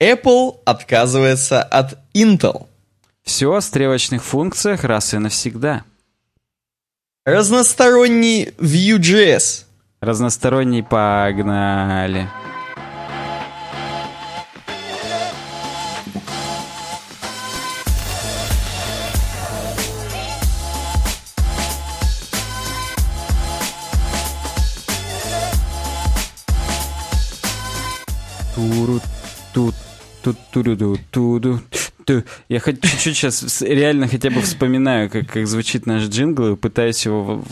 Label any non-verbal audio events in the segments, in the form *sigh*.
Apple отказывается от Intel. Все о стрелочных функциях раз и навсегда. Разносторонний Vue.js. Разносторонний погнали. Туру, тут, туду, ту. Я хоть чуть-чуть сейчас реально хотя бы вспоминаю, как, как звучит наш джингл, и пытаюсь его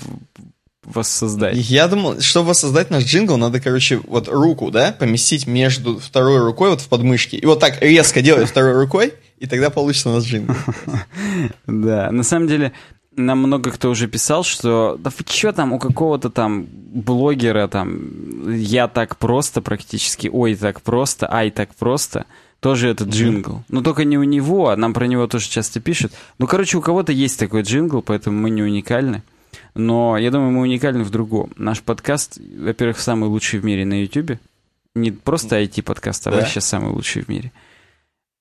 воссоздать. Я думал, чтобы воссоздать наш джингл, надо, короче, вот руку, да, поместить между второй рукой вот в подмышке, и вот так резко делать второй рукой, и тогда получится наш джингл. *laughs* Да, на самом деле, нам много кто уже писал, что да вы что там, у какого-то там блогера там я так просто практически, ой, так просто, ай, так просто, тоже это джингл. Но только не у него, а нам про него тоже часто пишут. Ну, короче, у кого-то есть такой джингл, поэтому мы не уникальны. Но я думаю, мы уникальны в другом. Наш подкаст, во-первых, самый лучший в мире на YouTube. Не просто IT-подкаст, а Да. вообще самый лучший в мире.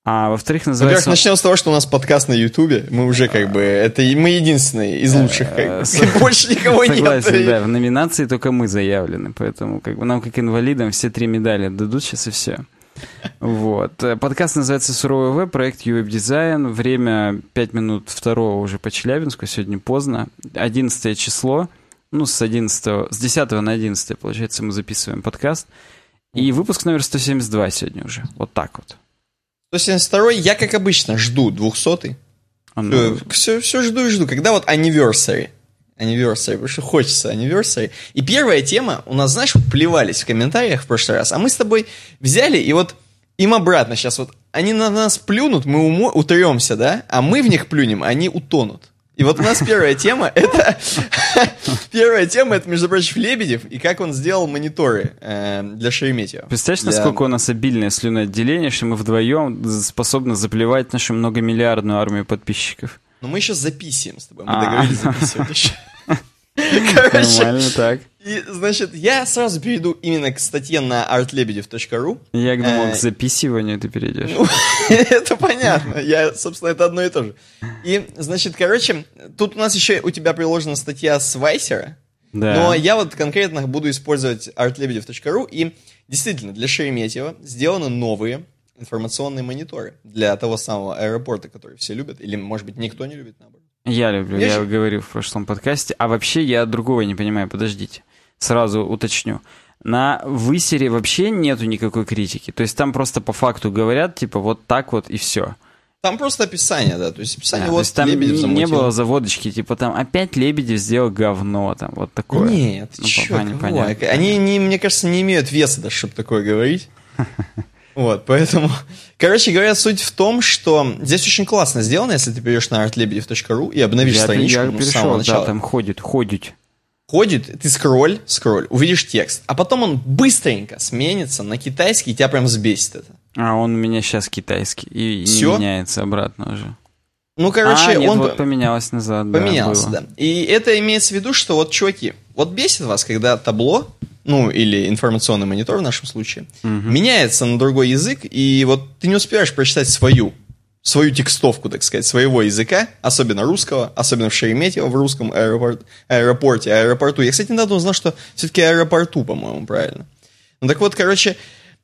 А во-вторых, называется... Во-первых, начнем с того, что у нас подкаст на Ютубе. Мы уже как бы... Это и мы единственные из лучших. как бы. с- Больше никого нет. Согласен, да, в номинации только мы заявлены, поэтому как бы нам, как инвалидам, все три медали дадут сейчас и все. Вот. Э, Подкаст называется «Суровый веб», проект UWeb Design. Время 5 минут второго уже по Челябинску, сегодня поздно. 11 число, ну, с 11, с 10 на 11, получается, мы записываем подкаст. И выпуск номер 172 сегодня уже. Вот так вот. 172 я, как обычно, жду 200 А ну, все, все жду и жду. Когда вот anniversary? Anniversary, потому что хочется anniversary. И первая тема, у нас, знаешь, вот плевались в комментариях в прошлый раз, а мы с тобой взяли и вот им обратно сейчас вот, они на нас плюнут, мы умо- утремся, да, а мы в них плюнем, они утонут. И вот у нас первая тема, это... *laughs* Первая тема, это, между прочим, Лебедев, и как он сделал мониторы э, для Шереметьево. Представляешь, Для- насколько у нас обильное слюноотделение, что мы вдвоем способны заплевать нашу многомиллиардную армию подписчиков. Но мы еще записываем с тобой, мы А. договорились *laughs* записывать еще. *laughs* Короче, Нормально так. И, значит, я сразу перейду именно к статье на artlebedev.ru. Я думал, Э, к записыванию ты перейдешь. *laughs* Это понятно. Я, собственно, это одно и то же. И, значит, короче, тут у нас еще у тебя приложена статья с Вайсера. Да. Но я вот конкретно буду использовать artlebedev.ru. И действительно, для Шереметьево сделаны новые информационные мониторы для того самого аэропорта, который все любят. Или, может быть, никто не любит, наоборот. Я люблю, Я я щ- говорил в прошлом подкасте. А вообще я другого не понимаю, подождите. Сразу уточню. На высере вообще нету никакой критики. То есть там просто по факту говорят, типа, вот так вот и все. Там просто описание, да. То есть описание то вот есть там Лебедев не, не замутил. было заводочки, типа там опять Лебедев сделал говно, там вот такое. Нет, Ну, чё, пока кого? непонятно. Они, не, мне кажется, не имеют веса даже, чтобы такое говорить. *laughs* Вот, поэтому... *laughs* Короче говоря, суть в том, что здесь очень классно сделано, если ты перейдешь на artlebedev.ru и обновишь Я, страничку я ну, с перешел, самого да, начала. там ходит, ходит. Ходит, ты скроль, скроль, увидишь текст, а потом он быстренько сменится на китайский, и тебя прям взбесит это. А он у меня сейчас китайский и не Всё? меняется обратно уже. Ну, короче, а, нет, он... вот поменялось назад. да, Поменялся, было. да. И это имеется в виду, что вот, чуваки, вот бесит вас, когда табло, ну, или информационный монитор в нашем случае, меняется на другой язык, и вот ты не успеваешь прочитать свою, свою текстовку, так сказать, своего языка, особенно русского, особенно в Шереметьево, в русском аэропорт, аэропорте, аэропорту. Я, кстати, недавно узнал, что все-таки аэропорту, по-моему, правильно. Ну, так вот, короче,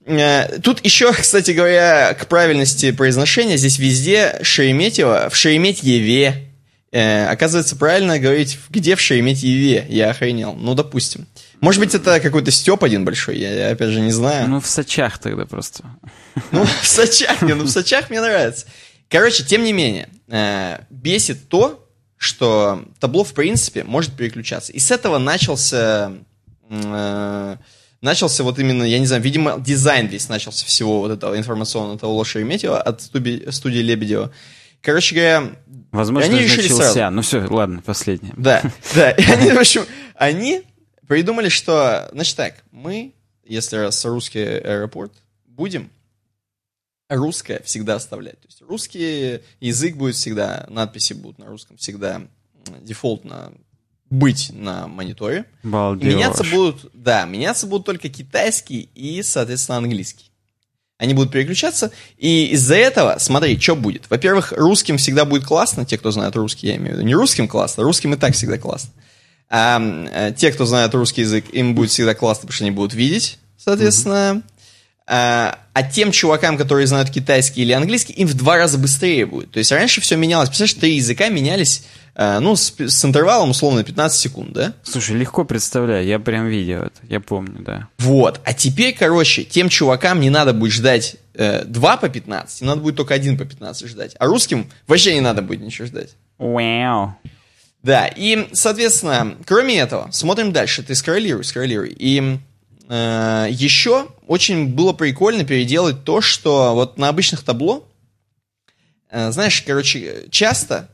э, Тут еще, *laughs* кстати говоря, к правильности произношения, здесь везде Шереметьево, в Шереметьеве, Э, оказывается, правильно говорить, где в Шереметьеве. Я охренел. Ну, допустим. Может быть, это какой-то степ один большой, я, я опять же не знаю. Ну, в Сочах тогда просто. *laughs* Ну, в Сочах, не, ну, в Сочах мне нравится. Короче, тем не менее, э, бесит то, что табло, в принципе, может переключаться. И с этого начался... э, начался вот именно, я не знаю, видимо, дизайн весь начался всего вот этого информационного табло Шереметьево от студии, студии Лебедева. Короче говоря, Возможно, они решили начался. сразу. Ну все, ладно, последнее. Да, да. И они, в общем, *laughs* они придумали, что, значит так, мы, если раз русский аэропорт, будем русское всегда оставлять. То есть русский язык будет всегда, надписи будут на русском всегда дефолтно быть на мониторе. Балдеж. меняться будут, да, меняться будут только китайский и, соответственно, английский. Они будут переключаться, и из-за этого, смотри, что будет. Во-первых, русским всегда будет классно, те, кто знает русский, я имею в виду. Не русским классно, русским и так всегда классно. А, а те, кто знает русский язык, им будет всегда классно, потому что они будут видеть, соответственно. Mm-hmm. А, а тем чувакам, которые знают китайский или английский, им в два раза быстрее будет. То есть раньше все менялось. Представляешь, три языка менялись, а, ну, с, с интервалом, условно, 15 секунд, да? Слушай, легко представляю, я прям видел это, я помню, да. Вот, а теперь, короче, тем чувакам не надо будет ждать э, 2 по 15, им надо будет только один по 15 ждать. А русским вообще не надо будет ничего ждать. Вау. Да, и, соответственно, кроме этого, смотрим дальше. Ты скроллируй, скроллируй. И э, еще очень было прикольно переделать то, что вот на обычных табло, э, знаешь, короче, часто,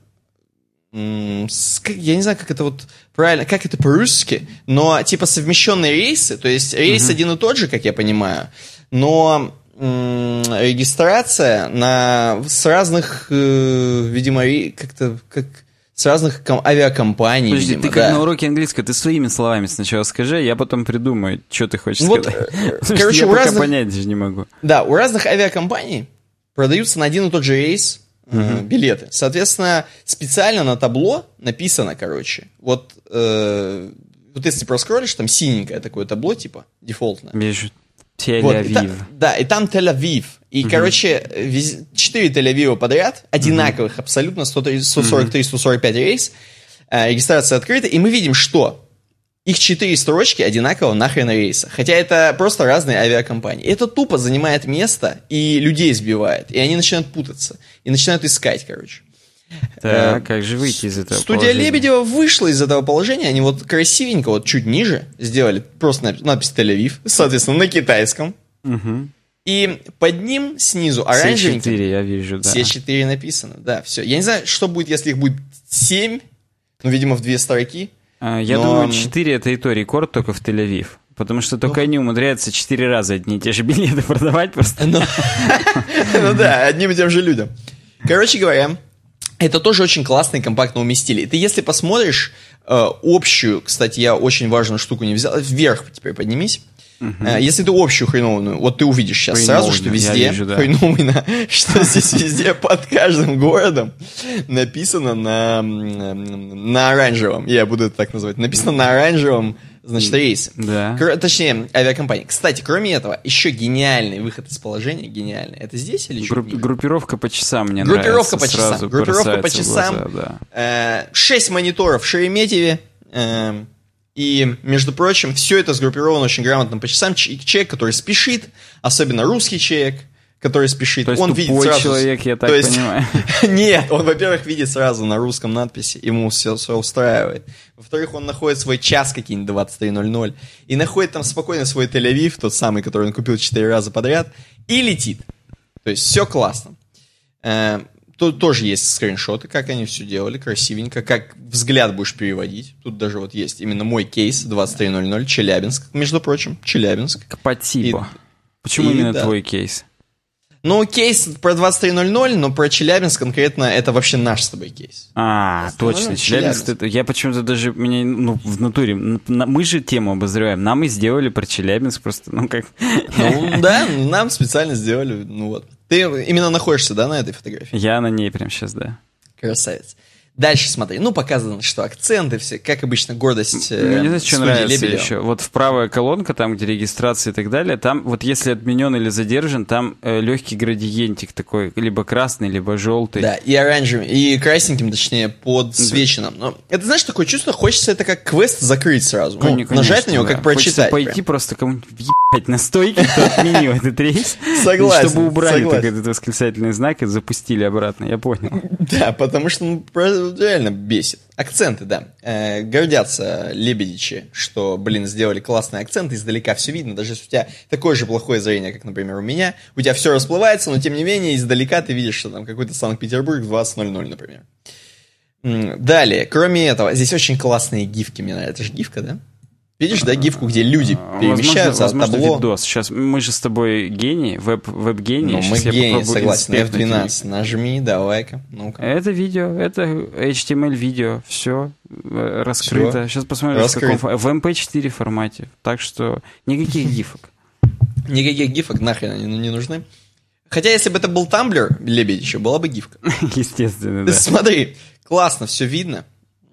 э, с, я не знаю, как это вот правильно, как это по-русски, но типа совмещенные рейсы, то есть рейс uh-huh. один и тот же, как я понимаю, но регистрация на с разных, э, видимо, как-то как с разных ком- авиакомпаний. Подожди, видимо, ты как да. на уроке английского, ты своими словами сначала скажи, я потом придумаю, что ты хочешь Вот, сказать. э, *laughs* короче, я у разных- понять даже не могу. Да, у разных авиакомпаний продаются на один и тот же рейс э, билеты. Соответственно, специально на табло написано, короче, вот, э, вот если проскроллишь, там синенькое такое табло, типа, дефолтное. Вижу. Вот, и та- Тель-Авив. да, и там Тель-Авив. И, короче, вез- четыре Тель-Авива подряд, одинаковых абсолютно, 143-145 рейс, э, регистрация открыта, и мы видим, что их четыре строчки одинаково нахрен рейса. Хотя это просто разные авиакомпании. Это тупо занимает место и людей сбивает. И они начинают путаться. И начинают искать, короче. Так, Э, как же выйти из этого Студия положения? Лебедева вышла из этого положения. Они вот красивенько, вот чуть ниже сделали просто надпись Тель-Авив, соответственно, на китайском. Мгм. И под ним снизу Все оранжевеньким четыре, я вижу, да. все четыре написано. Да, все. Я не знаю, что будет, если их будет семь. Ну, видимо, в две строки. А, Я Но- думаю, 4 это и то рекорд только в Тель-Авив. Потому что только они умудряются четыре раза одни и те же билеты *laughs* продавать просто. Ну *laughs* ну да, одним и тем же людям. Короче говоря, это тоже очень классно и компактно уместили. Ты если посмотришь э, общую, кстати, я очень важную штуку не взял, вверх теперь поднимись. Э, Если ты общую хреновую, вот ты увидишь сейчас сразу, что везде вижу, да. хреновую, *laughs* что здесь везде под каждым городом написано на, на оранжевом, я буду это так называть, написано на оранжевом, значит, рейсе. Да. Кр- Точнее, авиакомпании. Кстати, кроме этого, еще гениальный выход из положения, гениальный. Это здесь или Групп- ниже? группировка по часам мне Группировка нравится. по часам. Группировка по бросается в часам. глаза, да. Э, Шесть мониторов в Шереметьеве. э, И, между прочим, все это сгруппировано очень грамотно по часам. Человек, который спешит, особенно русский человек, который спешит, То есть он видит сразу... человек, я так То есть- понимаю. *laughs* Нет, он, во-первых, видит сразу на русском надписи, ему все, все устраивает. Во-вторых, он находит свой час какие-нибудь 23.00 и находит там спокойно свой Тель-Авив, тот самый, который он купил 4 раза подряд, и летит. То есть все классно. Тут тоже есть скриншоты, как они все делали, красивенько, как взгляд будешь переводить. Тут даже вот есть именно мой кейс 23.00, Челябинск, между прочим, Челябинск. По типу. Почему и именно да. твой кейс? Ну, кейс про 23.00, но про Челябинск конкретно это вообще наш с тобой кейс. А, точно, Челябинск. Челябинск. это- я почему-то даже, меня, ну, в натуре, на- мы же тему обозреваем, нам и сделали про Челябинск просто, ну, как... Ну, да, нам специально сделали, ну вот. Ты именно находишься, да, на этой фотографии? Я на ней прям сейчас, да. Красавец. Дальше смотри, ну, показано, что акценты все, как обычно, гордость э, Мне знаешь, что нравится Лебедева. еще? Вот в правая колонка, там, где регистрация и так далее, там вот если отменен или задержан, там э, легкий градиентик такой, либо красный, либо желтый. Да, и оранжевым, и красненьким, точнее, подсвеченным. Но это, знаешь, такое чувство, хочется это как квест закрыть сразу. Ну, Конечно, нажать на него, да. как прочитать. Хочется пойти прям. просто кому-нибудь въебать на стойке, кто отменил этот рейс. *laughs* Согласен, Чтобы убрали этот восклицательный знак и запустили обратно, я понял. *laughs* Да, потому что ну, реально бесит. Акценты, да. Э, гордятся лебедичи, что, блин, сделали классные акценты, издалека все видно, даже если у тебя такое же плохое зрение, как, например, у меня, у тебя все расплывается, но тем не менее издалека ты видишь, что там какой-то Санкт-Петербург в 20.00, например. Далее, кроме этого, здесь очень классные гифки, мне нравится. Это же гифка, да? Видишь, да, гифку, где люди перемещаются возможно, от табло. видос. Сейчас мы же с тобой гении, веб, веб-гении. Ну, мы я гений, согласен. инспектнуть F12, нажми, давай-ка, ну-ка. Это видео, это HTML-видео, все раскрыто. Сейчас посмотрим, в, каком фо- в MP4 формате. Так что никаких *laughs* гифок. Никаких гифок нахрен они не нужны. Хотя, если бы это был Тамблер, лебедь еще, была бы гифка. *laughs* Естественно, да. Смотри, классно все видно.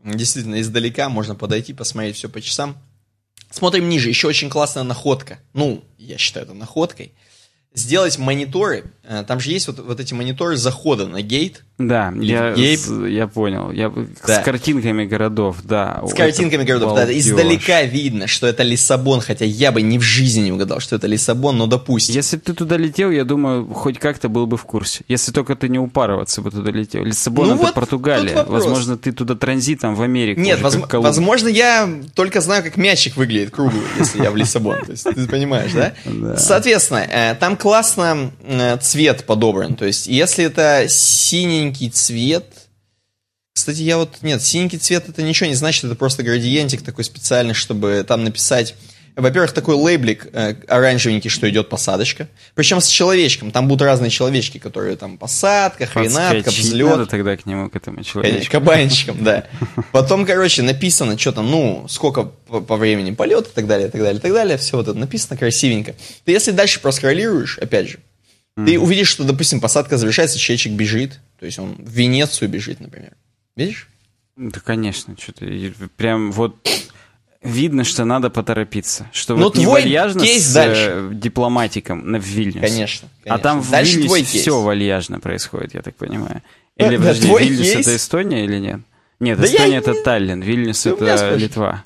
Действительно, издалека можно подойти, посмотреть все по часам. Смотрим ниже, еще очень классная находка. Ну, я считаю это находкой сделать мониторы. Э, там же есть вот, вот эти мониторы захода на гейт. Да, я, с, я понял. Я, да. С картинками городов, да. С картинками городов, да. Издалека видно, что это Лиссабон, хотя я бы ни в жизни не угадал, что это Лиссабон, но допустим. Если бы ты туда летел, я думаю, хоть как-то был бы в курсе. Если только ты не упарываться бы туда летел. Лиссабон ну это вот Португалия. Возможно, ты туда транзитом в Америку. Нет, воз... возможно, я только знаю, как мячик выглядит круглый, если я в Лиссабон. То есть, ты понимаешь, да? *laughs* Соответственно, э, там классно э, цвет подобран. То есть, если это синенький цвет... Кстати, я вот... Нет, синенький цвет это ничего не значит, это просто градиентик такой специальный, чтобы там написать во-первых, такой лейблик э, оранжевенький, что идет посадочка. Причем с человечком. Там будут разные человечки, которые там посадка, хренатка, взлет. надо тогда к нему, к этому человечку. Кабанчиком, да. Потом, короче, написано, что там, ну, сколько по, по времени полет и так далее, и так далее, и так далее. Все вот это написано красивенько. Ты если дальше проскроллируешь, опять же, mm-hmm. ты увидишь, что, допустим, посадка завершается, человечек бежит. То есть он в Венецию бежит, например. Видишь? Да, конечно, что-то прям вот видно, что надо поторопиться. Что ну, вот вальяжно кейс с дальше. Э, дипломатиком на Вильнюс. Конечно, конечно. А там в дальше Вильнюсе все вальяжно происходит, я так понимаю. Или, да, подожди, Вильнюс кейс? это Эстония или нет? Нет, да Эстония это Таллин, Вильнюс это Литва.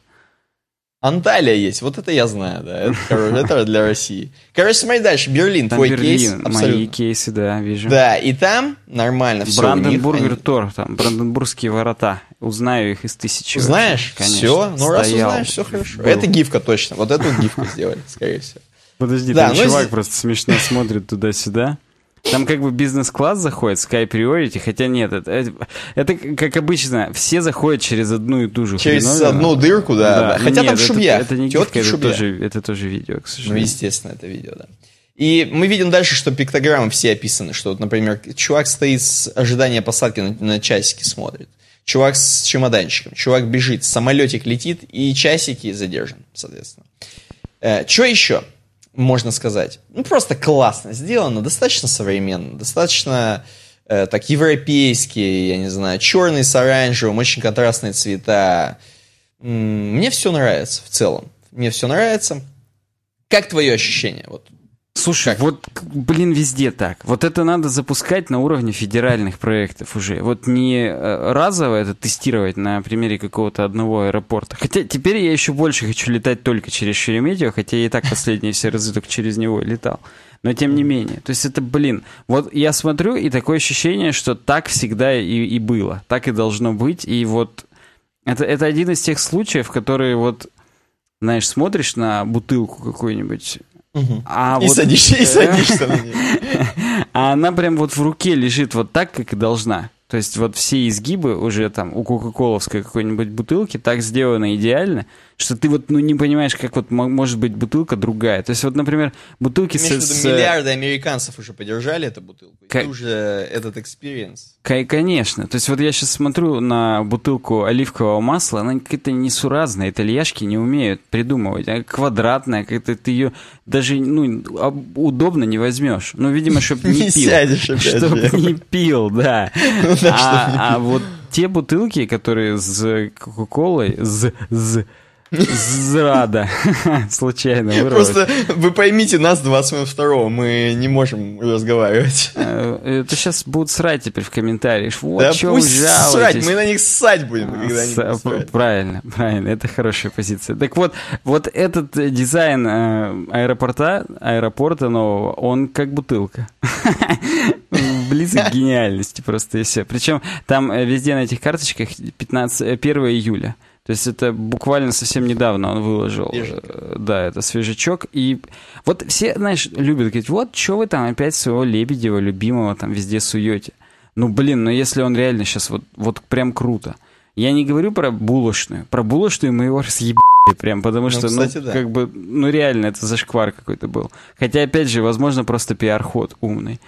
Анталия есть, вот это я знаю, да, это, это для России. Короче, смотри дальше, Берлин, там твой Берлин, кейс. Абсолютно. Мои кейсы, да, вижу. Да, и там нормально все Бранденбургер Тор, там, Бранденбургские ворота. Узнаю их из тысячи. Знаешь? Конечно. Все, ну раз узнаешь, все хорошо. Был. Это гифка точно, вот эту гифку сделали, скорее всего. Подожди, да, там ну, чувак просто смешно смотрит туда-сюда. Там как бы бизнес-класс заходит, Sky Priority, хотя нет, это, это, как обычно, все заходят через одну и ту же Через хреновину. одну дырку, да. да. Хотя нет, там шубья. Это, это не гифка, это тоже, это тоже видео, к сожалению. Ну, естественно, это видео, да. И мы видим дальше, что пиктограммы все описаны, что, вот, например, чувак стоит с ожидания посадки на, на часики смотрит, чувак с чемоданчиком, чувак бежит, самолетик летит, и часики задержан, соответственно. Э, что еще? Можно сказать. Ну, просто классно сделано, достаточно современно, достаточно э, так европейские, я не знаю, черный с оранжевым, очень контрастные цвета. Мне все нравится в целом. Мне все нравится. Как твое ощущение? Вот Слушай, как? вот, блин, везде так. Вот это надо запускать на уровне федеральных проектов уже. Вот не э, разово это тестировать на примере какого-то одного аэропорта. Хотя теперь я еще больше хочу летать только через Шереметьево, хотя я и так последние все разы только через него летал. Но тем не менее. То есть это, блин, вот я смотрю, и такое ощущение, что так всегда и, и было. Так и должно быть. И вот это, это один из тех случаев, которые вот, знаешь, смотришь на бутылку какую-нибудь Угу. А и, вот, садишься, и садишься на нее. *laughs* А она прям вот в руке лежит вот так, как и должна. То есть вот все изгибы уже там у кока-коловской какой-нибудь бутылки так сделаны идеально, что ты вот ну, не понимаешь, как вот может быть бутылка другая. То есть вот, например, бутылки Между с... миллиарды американцев уже поддержали эту бутылку, К... и уже этот experience. Конечно. То есть вот я сейчас смотрю на бутылку оливкового масла, она какая-то несуразная, итальяшки не умеют придумывать. Она квадратная, как-то ты ее даже ну, удобно не возьмешь. Ну, видимо, чтобы *laughs* не пил. Чтобы *laughs* не пил, да. *laughs* Ну а, а вот те бутылки, которые с Кока-Колой, с Зрада. *laughs* Случайно вырвалось. Просто вы поймите нас 22-го, мы не можем разговаривать. Э, это сейчас будут срать теперь в комментариях. Вот да что пусть срать, мы на них ссать будем, когда С- Правильно, правильно, это хорошая позиция. Так вот, вот этот дизайн э, аэропорта, аэропорта нового, он как бутылка. *laughs* Близок к гениальности просто и все. Причем там э, везде на этих карточках 15, 1 июля. То есть это буквально совсем недавно он выложил. Свежечко. Э, да, это свежачок. И вот все, знаешь, любят говорить, вот, что вы там опять своего Лебедева, любимого, там везде суете. Ну, блин, ну если он реально сейчас вот, вот прям круто. Я не говорю про булочную. Про булочную мы его *laughs* разъебали прям, потому ну, что, ну, кстати, ну, да. как бы, ну, реально, это зашквар какой-то был. Хотя, опять же, возможно, просто пиар-ход умный.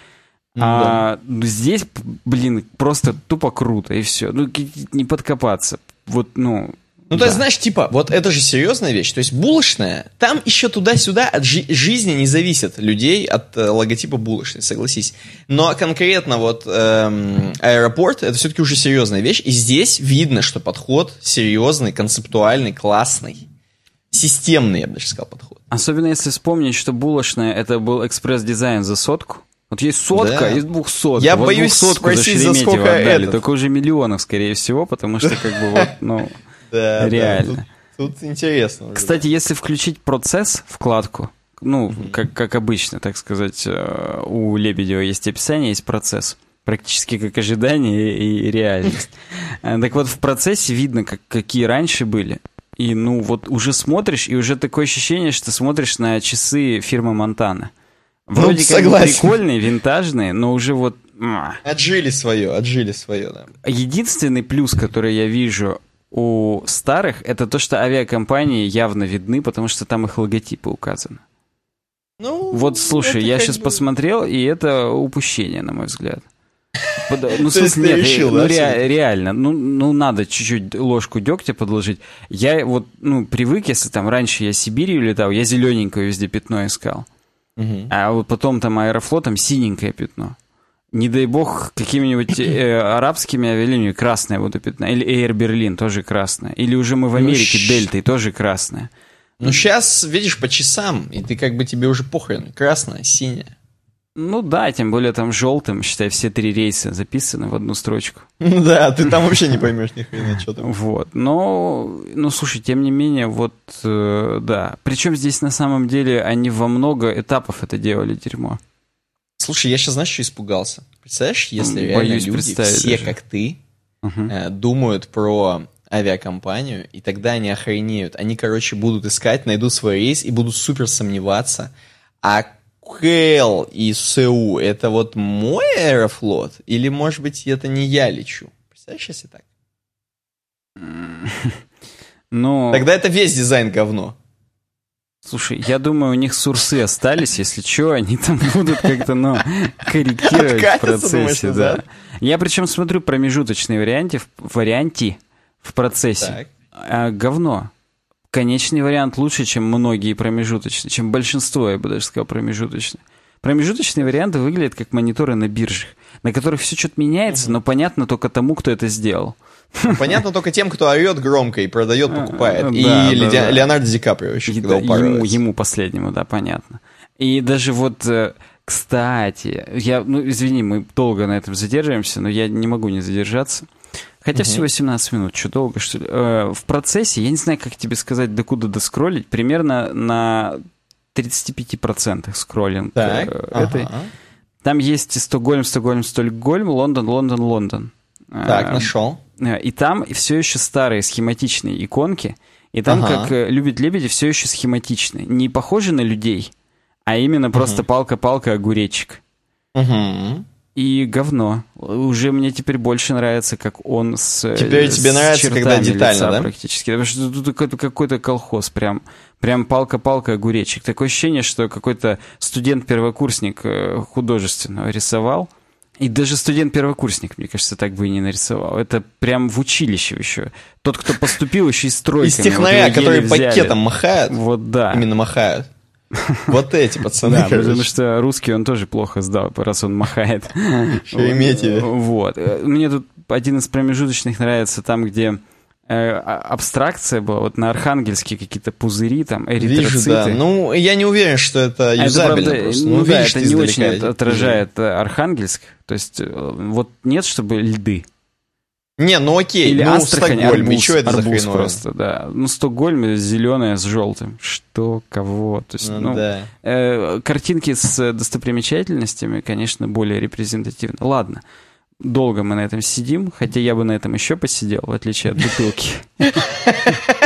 Ну, а да. здесь, блин, просто тупо круто, и все. Ну, не подкопаться. Вот, ну, Ну, то есть, знаешь, типа, вот это же серьезная вещь. То есть, булочная, там еще туда-сюда от жи- жизни не зависит людей от э, логотипа булочной, согласись. Но конкретно вот эм, аэропорт, это все-таки уже серьезная вещь. И здесь видно, что подход серьезный, концептуальный, классный. Системный, я бы даже сказал, подход. Особенно если вспомнить, что булочная это был экспресс-дизайн за сотку. Вот есть сотка, Да. есть двухсотка. Я вот боюсь спросить, за сколько отдали, этот. только уже миллионов, скорее всего, потому что как бы вот, ну... Да, Реально. да, тут, тут интересно. Кстати, если включить процесс, вкладку, ну, как, как обычно, так сказать, э, у Лебедева есть описание, есть процесс. Практически как ожидание и, и реальность. *laughs* Э, Так вот, в процессе видно, как, какие раньше были. И, ну, вот уже смотришь, и уже такое ощущение, что смотришь на часы фирмы Монтана. Вроде как бы согласен. прикольные, винтажные, но уже вот... Отжили свое, отжили свое, да. Единственный плюс, который я вижу у старых, это то, что авиакомпании явно видны, потому что там их логотипы указаны. Ну, Вот, слушай, я сейчас бы- посмотрел, и это упущение, на мой взгляд. Ну, *laughs* в смысле, нет, решил, ну, да, ре- всё-таки? реально, ну, ну, надо чуть-чуть ложку дегтя подложить. Я вот, ну, привык, если там раньше я Сибирью летал, я зелененькое везде пятно искал. А вот потом там аэрофлотом синенькое пятно. Не дай бог, какими-нибудь э, арабскими авиалиниями красное буду пятно. Или Air Berlin тоже красное. Или уже мы в Ну, Америке щ- Дельтой тоже красное. Ну, сейчас, видишь, по часам, и ты как бы тебе уже похрен. Красная, синяя. Ну да, тем более там желтым, считай, все три рейса записаны в одну строчку. *laughs* Ну Да, ты там вообще не поймешь ни хрена, что там. Вот. Но, ну слушай, тем не менее, вот, э, да. Причем здесь на самом деле они во много этапов это делали дерьмо. Слушай, я сейчас, знаешь, что испугался? Представляешь, если реально боюсь люди, все даже. как ты, Мгм. э, думают про авиакомпанию, и тогда они охренеют. Они, короче, будут искать, найдут свой рейс и будут супер сомневаться. А КЭЛ и СУ — это вот мой аэрофлот? Или, может быть, это не я лечу? Представляешь, если так? *laughs* Ну, Тогда это весь дизайн говно. Слушай, я думаю, у них сурсы остались, если что, они там *laughs* будут как-то, ну, корректировать в думаешь, процессе, да. Я причем смотрю промежуточные варианты, в- варианти в процессе. А, говно. Конечный вариант лучше, чем многие промежуточные, чем большинство, я бы даже сказал, промежуточные. Промежуточные варианты выглядят как мониторы на биржах, на которых все что-то меняется, но понятно только тому, кто это сделал. Ну, Понятно только тем, кто орет громко и продает, покупает. А, И да, Леди- да, да. Леонардо Ди Каприо еще, когда да, ему, последнему, да, понятно. И даже вот, э, кстати, я, ну, извини, мы долго на этом задерживаемся, но я не могу не задержаться. Хотя всего 17 минут, что долго, что ли. Э, в процессе, я не знаю, как тебе сказать, докуда доскроллить, примерно на 35% скроллинг Так, э, ага. этой. Там есть Стокгольм, Стокгольм, Стокгольм, Лондон, Лондон, Лондон. Так, Э, нашел. Э, И там все еще старые схематичные иконки. И там, Ага. как э, любят лебеди, все еще схематичные. Не похожи на людей, а именно просто палка-палка огуречек. Мгм. И говно. Уже мне теперь больше нравится, как он с э, Теперь тебе с нравится, когда детально, лица да? Практически. Потому что тут какой-то, колхоз, прям, прям палка-палка огуречек. Такое ощущение, что какой-то студент-первокурсник художественного рисовал. И даже студент-первокурсник, мне кажется, так бы и не нарисовал. Это прям в училище еще. Тот, кто поступил еще и стройками. Из технаря, вот еле взяли. пакетом махают. Вот да. Именно махают. *laughs* Вот эти пацаны, Да, потому короче. что русский он тоже плохо сдал, раз он махает. Шереметьеве. Вот. Мне тут один из промежуточных нравится там, где э, а- абстракция была, вот на Архангельске какие-то пузыри, там, эритроциты. Вижу, да. Ну, я не уверен, что это А это, юзабельно правда, просто. ну, да, видишь это не очень отражает э, Архангельск. То есть, э, вот нет, чтобы льды. Не, ну окей, Или ну Астрахань, Стокгольм, и арбуз, что это за арбуз хреновина? просто, да. Ну, Стокгольм зеленое с желтым. Что, кого? То есть, Ну, ну, да. Э, картинки с достопримечательностями, конечно, более репрезентативны. Ладно, долго мы на этом сидим, хотя я бы на этом еще посидел, в отличие от бутылки. *laughs*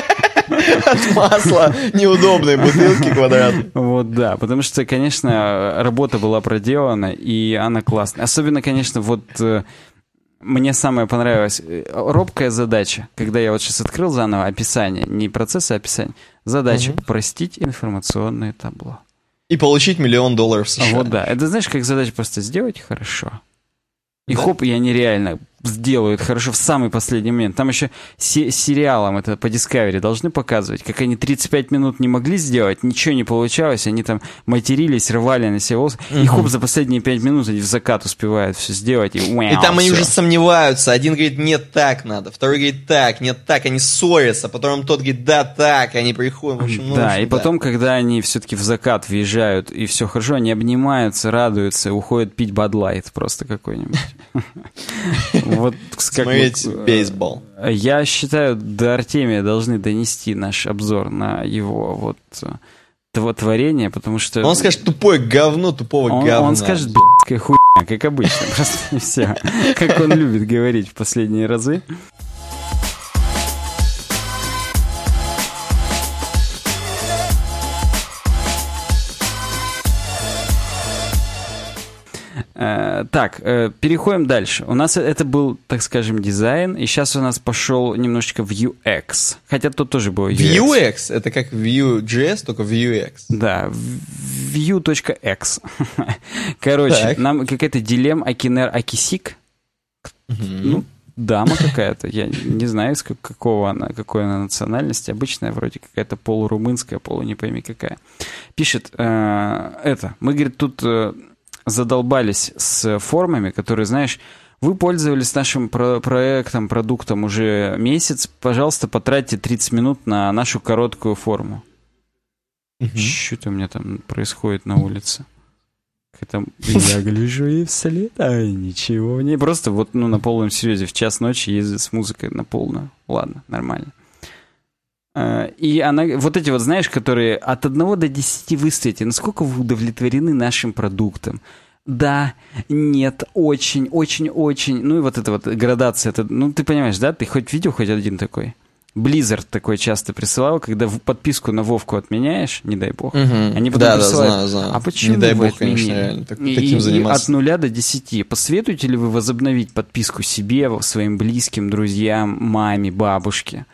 От масла неудобные бутылки квадратные. Вот, да, потому что, конечно, работа была проделана, и она классная. Особенно, конечно, вот э, мне самое понравилось, э, робкая задача, когда я вот сейчас открыл заново описание, не процесс, а описание, задача Мгм. упростить информационное табло. И получить миллион долларов А США. Вот да. Это знаешь, как задача просто сделать хорошо. И Да. хоп, и они реально сделают хорошо в самый последний момент. Там еще се- сериалом это по Discovery должны показывать, как они 35 минут не могли сделать, ничего не получалось, они там матерились, рвали на себе волосы, и хоп, за последние 5 минут они в закат успевают все сделать, и И там они уже сомневаются. Один говорит, нет, так надо. Второй говорит, так, нет, так. Они ссорятся. Потом тот говорит, да, так. Они приходят. В общем, ну, в да, общем, и потом, когда они все-таки в закат въезжают, и все хорошо, они обнимаются, радуются, уходят пить Бадлайт просто какой-нибудь. *laughs* Вот как Смотреть бы, э, бейсбол. Я считаю, до Артемия должны донести наш обзор на его вот э, тво- творение, потому что... Он скажет, тупое говно, тупого он, говна. он скажет, б***ская хуйня, как обычно, *laughs* просто все. Как он любит говорить в последние разы. Так, э, переходим дальше. У нас это был, так скажем, дизайн, и сейчас у нас пошел немножечко в UX. Хотя тут тоже было UX. Vuex, это как Vue.js, только Vuex. Да, в- view.x. *laughs* Короче, Так. нам какая-то дилемма Акинер Акисик. Ну, дама какая-то. Я не знаю, как- какого она, какой она национальности. Обычная вроде какая-то полурумынская, полу не пойми какая. Пишет, э, это, мы, говорит, тут э, задолбались с формами, которые, знаешь, вы пользовались нашим про- проектом, продуктом уже месяц, пожалуйста, потратьте 30 минут на нашу короткую форму. Что-то у меня там происходит на улице. Это *laughs* я гляжу и вслед, а ничего не. Просто вот ну, на полном серьезе в час ночи ездит с музыкой на полную. Ладно, нормально. Э, И она, вот эти вот, знаешь, которые от 1 до 10 выставите, насколько вы удовлетворены нашим продуктом? Да, нет, очень, очень, очень. Ну и вот эта вот градация, это, ну ты понимаешь, да? Ты хоть видел хоть один такой? Blizzard такой часто присылал, когда в подписку на Вовку отменяешь, не дай бог. Мгм. Они потом да, да, присылают, знаю, знаю. а почему Не дай бог, конечно, реально, так- И- таким и заниматься. от нуля до десяти. Посоветуете ли вы возобновить подписку себе, своим близким, друзьям, маме, бабушке?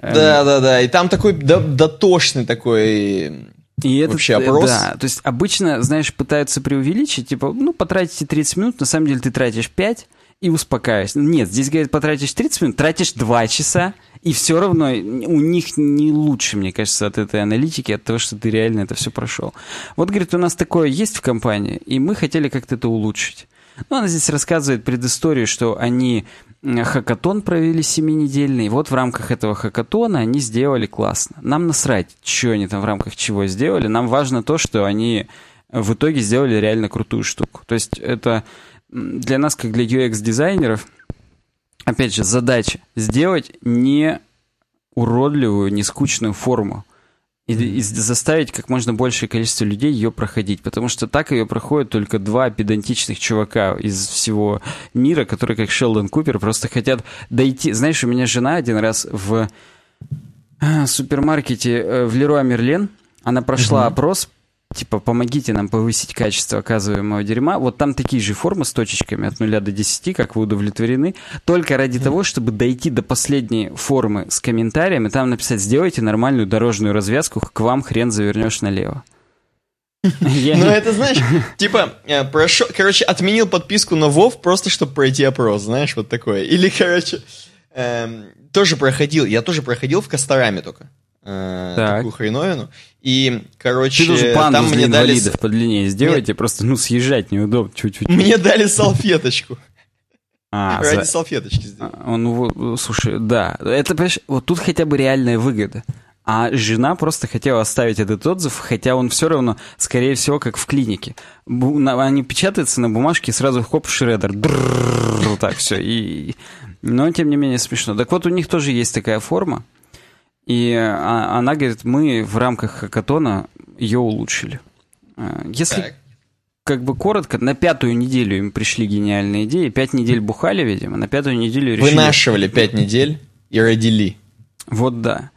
Да, да, да. И там такой до- дотошный такой... И это, Вообще опрос? Да, то есть обычно, знаешь, пытаются преувеличить, типа, ну, потратите 30 минут, на самом деле ты тратишь 5 и успокаиваешься. Нет, здесь, говорят, потратишь 30 минут, тратишь 2 часа, и все равно у них не лучше, мне кажется, от этой аналитики, от того, что ты реально это все прошел. Вот, говорит, у нас такое есть в компании, и мы хотели как-то это улучшить. Ну, она здесь рассказывает предысторию, что они хакатон провели семинедельный, и вот в рамках этого хакатона они сделали классно. Нам насрать, что они там в рамках чего сделали, нам важно то, что они в итоге сделали реально крутую штуку. То есть это для нас, как для UX-дизайнеров, опять же, задача сделать не уродливую, не скучную форму. И, и заставить как можно большее количество людей ее проходить. Потому что так ее проходят только два педантичных чувака из всего мира, которые, как Шелдон Купер, просто хотят дойти. Знаешь, у меня жена один раз в э, супермаркете э, в Леруа Мерлен, она прошла опрос, типа, помогите нам повысить качество оказываемого дерьма. Вот там такие же формы с точечками от 0 до 10, как вы удовлетворены, только ради того, чтобы дойти до последней формы с комментариями, там написать, сделайте нормальную дорожную развязку, к вам хрен завернешь налево. *laughs* Ну, это, знаешь, *laughs* типа, э, прошел, короче, отменил подписку на Вов просто, чтобы пройти опрос, знаешь, вот такое. Или, короче, эм, тоже проходил, я тоже проходил в Костораме только. Э, Так. такую хреновину. И, короче, Ты должен панду там мне дали, инвалидов подлиннее сделайте, просто, ну, съезжать неудобно чуть-чуть. мне дали салфеточку. *laughs* А, Ради за- салфеточки сделал. А, Он, вот, слушай, да, это, понимаешь, вот тут хотя бы реальная выгода. А жена просто хотела оставить этот отзыв, хотя он все равно, скорее всего, как в клинике. Бу- на- они печатаются на бумажке, и сразу хоп, шредер. Вот так все. И... Но, тем не менее, смешно. Так вот, у них тоже есть такая форма. И а, она говорит, мы в рамках хакатона ее улучшили. А, Если Так. как бы коротко, на пятую неделю им пришли гениальные идеи. Пять недель бухали, видимо, на пятую неделю решили... Вынашивали пять недель и родили. Вот да.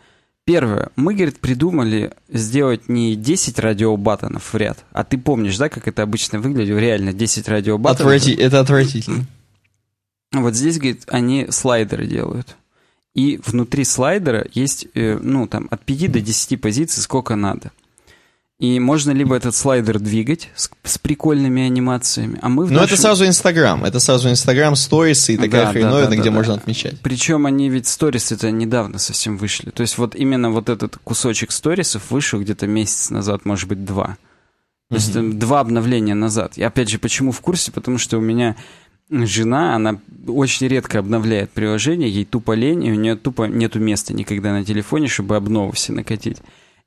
Первое. Мы, говорит, придумали сделать не 10 радиобаттонов в ряд, а ты помнишь, да, как это обычно выглядит? Реально, 10 радиобаттонов. Отврати- Это отвратительно. Вот здесь, говорит, они слайдеры делают. И внутри слайдера есть, э, ну, там, от 5 до 10 позиций, сколько надо. И можно либо этот слайдер двигать с, с прикольными анимациями, а мы в Но это сразу Инстаграм. Это сразу Инстаграм, сторисы и такая Да, хреновина, да, да, где да, можно да. отмечать. Причем они ведь сторис это недавно совсем вышли. То есть вот именно вот этот кусочек сторисов вышел где-то месяц назад, может быть, два. То есть там два обновления назад. И опять же, почему в курсе? Потому что у меня жена, она очень редко обновляет приложение, ей тупо лень, и у нее тупо нету места никогда на телефоне, чтобы обновы все накатить.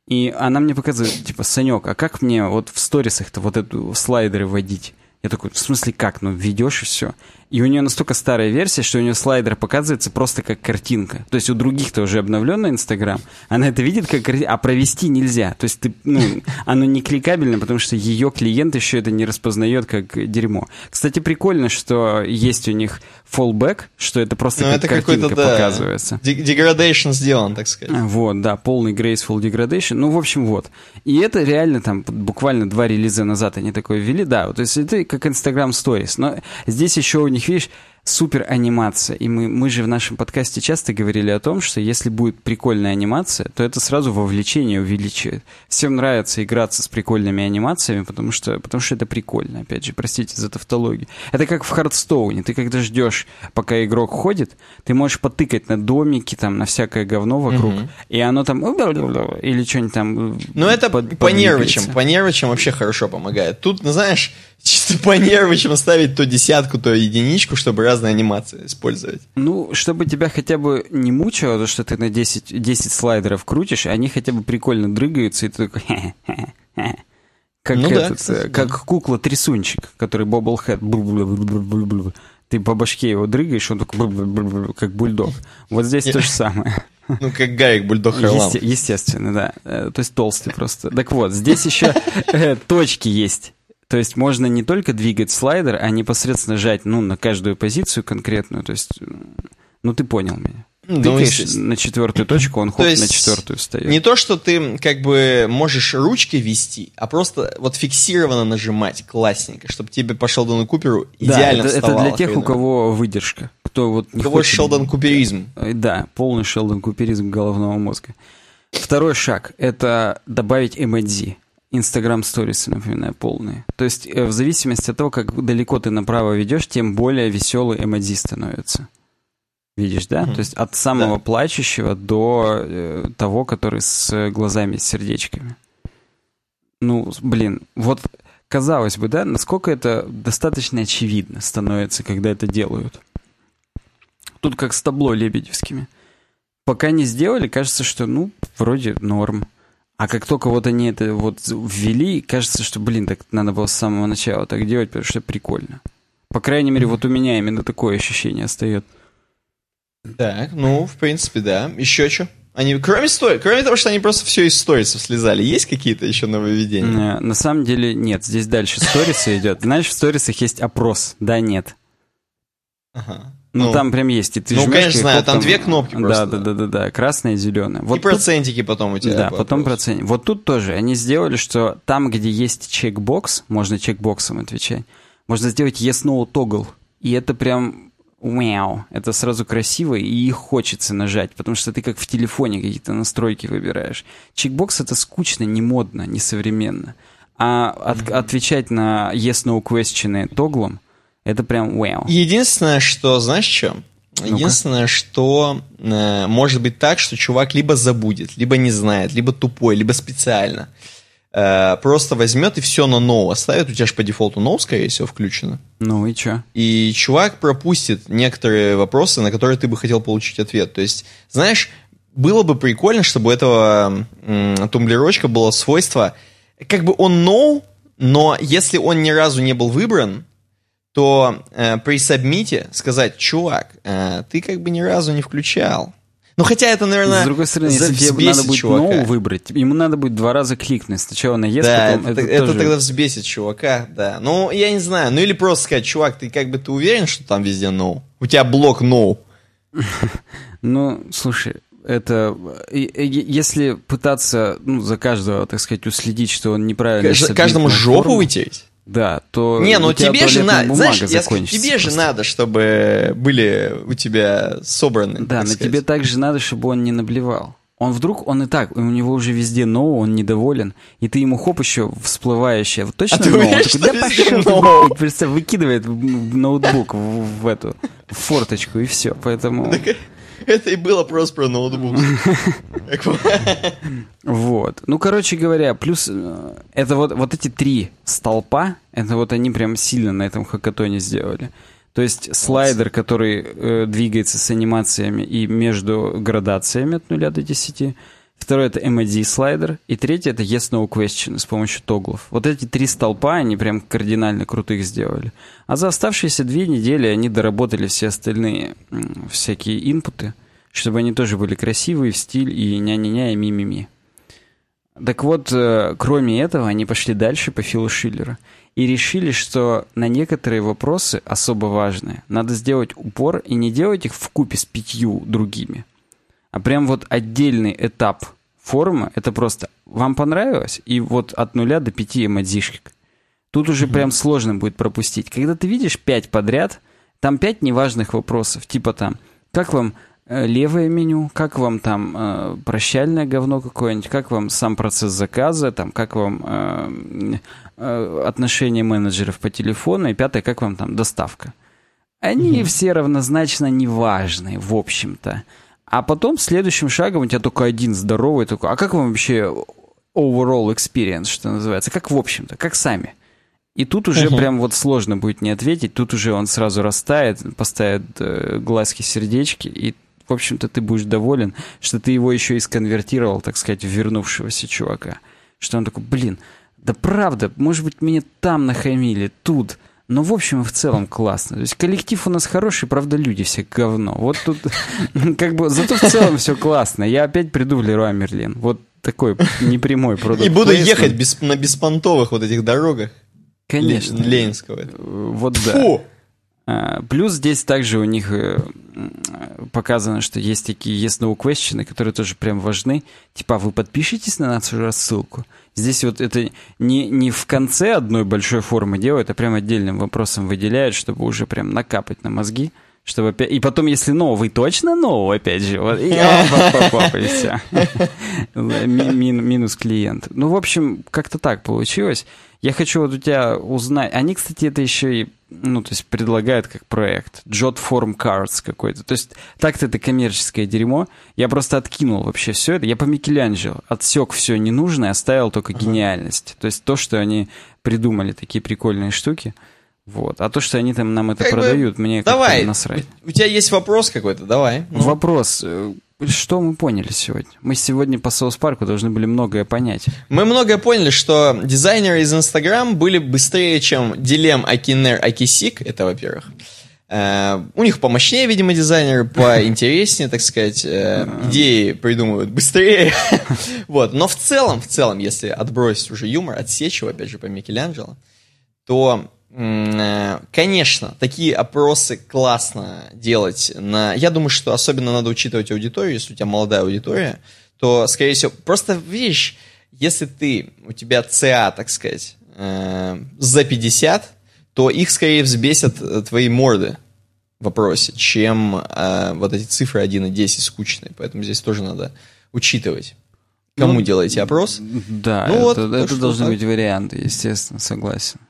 И она мне показывает, типа, Санек, а как мне вот в сторисах-то вот эту слайдеры вводить? Я такой, в смысле как? Ну, введешь и все. И у нее настолько старая версия, что у нее слайдер показывается просто как картинка. То есть у других-то уже обновленный Инстаграм, она это видит как а провести нельзя. То есть ты, ну, *laughs* оно не кликабельно, потому что ее клиент еще это не распознает как дерьмо. Кстати, прикольно, что есть у них fallback, что это просто Ну, как это картинка да, показывается. де- degradation сделан, так сказать. Вот, да, полный graceful degradation. Ну, в общем, вот. И это реально там буквально два релиза назад они такое ввели. Да, то есть это как Instagram Stories. Но здесь еще у них, видишь, супер анимация. И мы, мы же в нашем подкасте часто говорили о том, что если будет прикольная анимация, то это сразу вовлечение увеличивает. Всем нравится играться с прикольными анимациями, потому что, потому что это прикольно. Опять же, простите за тавтологию. Это как в Хардстоуне. Ты когда ждешь, пока игрок ходит, ты можешь потыкать на домики, там, на всякое говно вокруг, и оно там или что-нибудь там Ну, это под- по нервичам. По нервичам вообще хорошо помогает. Тут, ну, знаешь, чисто по нервичам ставить то десятку, то единичку, чтобы разные анимации использовать. Ну, чтобы тебя хотя бы не мучило, то, что ты на 10, 10 слайдеров крутишь, они хотя бы прикольно дрыгаются, и ты такой... Как Ну да, этот, кстати, э, как кукла-трясунчик, который. Бу-бу-бу-бу-бу-бу-бу. Ты по башке его дрыгаешь, он такой бу-бу-бу-бу, как бульдог. Вот здесь то же *laughs* самое. Ну, как Гарик Бульдог. Есте- естественно, да. Э, То есть толстый просто. Так вот, здесь еще э, точки есть. То есть можно не только двигать слайдер, а непосредственно жать ну, на каждую позицию конкретную. То есть, ну ты понял меня. Ну, Тыкаешь естественно. на четвертую точку, он хоп, на четвертую встает. Не то, что ты как бы можешь ручкой вести, а просто вот фиксированно нажимать классненько, чтобы тебе по Шелдону Куперу да, идеально это, это вставало для тех, у хреново. кого выдержка. Кто вот У не кого хочет- Шелдон Куперизм. Э, Да, полный Шелдон Куперизм головного мозга. Второй шаг — это добавить эмодзи. Инстаграм сторисы, напоминаю, полные. То есть э, в зависимости от того, как далеко ты направо ведешь, тем более веселый эмодзи становится. Видишь, да? Мгм. То есть от самого Да. плачущего до э, того, который с глазами, с сердечками. Ну, блин, вот казалось бы, да, насколько это достаточно очевидно становится, когда это делают. Тут как с табло лебедевскими. Пока не сделали, кажется, что, ну, вроде норм. А как только вот они это вот ввели, кажется, что, блин, так надо было с самого начала так делать, потому что прикольно. По крайней мере, вот у меня именно такое ощущение остается. Так, ну, в принципе, да. Еще что? Они, кроме, стори- кроме того, что они просто все из сторисов слезали, есть какие-то еще нововведения? Э, На самом деле нет, здесь дальше сторисы идет. Знаешь, в сторисах есть опрос, да, нет. Ага. Ну, там прям есть, и ты ну, жмешь, конечно, и знаю, там две кнопки просто, да, да. да, да, да, красная и зеленая. И Вот тут- процентики потом у тебя. Да, по потом вопросу. процент. Вот тут тоже они сделали, что там, где есть чекбокс, можно чекбоксом отвечать, можно сделать yes no toggle. И это прям вау, это сразу красиво, и их хочется нажать, потому что ты как в телефоне какие-то настройки выбираешь. Чекбокс это скучно, не модно, не современно. А от- отвечать на yes no question тоглом, это прям вау. Единственное, что, знаешь что? Единственное, что э, может быть так, что чувак либо забудет, либо не знает, либо тупой, либо специально. Э, просто возьмет и все на no оставит. У тебя же по дефолту no, скорее всего, включено. Ну и чё? И чувак пропустит некоторые вопросы, на которые ты бы хотел получить ответ. То есть, знаешь, было бы прикольно, чтобы у этого м, тумблерочка было свойство, как бы он no, но если он ни разу не был выбран, то э, при сабмите сказать, чувак, э, ты как бы ни разу не включал. Ну, хотя это, наверное, С другой стороны, если тебе надо будет чувака. no выбрать, ему надо будет два раза кликнуть. Сначала на yes, Да, потом это, это, это тоже- тогда взбесит чувака, да. Ну, я не знаю. Ну, или просто сказать, чувак, ты как бы ты уверен, что там везде no? У тебя блок no. *laughs* Ну, слушай, это... Если пытаться, ну, за каждого, так сказать, уследить, что он неправильно... Каждому жопу вытереть? Да, то... Не, ну тебе же надо, знаешь, я скажу, тебе же просто. надо, чтобы были у тебя собраны. Да, так но сказать. тебе также надо, чтобы он не наблевал. Он вдруг, он и так, у него уже везде no, он недоволен, и ты ему хоп еще всплывающее, вот точно А ты? Он уверен, такой, да пошел представь, выкидывает ноутбук в, в эту в форточку, и все, поэтому... Это и было просто про ноутбук. Вот. Ну, короче говоря, плюс э, это вот, вот эти три столпа, это вот они прям сильно на этом хакатоне сделали. То есть слайдер, который э, двигается с анимациями и между градациями от 0 до 10. Второй это MID слайдер. И третий это Yes No Question с помощью тоглов. Вот эти три столпа они прям кардинально крутых сделали. А за оставшиеся две недели они доработали все остальные всякие инпуты, чтобы они тоже были красивые в стиль и ня-ня-ня и ми-ми-ми. Так вот, э, кроме этого, они пошли дальше по Филу Шиллера и решили, что на некоторые вопросы, особо важные, надо сделать упор и не делать их в купе с пятью другими, а прям вот отдельный этап форума, это просто вам понравилось, и вот от нуля до пяти эмодзишек. Тут уже прям сложно будет пропустить. Когда ты видишь пять подряд, там пять неважных вопросов, типа там, как вам э, левое меню, как вам там э, прощальное говно какое-нибудь, как вам сам процесс заказа, там, как вам э, э, отношения менеджеров по телефону, и пятое, как вам там доставка. Они все равнозначно неважные, в общем-то. А потом следующим шагом у тебя только один здоровый такой. А как вам вообще overall experience, что называется? Как в общем-то, как сами? И тут уже Мгм. прям вот сложно будет не ответить. Тут уже он сразу растает, поставит э, глазки, сердечки, и, в общем-то, ты будешь доволен, что ты его еще и сконвертировал, так сказать, в вернувшегося чувака. Что он такой, блин, да правда, может быть, мне там нахамили, тут. Но в общем и в целом классно. То есть коллектив у нас хороший, правда, люди все говно. Вот тут *laughs* как бы, зато в целом все классно. Я опять приду в Леруа Мерлин. Вот такой непрямой продукт. И буду ехать без- на беспонтовых вот этих дорогах. Конечно. Ле- Ленинского. Э, Вот да. Фу! А, Плюс здесь также у них э, показано, что есть такие есть no question, которые тоже прям важны. Типа, вы подпишитесь на нашу рассылку? Здесь вот это не, не в конце одной большой формы делают, а прям отдельным вопросом выделяют, чтобы уже прям накапать на мозги. Чтобы опять... И потом, если вы точно no, опять же. Вот, и. *laughs* Ми- мин- Минус клиент. Ну, в общем, как-то так получилось. Я хочу вот у тебя узнать. Они, кстати, это еще и, ну, то есть предлагают как проект. Jot Form Cards какой-то. То есть так-то это коммерческое дерьмо. Я просто откинул вообще все это. Я по Микеланджело отсек все ненужное, оставил только гениальность. То есть то, что они придумали такие прикольные штуки. Вот. А то, что они там нам это Как бы, продают, мне как-то Давай. насрать. У тебя есть вопрос какой-то? Давай. Ну. Вопрос. э, Что мы поняли сегодня? Мы сегодня по Саус Парку должны были многое понять. Мы многое поняли, что дизайнеры из Инстаграм были быстрее, чем Дилем Акинер Акисик, это во-первых. Э, у них помощнее, видимо, дизайнеры, *laughs* поинтереснее, так сказать, э, идеи придумывают быстрее. *laughs* вот. Но в целом, в целом, если отбросить уже юмор, отсечь его, опять же, по Микеланджело, то, конечно, такие опросы классно делать. На... Я думаю, что особенно надо учитывать аудиторию, если у тебя молодая аудитория, то, скорее всего, просто видишь, если ты, у тебя ЦА, так сказать, э, за 50, то их скорее взбесят э, твои морды в вопросе, чем э, вот эти цифры 1 и 10 скучные. Поэтому здесь тоже надо учитывать. Кому Ну, делаете опрос? Да, Ну вот, это, так это что должны так. быть варианты, естественно, согласен.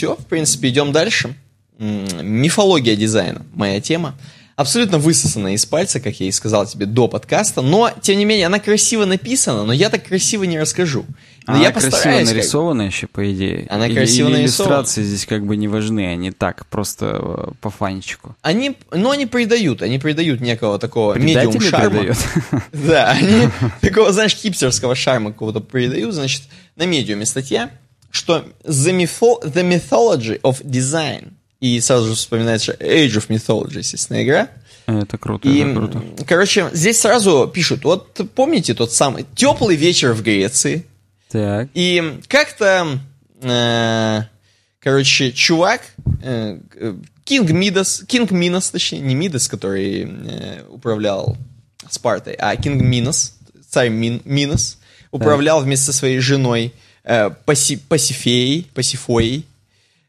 Все, в принципе, идем дальше. Мифология дизайна, моя тема. Абсолютно высосанная из пальца, как я и сказал тебе до подкаста, но, тем не менее, она красиво написана, но я так красиво не расскажу. Но Она я красиво постараюсь. как- нарисована еще, по идее. Она Или- красиво или нарисована. иллюстрации здесь как бы не важны, они так, просто э, по фанчику. Они, ну, они придают, они придают некого такого медиум шарма. *laughs* Да, они такого, знаешь, хипстерского шарма какого-то придают, значит, на медиуме статья, что the, mytho- the mythology of design, и сразу же вспоминается Age of Mythology, естественно, игра, Это круто, И, это круто. короче, здесь сразу пишут, вот помните тот самый теплый вечер в Греции, Так. и как-то, э, короче, чувак, э, э, Кинг Мидас, Кинг Минос, точнее, не Мидас, который э, управлял Спартой, а Кинг Минос, царь Мин, Минос, управлял вместе со своей женой э, Паси, Пасифеей, Пасифоей.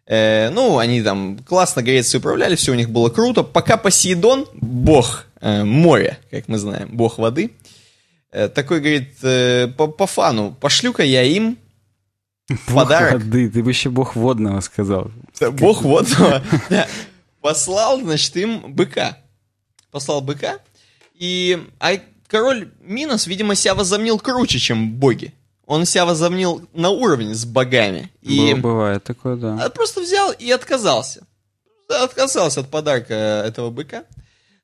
Э, ну, они там классно Грецией управляли, все у них было круто. Пока Посейдон, бог э, моря, как мы знаем, бог воды, э, такой говорит, э, по, по фану, пошлю-ка я им Бог подарок. воды, ты бы еще бог водного сказал. Бог водного, *laughs* Послал, значит, им быка. Послал быка. И а король Минос, видимо, себя возомнил круче, чем боги. Он себя возомнил на уровне с богами. И Бывает такое, да. Просто взял и отказался. Отказался от подарка этого быка.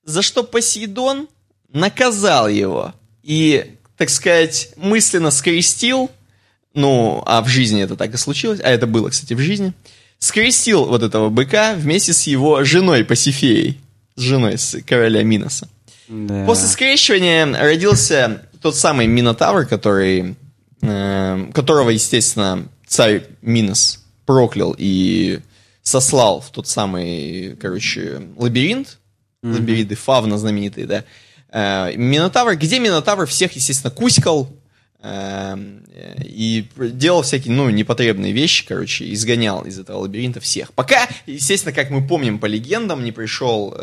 За что Посейдон наказал его. И, так сказать, мысленно скрестил ну, а в жизни это так и случилось, а это было, кстати, в жизни, скрестил вот этого быка вместе с его женой Пасифеей, с женой с короля Миноса. Да. После скрещивания родился тот самый Минотавр, который, э, которого, естественно, царь Минос проклял и сослал в тот самый, короче, лабиринт, mm-hmm. лабиринты Фавна знаменитые, да. Э, Минотавр, где Минотавр всех, естественно, куськал, Эм, и делал всякие, ну, непотребные вещи, короче, изгонял из этого лабиринта всех. Пока, естественно, как мы помним по легендам, не пришел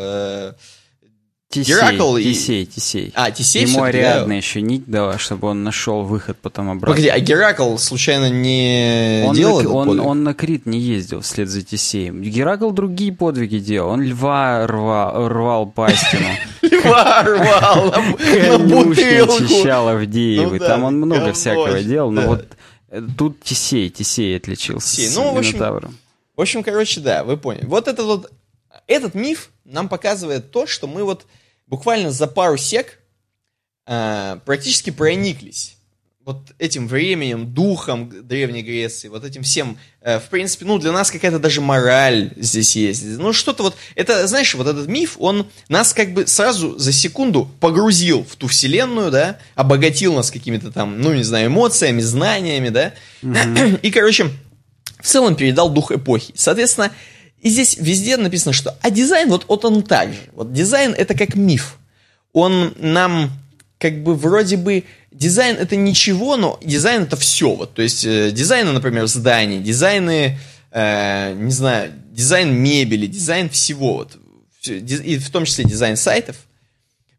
Тисей, Геракл и... Тисей. А, Тисей Ему Ариадна да. еще нить дала, чтобы он нашел выход потом обратно. Погоди, а Геракл случайно не он делал на, он, он на Крит не ездил вслед за Тисеем. Геракл другие подвиги делал. Он льва рвал, рвал пастину. *laughs* Льва рвал на бутылку. очищал Авдеевы. Ну Там он много всякого делал. Но вот э, тут Тисей, Тисей отличился с ну, Минотавром. В общем, короче, да, вы поняли. Вот этот вот, этот миф нам показывает то, что мы вот буквально за пару сек э, практически прониклись вот этим временем, духом Древней Греции, вот этим всем, э, в принципе, ну, для нас какая-то даже мораль здесь есть. Ну, что-то вот, это, знаешь, вот этот миф, он нас как бы сразу за секунду погрузил в ту вселенную, да, обогатил нас какими-то там, ну, не знаю, эмоциями, знаниями, да, mm-hmm. и, короче, в целом передал дух эпохи. Соответственно, и здесь везде написано, что... А дизайн, вот, вот он так же. Вот дизайн — это как миф. Он нам как бы вроде бы... Дизайн — это ничего, но дизайн — это все. Вот, то есть э, дизайны, например, зданий, дизайны, э, не знаю, дизайн мебели, дизайн всего. Вот, и в том числе дизайн сайтов.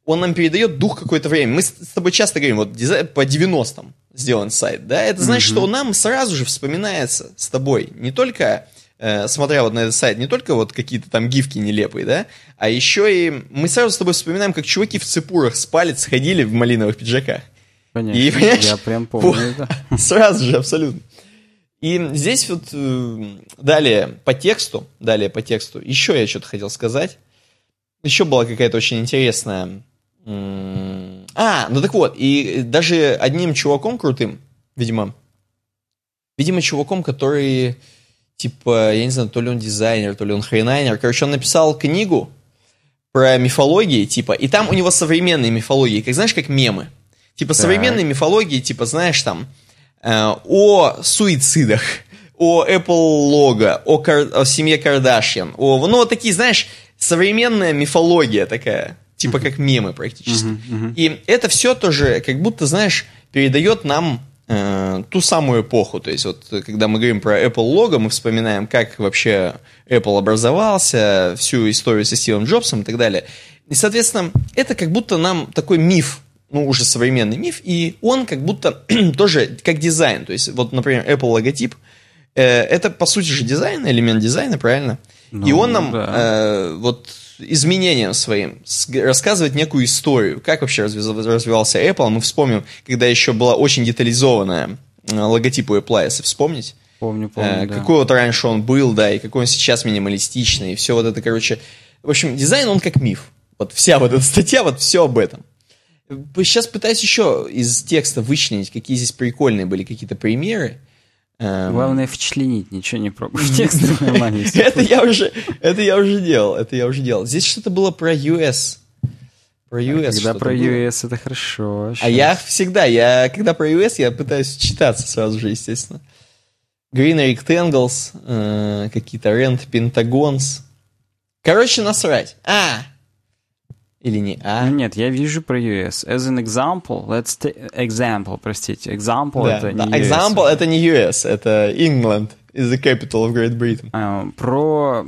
Он нам передает дух какого-то время. Мы с тобой часто говорим, вот дизайн по 90-м сделан сайт, да? Это значит, mm-hmm. что нам сразу же вспоминается с тобой не только э, смотря вот на этот сайт, не только вот какие-то там гифки нелепые, да, а еще и мы сразу с тобой вспоминаем, как чуваки в цепурах с палец ходили в малиновых пиджаках. Понятно. И, понимаешь, я прям *laughs* помню это. *laughs* Сразу же, абсолютно. И здесь вот э, далее по тексту, далее по тексту, еще я что-то хотел сказать. Еще была какая-то очень интересная... А, ну так вот, и даже одним чуваком крутым, видимо, видимо, чуваком, который типа, я не знаю, то ли он дизайнер, то ли он хренайнер. Короче, он написал книгу про мифологии, типа, и там у него современные мифологии, как знаешь, как мемы. Типа, так. современные мифологии, типа, знаешь, там, э, о суицидах, *laughs* о Apple лого, о, Кар... о семье Кардашьян, о, ну, вот такие, знаешь, современная мифология такая, типа, как мемы практически. Uh-huh, uh-huh. И это все тоже, как будто, знаешь, передает нам э, ту самую эпоху. То есть вот когда мы говорим про Apple лого, мы вспоминаем, как вообще Apple образовался, всю историю со Стивом Джобсом и так далее. И, соответственно, это как будто нам такой миф, ну, уже современный миф, и он как будто *clears throat* тоже как дизайн. То есть, вот, например, Apple логотип, э, это, по сути же, дизайн, элемент дизайна, правильно? Ну, и он нам да. э, вот изменениям своим, рассказывать некую историю, как вообще развивался Apple. Мы вспомним, когда еще была очень детализованная э, логотип у Apple, если вспомнить. Помню, помню, э, да. Какой вот раньше он был, да, и какой он сейчас минималистичный, и все вот это, короче. В общем, дизайн, он как миф. Вот вся вот эта статья, вот все об этом. Сейчас пытаюсь еще из текста вычленить, какие здесь прикольные были какие-то примеры. Эм... Главное вчленить, ничего не пробуй. *laughs* Текст *laughs* это я уже, это я уже делал, это я уже делал. Здесь что-то было про US. Про US. Когда про US это хорошо. А я всегда, я когда про US, я пытаюсь читаться сразу же, естественно. Green Rectangles, э, какие-то Rent Pentagons. Короче, насрать. А, Или не А? Нет, я вижу про US. As an example, let's take... Example, простите. Example Да, это да. не US. Example это не US, это England is the capital of Great Britain. А, про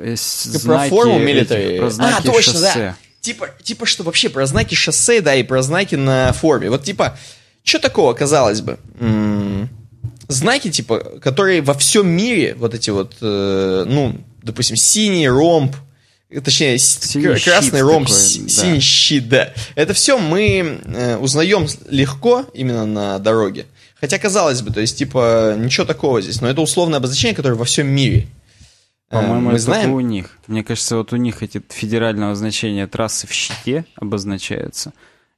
э, с- Про знаки форму military. про знаки а, точно, шоссе. да. Типа, типа, что вообще про знаки шоссе, да, и про знаки на форме. Вот типа, что такого, казалось бы? М, знаки, типа, которые во всем мире, вот эти вот, э, ну, допустим, синий ромб, точнее, с- Синий красный ромб, такой, си- да. синий щит, да. Это все мы э, узнаем легко именно на дороге. Хотя, казалось бы, то есть, типа, ничего такого здесь, но это условное обозначение, которое во всем мире. Э, По-моему, это знаем, у них. Мне кажется, вот у них эти федерального значения трассы в щите обозначаются.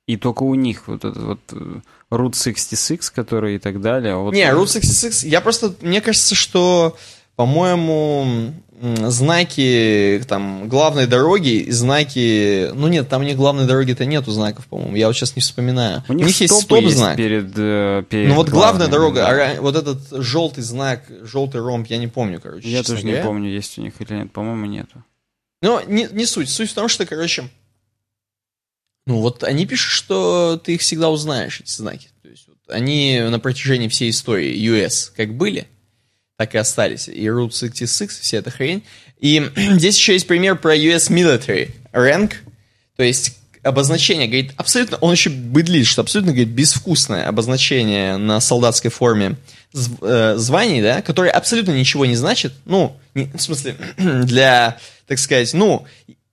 И только у них вот этот вот э, Route 66, который и так далее. Вот Не, Route 66, я просто, мне кажется, что, по-моему, знаки там главной дороги и знаки, ну нет, там не главной дороги-то нету знаков, по-моему, я вот сейчас не вспоминаю. У них, есть стопы стоп-знак. перед, э, перед Ну вот главная дорога, да. а вот этот желтый знак, желтый ромб, я не помню, короче. Я тоже не говоря. помню, есть у них или нет. По-моему, нету. Но не, не суть. Суть в том, что, короче, ну вот они пишут, что ты их всегда узнаешь, эти знаки. То есть вот они на протяжении всей истории US как были, так и остались. И Route 66, вся эта хрень. И *clears throat* здесь еще есть пример про US Military Rank, то есть обозначение, говорит, абсолютно, он еще быдлит, что абсолютно, говорит, безвкусное обозначение на солдатской форме зв- э, званий, да, которое абсолютно ничего не значит, ну, не- в смысле, *clears throat* для, так сказать, ну,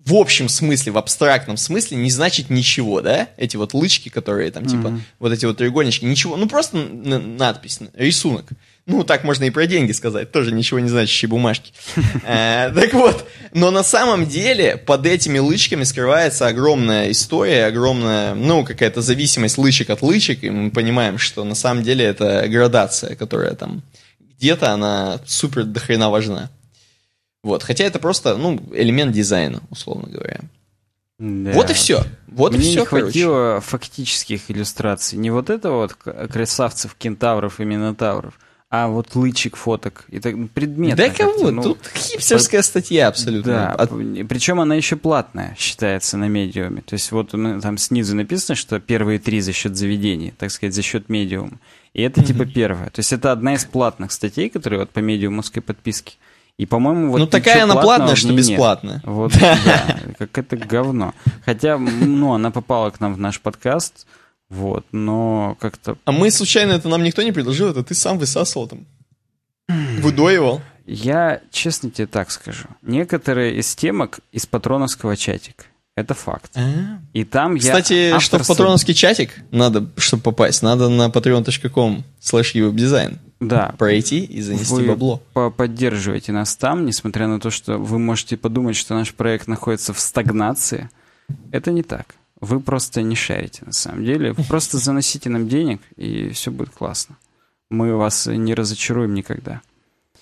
в общем смысле, в абстрактном смысле не значит ничего, да, эти вот лычки, которые там, типа, вот эти вот треугольнички, ничего, ну, просто надпись, рисунок. Ну, так можно и про деньги сказать, тоже ничего не значащие бумажки. *laughs* Э, Так вот, но на самом деле под этими лычками скрывается огромная история, огромная, ну, какая-то зависимость лычек от лычек, и мы понимаем, что на самом деле это градация, которая там где-то она супер дохрена важна. Вот, хотя это просто, ну, элемент дизайна, условно говоря. Да. Вот и все. Вот Мне и все, не хватило фактических иллюстраций. Не вот этого вот красавцев, кентавров и минотавров, а вот лычек фоток. И так, предмет. Да кого? Тут хипстерская статья абсолютно. Да, От- причем она еще платная считается на медиуме. То есть вот там снизу написано, что первые три за счет заведений, так сказать, за счет медиума. И это типа первая. То есть это одна из платных статей, которые вот по медиумовской подписке. И, по-моему, вот ну, такая она платная, что нет. бесплатная. Вот, *laughs* да, как это говно. Хотя, ну, она попала к нам в наш подкаст, вот, но как-то... А мы, случайно, это нам никто не предложил, это ты сам высасывал там. Выдоивал. Я, честно тебе так скажу, некоторые из темок из патроновского чатика. Это факт. И там Кстати, я... в авторство- патроновский чатик надо, чтобы попасть, надо на patreon.com slash дизайн Да, пройти и занести вы бабло. по- поддерживаете нас там, несмотря на то, что вы можете подумать, что наш проект находится в стагнации. Это не так. Вы просто не шарите, на самом деле. Вы просто заносите нам денег, и все будет классно. Мы вас не разочаруем никогда.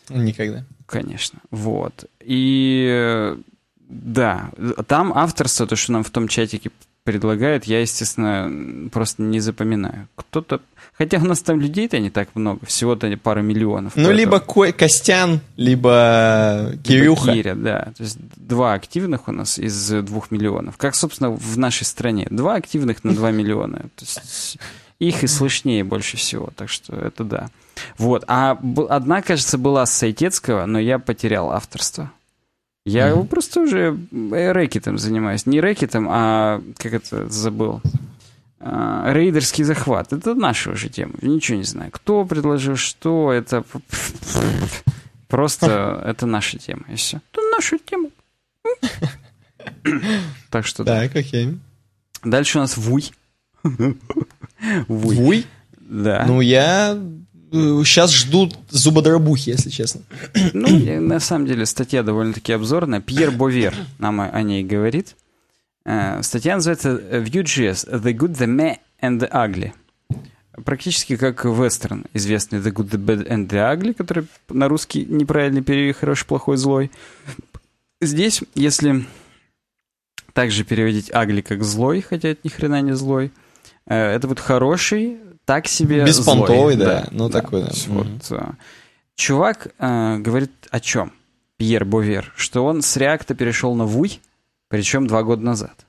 Никогда. Конечно. Вот. И э, да, там авторство, то, что нам в том чатике предлагают, я, естественно, просто не запоминаю. Кто-то... Хотя у нас там людей-то не так много, всего-то пару миллионов. Ну, поэтому- либо Ко- Костян, либо либо Кирюха. Киря, да. То есть два активных у нас из двух миллионов. Как, собственно, в нашей стране. Два активных на два миллиона. То есть их и слышнее больше всего. Так что это да. Вот. А одна, кажется, была с Сайтецкого, но я потерял авторство. Я Мгм. просто уже э, рэкетом занимаюсь. Не рэкетом, а как это забыл. А, рейдерский захват. Это наша уже тема. Ничего не знаю. Кто предложил, что это. Просто *laughs* это наша тема. И все. Это наша тема. Так что да. Так, окей. Дальше у нас Вуй. Вуй. Вуй? *laughs* Да. Ну, я сейчас жду зубодробухи, если честно. Ну, на самом деле, статья довольно-таки обзорная. Пьер Бовер нам о, ней говорит. Э, Статья называется Vue.js The Good, The Meh and The Ugly. Практически как вестерн, известный The Good, The Bad and The Ugly, который на русский неправильно перевели хороший, плохой, злой. Здесь, если также переводить ugly как злой, хотя это ни хрена не злой, э, это вот хороший, так себе Беспонтовый, злой. да. Ну, такой, да. Есть Мгм. Вот, а, чувак э, говорит о чем? Пьер Бовер, что он с реакта перешел на Вуй, причем два года назад.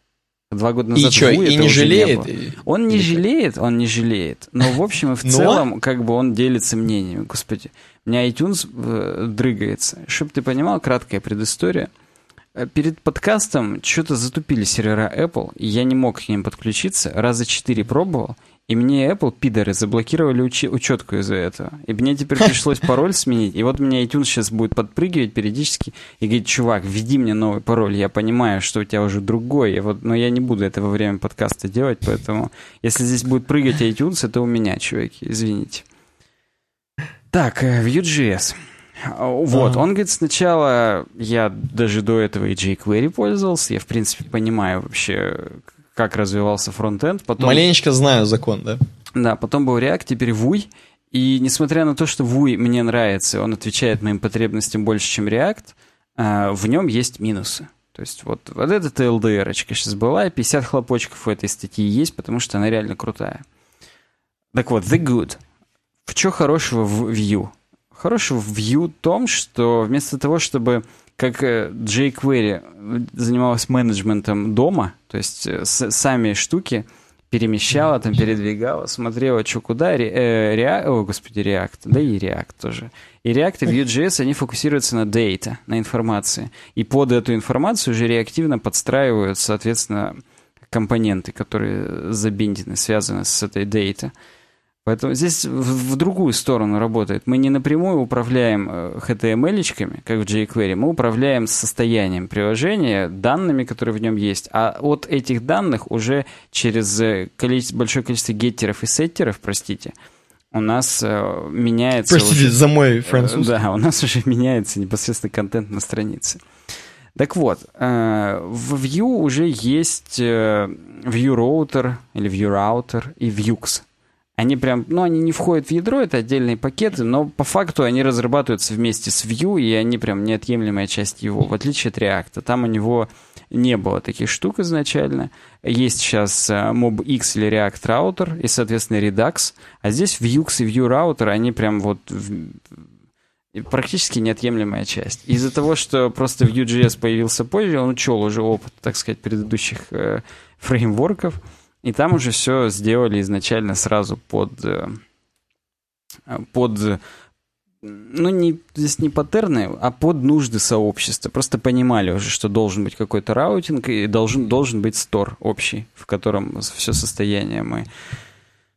Два года назад и что, и не жалеет? И- Он не жалеет, он не жалеет. Но в общем и в *laughs* целом, как бы он делится мнениями. Господи, у меня iTunes э, дрыгается. Чтоб ты понимал, краткая предыстория. Э, Перед подкастом что-то затупили сервера Apple, и я не мог к ним подключиться. Раза четыре пробовал, и мне Apple, пидоры, заблокировали учи- учетку из-за этого. И мне теперь пришлось *laughs* пароль сменить. И вот меня iTunes сейчас будет подпрыгивать периодически и говорит, чувак, введи мне новый пароль. Я понимаю, что у тебя уже другой, и вот, но я не буду это во время подкаста делать, поэтому если здесь будет прыгать iTunes, это у меня, чуваки, извините. Так, э, Vue.js. А, Вот, Ага. он говорит, сначала я даже до этого и jQuery пользовался, я, в принципе, понимаю вообще, как развивался фронтенд. Потом, Маленечко знаю закон, да? да, потом был React, теперь Vue. И несмотря на то, что Vue мне нравится, он отвечает моим потребностям больше, чем React, а, в нем есть минусы. То есть вот, вот эта LDR сейчас была, и 50 хлопочков у этой статьи есть, потому что она реально крутая. Так вот, the good. В что хорошего в Vue? Хорошего в Vue том, что вместо того, чтобы как э, jQuery занималась менеджментом дома, то есть э, сами штуки перемещала, там передвигала, смотрела, что куда, э, React, о, господи, React, да и React тоже. И React и Vue.js, они фокусируются на data, на информации. И под эту информацию уже реактивно подстраивают, соответственно, компоненты, которые забиндены, связаны с этой data. Поэтому здесь в, в другую сторону работает. Мы не напрямую управляем э, HTML-очками, как в jQuery, мы управляем состоянием приложения, данными, которые в нем есть, а от этих данных уже через э, количество, большое количество геттеров и сеттеров, простите, у нас э, меняется... Простите уже- за мой Э, француз. Да, у нас *laughs* уже меняется непосредственно контент на странице. Так вот, э, в Vue уже есть э, Vue Router или Vue Router и Vuex. Они прям, ну, они не входят в ядро, это отдельные пакеты, но по факту они разрабатываются вместе с Vue, и они прям неотъемлемая часть его, в отличие от React. Там у него не было таких штук изначально. Есть сейчас э, MobX или React Router и, соответственно, Redux. А здесь Vuex и Vue Router, они прям вот в- практически неотъемлемая часть. Из-за того, что просто Vue.js появился позже, он учел уже опыт, так сказать, предыдущих э, фреймворков, и там уже все сделали изначально сразу под, э, под э, ну, не, здесь не паттерны, а под нужды сообщества. Просто понимали уже, что должен быть какой-то раутинг и должен, должен быть стор общий, в котором все состояние мы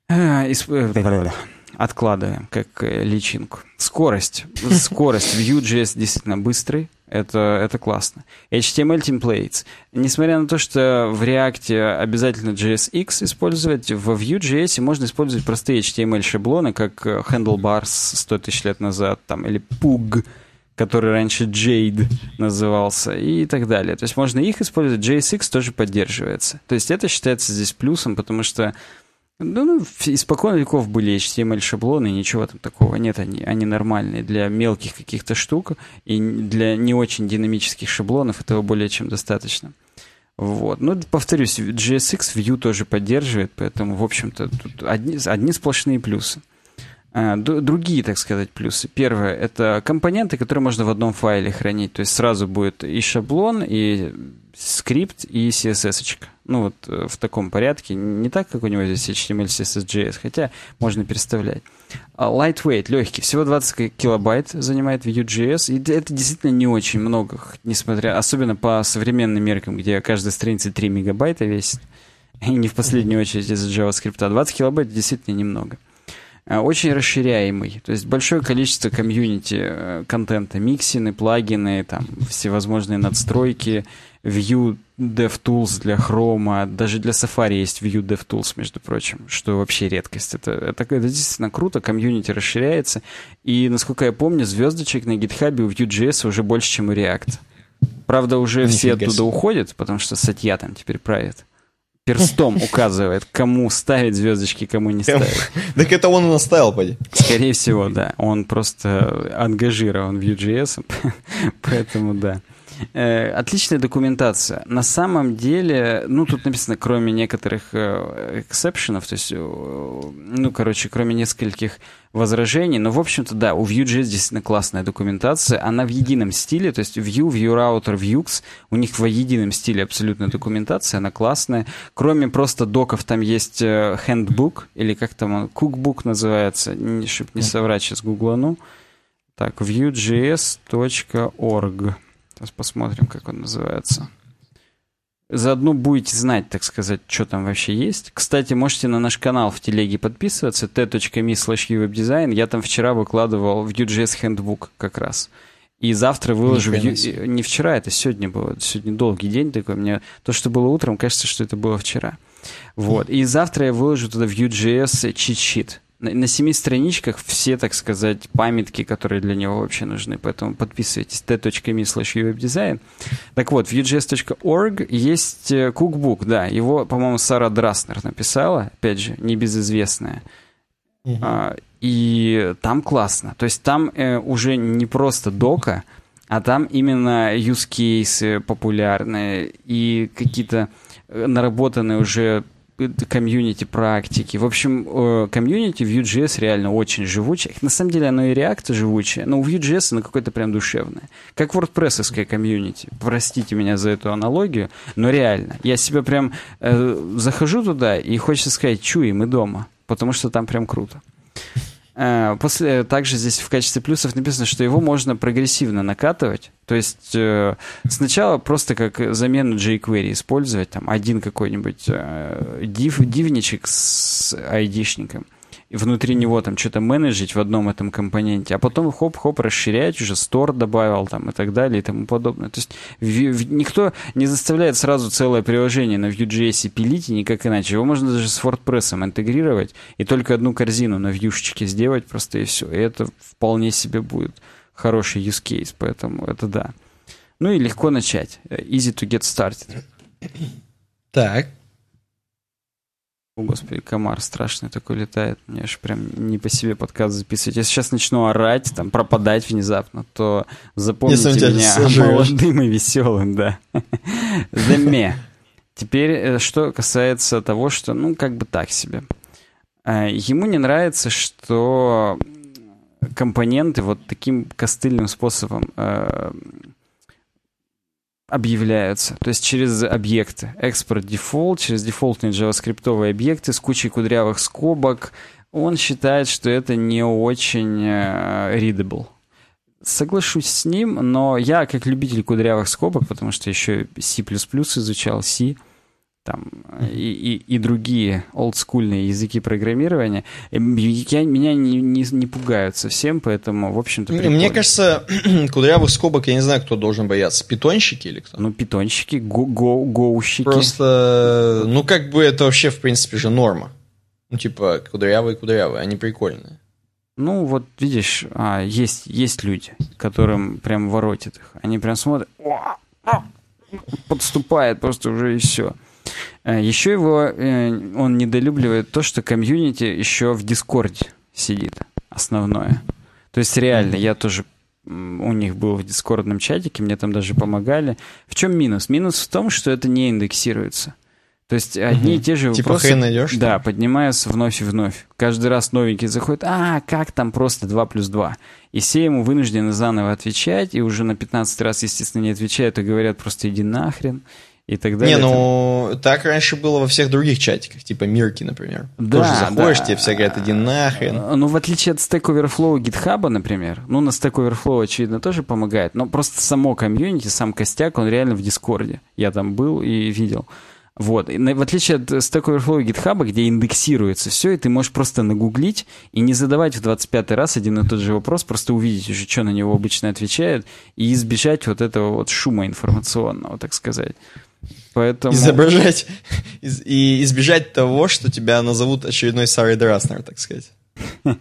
э, э, откладываем, как э, личинку. Скорость. Скорость. Vue.js действительно быстрый. Это, это классно. HTML templates. Несмотря на то, что в React обязательно JSX использовать, в Vue.js можно использовать простые HTML-шаблоны, как Handlebars 100 тысяч лет назад, там, или Pug, который раньше Jade назывался, и так далее. То есть можно их использовать. JSX тоже поддерживается. То есть это считается здесь плюсом, потому что ну, ну, испокон веков были HTML-шаблоны, ничего там такого нет, они, они нормальные для мелких каких-то штук, и для не очень динамических шаблонов этого более чем достаточно. Вот. Ну, повторюсь, JSX Vue тоже поддерживает, поэтому, в общем-то, тут одни, одни сплошные плюсы. А, Другие, так сказать, плюсы. Первое — это компоненты, которые можно в одном файле хранить. То есть сразу будет и шаблон, и скрипт, и CSS. Ну, вот э, в таком порядке. Не так, как у него здесь HTML, CSS, JS, хотя можно переставлять. А Lightweight, легкий. Всего 20 килобайт занимает Vue.js. И это действительно не очень много, несмотря... Особенно по современным меркам, где каждая страница 3 мегабайта весит. И не в последнюю очередь из-за JavaScript. 20 килобайт действительно немного. А, Очень расширяемый. То есть большое количество комьюнити э, контента, миксины, плагины, там всевозможные надстройки, Vue DevTools для Chrome, даже для Safari есть Vue DevTools, между прочим, что вообще редкость. Это, это, это действительно круто, комьюнити расширяется. И, насколько я помню, звездочек на GitHub у Vue.js уже больше, чем у React. Правда, уже все Нифига оттуда себе. уходят, потому что Сатья там теперь правит. Перстом указывает, кому ставить звездочки, кому не ставить. Так это он и наставил, поди. Скорее всего, да. Он просто ангажирован Vue.js, *laughs* поэтому да. Э, отличная документация. На самом деле, ну, тут написано, кроме некоторых э, эксепшенов, то есть, э, ну, короче, кроме нескольких возражений, но, в общем-то, да, у Vue.js действительно классная документация, она в едином стиле, то есть Vue, ViewRouter, Vuex, у них в едином стиле абсолютно документация, она классная. Кроме просто доков, там есть handbook, или как там он, cookbook называется, чтобы не соврать, сейчас гуглану. Так, vuejs.org. Сейчас посмотрим, как он называется. Заодно будете знать, так сказать, что там вообще есть. Кстати, можете на наш канал в телеге подписываться, t.me slash. Я там вчера выкладывал в Vue.js Handbook как раз. И завтра выложу... Vue... Не вчера, это сегодня было. Сегодня долгий день такой. Мне то, что было утром, кажется, что это было вчера. Вот. И завтра я выложу туда Vue.js чит-щит на, на семи страничках все, так сказать, памятки, которые для него вообще нужны. Поэтому подписывайтесь t.me slash webdesign. Так вот, в vue.js.org есть кукбук, э, да, его, по-моему, Сара Драснер написала, опять же, небезызвестная. Uh-huh. А, и там классно. То есть там э, уже не просто дока, а там именно use cases популярные и какие-то э, наработанные уже комьюнити практики. В общем, э, комьюнити в Vue.js реально очень живучее. На самом деле оно и React живучее, но у Vue.js оно какое-то прям душевное. Как WordPress комьюнити. Простите меня за эту аналогию, но реально. Я себя прям э, захожу туда и хочется сказать, чуй, мы дома. Потому что там прям круто. Э, после, также здесь в качестве плюсов написано, что его можно прогрессивно накатывать. То есть э, сначала просто как замену jQuery использовать, там один какой-нибудь э, див, дивничек с айдишником внутри него там что-то менеджить в одном этом компоненте, а потом хоп-хоп расширять, уже стор добавил там и так далее и тому подобное. То есть в, в, никто не заставляет сразу целое приложение на Vue.js пилить и никак иначе. Его можно даже с WordPress интегрировать и только одну корзину на вьюшечке сделать просто и все. И это вполне себе будет хороший use case, поэтому это да. Ну и легко начать. Easy to get started. Так. О, господи, комар страшный такой летает. Мне аж прям не по себе подкаст записывать. Если сейчас начну орать, там, пропадать внезапно, то запомните меня *laughs* молодым и веселым, да. *laughs* The Теперь, э, что касается того, что, ну, как бы так себе. Э, ему не нравится, что компоненты вот таким костыльным способом э, объявляются. То есть через объекты. Экспорт дефолт, через дефолтные JavaScript объекты с кучей кудрявых скобок. Он считает, что это не очень э, readable. Соглашусь с ним, но я как любитель кудрявых скобок, потому что еще C++ изучал, C, там, и, и, и другие олдскульные языки программирования, я, меня не, не, не пугают совсем, поэтому, в общем-то, прикольно. Мне кажется, *clears throat* кудрявых скобок, я не знаю, кто должен бояться. Питонщики или кто? Ну, питонщики, го го гоущики. Просто, ну, как бы это вообще, в принципе, же норма. Ну, типа, кудрявые-кудрявые, они прикольные. Ну, вот видишь, а, есть, есть люди, которым прям воротит их. Они прям смотрят, подступает просто уже и все. Э, еще его, э, он недолюбливает то, что комьюнити еще в Дискорде сидит, основное. То есть реально, я тоже у них был в дискордном чатике, мне там даже помогали. В чем минус? Минус в том, что это не индексируется. То есть одни угу. и те же типа вопросы... Типа найдешь? Да, поднимаются вновь и вновь. Каждый раз новенький заходит, а, как там просто 2 плюс 2? И все ему вынуждены заново отвечать, и уже на 15 раз, естественно, не отвечают, и говорят просто иди нахрен и так далее. Не, ну, так раньше было во всех других чатиках, типа Мирки, например. Да, Тоже заходишь, да. тебе все говорят, иди нахрен. А, ну, в отличие от Stack Overflow GitHub, например, ну, на Stack Overflow, очевидно, тоже помогает, но просто само комьюнити, сам костяк, он реально в Дискорде. Я там был и видел. Вот. И в отличие от Stack Overflow и GitHub, где индексируется все, и ты можешь просто нагуглить и не задавать в 25 раз один и тот же вопрос, просто увидеть уже, что на него обычно отвечают, и избежать вот этого вот шума информационного, так сказать. Поэтому... Изображать *laughs* и избежать того, что тебя назовут очередной Сарой Драснер, так сказать. *laughs*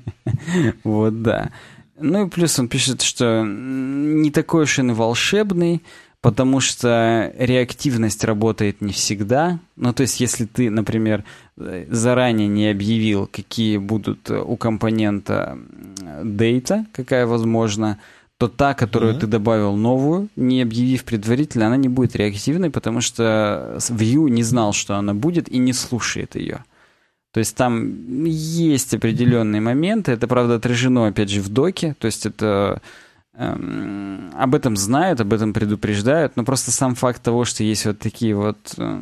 Вот, да. Ну и плюс он пишет, что не такой уж он и волшебный, потому что реактивность работает не всегда. Ну, то есть, если ты, например, заранее не объявил, какие будут у компонента дейта, какая возможна, то та, которую mm-hmm. ты добавил новую, не объявив предварительно, она не будет реактивной, потому что Vue не знал, что она будет, и не слушает ее. То есть там есть определенные моменты. Это, правда, отражено, опять же, в доке. То есть это эм, об этом знают, об этом предупреждают, но просто сам факт того, что есть вот такие вот э,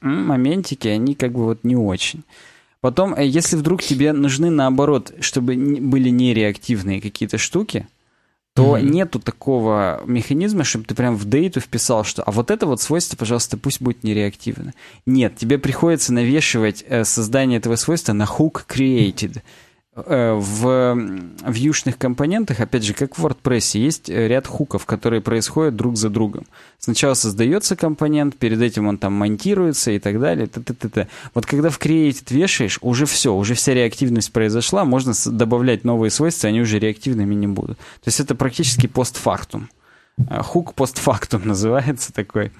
моментики, они как бы вот не очень. Потом, э, если вдруг тебе нужны наоборот, чтобы были нереактивные какие-то штуки, то mm-hmm. нету такого механизма, чтобы ты прям в дейту вписал, что а вот это вот свойство, пожалуйста, пусть будет нереактивно. Нет, тебе приходится навешивать э, создание этого свойства на hook created. Э, в вьюшных компонентах, опять же, как в WordPress, есть ряд хуков, которые происходят друг за другом. Сначала создается компонент, перед этим он там монтируется и так далее. Т -т -т -т. Вот когда в Created вешаешь, уже все, уже вся реактивность произошла, можно добавлять новые свойства, они уже реактивными не будут. То есть это практически постфактум. Э, хук постфактум *laughs* называется такой.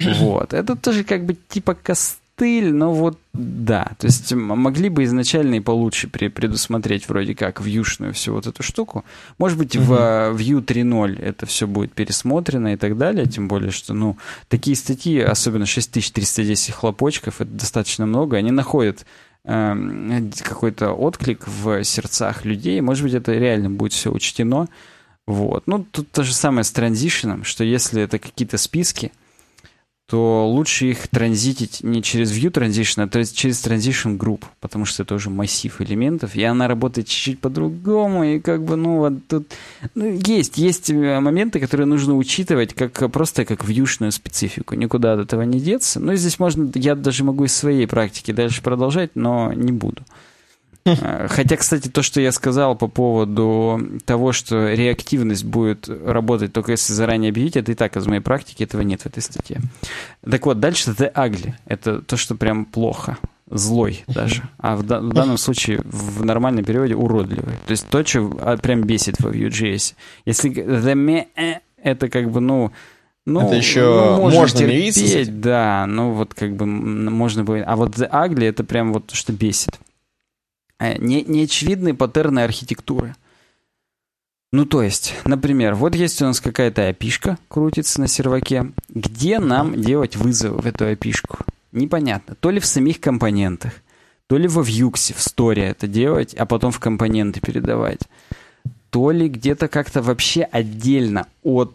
Вот. Это тоже как бы типа каст стыль, но вот да. То есть могли бы изначально и получше предусмотреть вроде как вьюшную всю вот эту штуку. Может быть, mm-hmm. в Vue 3.0 это все будет пересмотрено и так далее, тем более, что, ну, такие статьи, особенно 6310 хлопочков, это достаточно много, они находят э, какой-то отклик в сердцах людей. Может быть, это реально будет все учтено. Вот. Ну, тут то же самое с транзишеном, что если это какие-то списки, то лучше их транзитить не через View Transition, а то есть через Transition Group, потому что это уже массив элементов, и она работает чуть-чуть по-другому, и как бы, ну, вот тут... Ну, есть, есть э, моменты, которые нужно учитывать как просто как вьюшную специфику. Никуда от этого не деться. Ну, и здесь можно, я даже могу из своей практики дальше продолжать, но не буду. Э, хотя, кстати, то, что я сказал по поводу того, что реактивность будет работать только если заранее объявить, это и так из моей практики, этого нет в этой статье. Так вот, дальше the ugly. Это то, что прям плохо злой даже. А в, в данном случае в нормальном переводе уродливый. То есть то, что а, прям бесит в Vue.js. Если the me, э, это как бы, ну, ну, это еще ну, можно, можно терпеть, мириться. Да, ну вот как бы можно было. А вот the ugly это прям вот то, что бесит. Э, не, неочевидные паттерны архитектуры. Ну, то есть, например, вот есть у нас какая-то опишка крутится на серваке. Где нам делать вызовы в эту опишку? Непонятно. То ли в самих компонентах, то ли во Vuex, в сторе это делать, а потом в компоненты передавать. То ли где-то как-то вообще отдельно от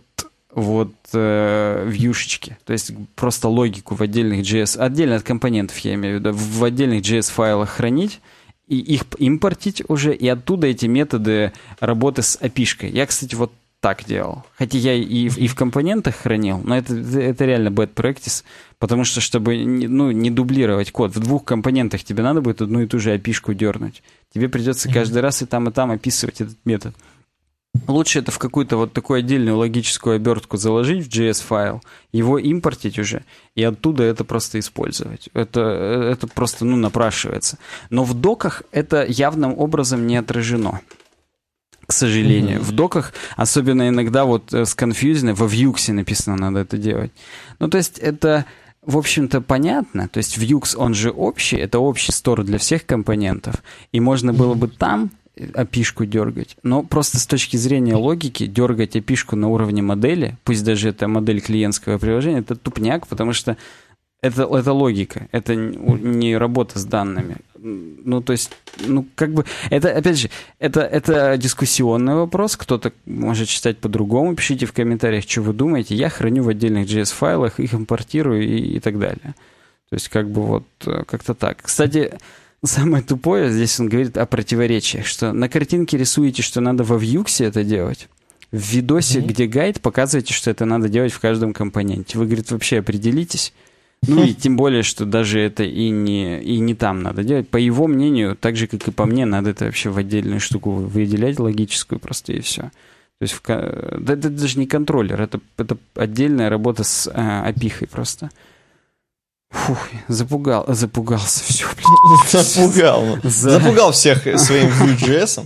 вот э, вьюшечки. То есть просто логику в отдельных JS, отдельно от компонентов, я имею в виду, в отдельных JS-файлах хранить, и их импортить уже, и оттуда эти методы работы с опишкой. Я, кстати, вот так делал. Хотя я и, и в компонентах хранил, но это, это реально bad practice, потому что, чтобы ну, не дублировать код, в двух компонентах тебе надо будет одну и ту же опишку дернуть. Тебе придется каждый раз и там, и там описывать этот метод. Лучше это в какую-то вот такую отдельную логическую обертку заложить в JS-файл, его импортить уже, и оттуда это просто использовать. Это, это просто, ну, напрашивается. Но в доках это явным образом не отражено. К сожалению. Mm-hmm. В доках, особенно иногда вот э, с Confusion, во Vuex написано, надо это делать. Ну, то есть это в общем-то, понятно. То есть Vuex, он же общий, это общий стор для всех компонентов. И можно было бы там опишку дергать. Но просто с точки зрения логики дергать опишку на уровне модели, пусть даже это модель клиентского приложения, это тупняк, потому что это, это логика, это не работа с данными. Ну, то есть, ну, как бы, это, опять же, это, это дискуссионный вопрос, кто-то может читать по-другому, пишите в комментариях, что вы думаете, я храню в отдельных JS-файлах, их импортирую и, и так далее. То есть, как бы вот, э, как-то так. Кстати, Самое тупое, здесь он говорит о противоречиях, что на картинке рисуете, что надо во Vuex это делать, в видосе, mm-hmm. где гайд, показываете, что это надо делать в каждом компоненте. Вы, говорит, вообще определитесь. Ну и *laughs* тем более, что даже это и не, и не там надо делать. По его мнению, так же, как и по мне, надо это вообще в отдельную штуку выделять, логическую просто, и все. То есть в, да, это даже не контроллер, это, это отдельная работа с э, опихой просто. Фух, запугал, запугался, все, блин. Запугал. За... Запугал всех своим Vue.js.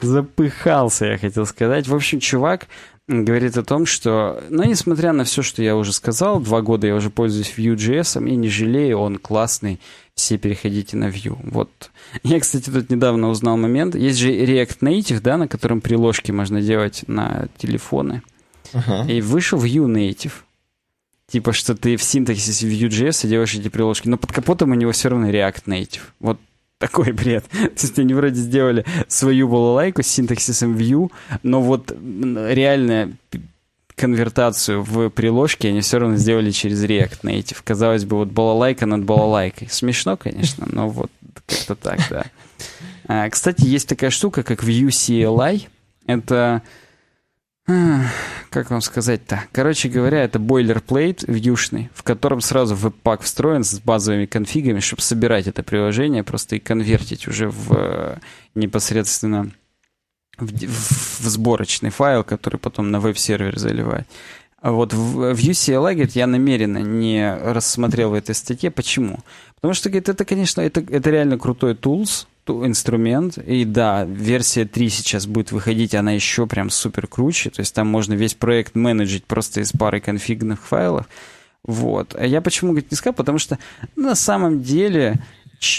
Запыхался, я хотел сказать. В общем, чувак говорит о том, что, ну, несмотря на все, что я уже сказал, два года я уже пользуюсь Vue.js, и не жалею, он классный, все переходите на Vue. Вот. Я, кстати, тут недавно узнал момент. Есть же React Native, да, на котором приложки можно делать на телефоны. Ага. И вышел Vue Native. Типа, что ты в синтаксисе Vue.js делаешь эти приложки, но под капотом у него все равно React Native. Вот такой *laughs* бред. То есть они вроде сделали свою балалайку с синтаксисом Vue, но вот реально конвертацию в приложке они все равно сделали через React Native. Казалось бы, вот балалайка над балалайкой. Смешно, конечно, но вот как-то так, да. А, кстати, есть такая штука, как Vue CLI. Это как вам сказать-то? Короче говоря, это бойлерплейт вьюшный, в котором сразу веб-пак встроен с базовыми конфигами, чтобы собирать это приложение просто и конвертить уже в э, непосредственно в, в, сборочный файл, который потом на веб-сервер заливает. А вот в, в UCLI, говорит, я намеренно не рассмотрел в этой статье. Почему? Потому что, говорит, это, конечно, это, это реально крутой tools, инструмент. И да, версия 3 сейчас будет выходить, она еще прям супер круче. То есть там можно весь проект менеджить просто из пары конфигных файлов. Вот. А я почему, говорит, не сказал? Потому что на самом деле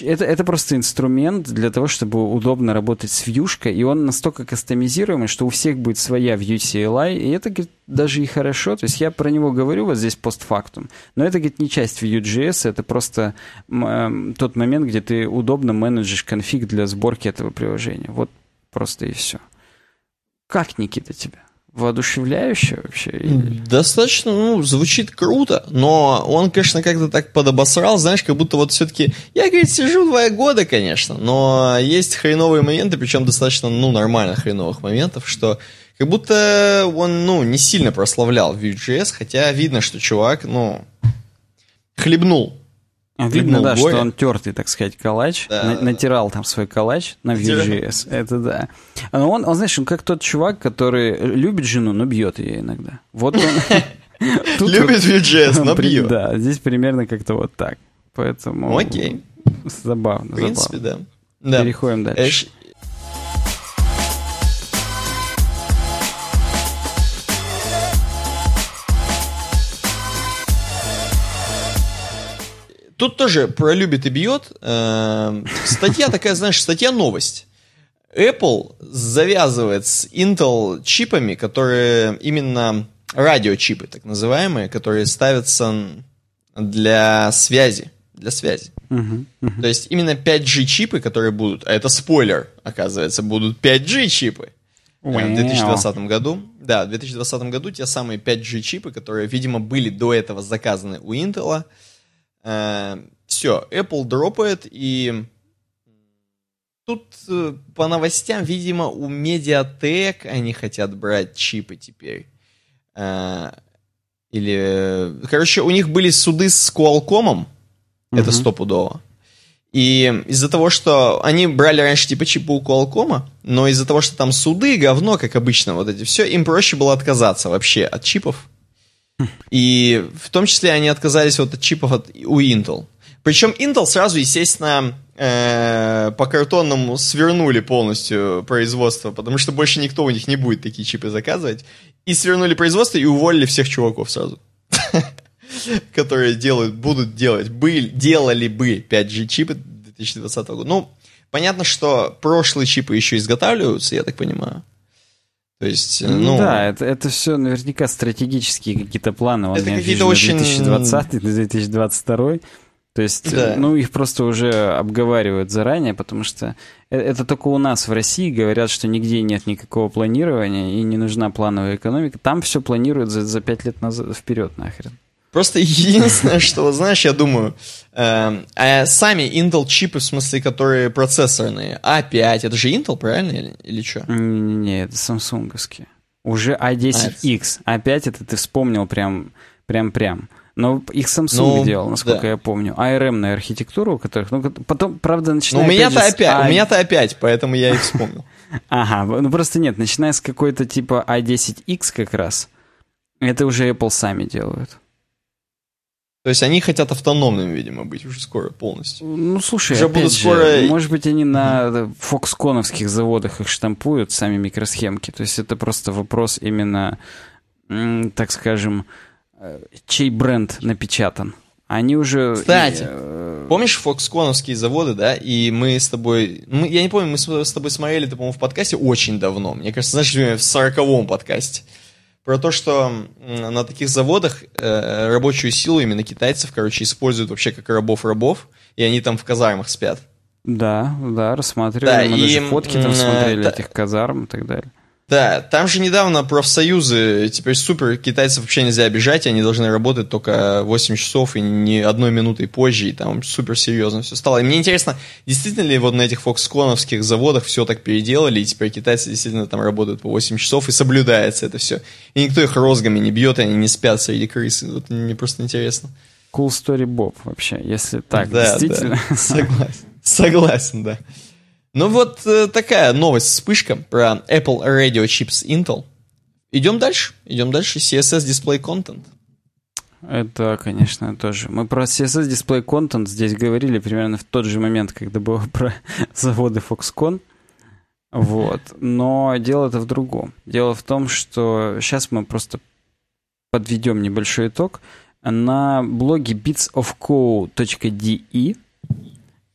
это, это просто инструмент для того, чтобы удобно работать с вьюшкой, и он настолько кастомизируемый, что у всех будет своя Vue CLI, и это, говорит, даже и хорошо. То есть я про него говорю вот здесь постфактум, но это, говорит, не часть Vue.js, это просто э, тот момент, где ты удобно менеджишь конфиг для сборки этого приложения. Вот просто и все. Как, Никита, тебя? Воодушевляюще вообще? Или? Достаточно, ну, звучит круто, но он, конечно, как-то так подобосрал, знаешь, как будто вот все-таки... Я, говорит, сижу два года, конечно, но есть хреновые моменты, причем достаточно, ну, нормально хреновых моментов, что как будто он, ну, не сильно прославлял Vue.js, хотя видно, что чувак, ну, хлебнул Видно, да, горе. что он тертый, так сказать, калач. Да, на, натирал там свой калач на Vue.js. Это да. Но он, он, знаешь, он как тот чувак, который любит жену, но бьет ее иногда. Вот он... *laughs* Любит Vue.js, но бьет. Да, здесь примерно как-то вот так. Поэтому... Окей. Забавно, В принципе, да. Переходим дальше. Тут тоже про любит и бьет. Эм, статья такая, знаешь, статья новость. Apple завязывает с Intel чипами, которые именно радиочипы, так называемые, которые ставятся для связи. Для связи. Uh-huh, uh-huh. То есть именно 5G чипы, которые будут, а это спойлер, оказывается, будут 5G чипы. Wow. В 2020 году. Да, в 2020 году те самые 5G чипы, которые, видимо, были до этого заказаны у Intel, Э, все, Apple дропает, и тут э, по новостям, видимо, у Mediatek они хотят брать чипы теперь. Э, или, короче, у них были суды с Qualcomm, uh-huh. это стопудово. И из-за того, что они брали раньше типа чипы у Qualcomm, но из-за того, что там суды, говно, как обычно, вот эти все, им проще было отказаться вообще от чипов. И в том числе они отказались вот от чипов от, у Intel. Причем Intel сразу, естественно, э, по картонному свернули полностью производство, потому что больше никто у них не будет такие чипы заказывать. И свернули производство и уволили всех чуваков сразу. *laughs* Которые делают, будут делать, были, делали бы 5G чипы 2020 года. Ну, понятно, что прошлые чипы еще изготавливаются, я так понимаю. То есть, ну... ну да, это, это все наверняка стратегические какие-то планы. Он это какие-то очень... 2020 2022 то есть, да. ну, их просто уже обговаривают заранее, потому что э, это только у нас в России говорят, что нигде нет никакого планирования и не нужна плановая экономика. Там все планируют за, за 5 лет назад, вперед нахрен. Просто *laughs* единственное, что, знаешь, я думаю, э, а сами Intel чипы, в смысле, которые процессорные, A5, а это же Intel, правильно, или, или что? Не, это самсунговские. Уже A10X. А, A5 это ты вспомнил прям, прям, прям. Но их Samsung ну, делал, насколько да. я помню. ARM-ная архитектура, у которых... Ну, потом, правда, начиная... Ну, у меня-то опять, а... у меня-то опять, поэтому я их вспомнил. *laughs* Ага, ну просто нет, начиная с какой-то типа A10X как раз, это уже Apple сами делают. То есть они хотят автономными, видимо, быть уже скоро полностью. Ну, слушай, уже будут же, скоро... может быть, они на фоксконовских заводах их штампуют, сами микросхемки. То есть это просто вопрос именно, так скажем, э, чей бренд напечатан. Они уже... Кстати. Э, Помнишь фоксконовские заводы, да? И мы с тобой... Мы, я не помню, мы с, с тобой смотрели, ты, по-моему, в подкасте очень давно. Мне кажется, знаешь, в сороковом подкасте. Про то, что на таких заводах э, рабочую силу именно китайцев, короче, используют вообще как рабов-рабов, и они там в казармах спят. Да, да, рассматривали. Да, Мы и, даже фотки там смотрели да, этих казарм и так далее. Да, там же недавно профсоюзы, теперь супер, китайцев вообще нельзя обижать, они должны работать только 8 часов и ни одной минуты позже, и там супер серьезно все стало. И мне интересно, действительно ли вот на этих фоксконовских заводах все так переделали, и теперь китайцы действительно там работают по 8 часов, и соблюдается это все. И никто их розгами не бьет, и они не спят среди крыс. Вот мне просто интересно. Cool story Bob вообще, если так, да, действительно. Да, согласен, согласен, да. Ну вот э, такая новость, вспышка про Apple Radio Chips Intel. Идем дальше, идем дальше. CSS Display Content. Это, конечно, тоже. Мы про CSS Display Content здесь говорили примерно в тот же момент, когда было *laughs* про заводы Foxconn. Вот. Но дело это в другом. Дело в том, что сейчас мы просто подведем небольшой итог. На блоге bitsofco.de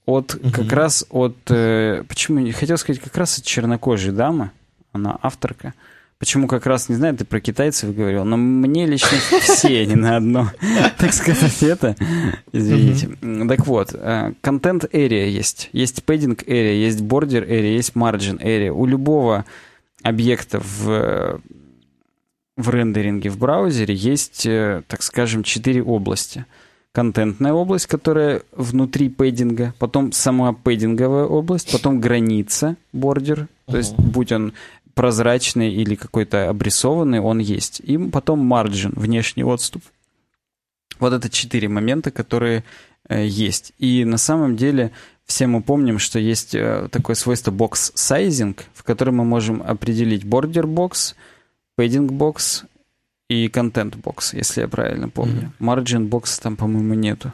от угу. как раз от... Э, почему? не Хотел сказать, как раз от чернокожей дамы. Она авторка. Почему как раз, не знаю, ты про китайцев говорил, но мне лично *laughs* все они на одно, *laughs* так сказать, это. Извините. Так вот, контент area есть. Есть padding area, есть border area, есть margin area. У любого объекта в, в рендеринге в браузере есть, э, так скажем, четыре области – контентная область, которая внутри пэддинга, потом сама пэддинговая область, потом граница, бордер, то есть будь он прозрачный или какой-то обрисованный, он есть. И потом марджин, внешний отступ. Вот это четыре момента, которые э, есть. И на самом деле все мы помним, что есть э, такое свойство sizing, в котором мы можем определить padding box и контент бокс, если я правильно помню. Margin бокса там, по-моему, нету.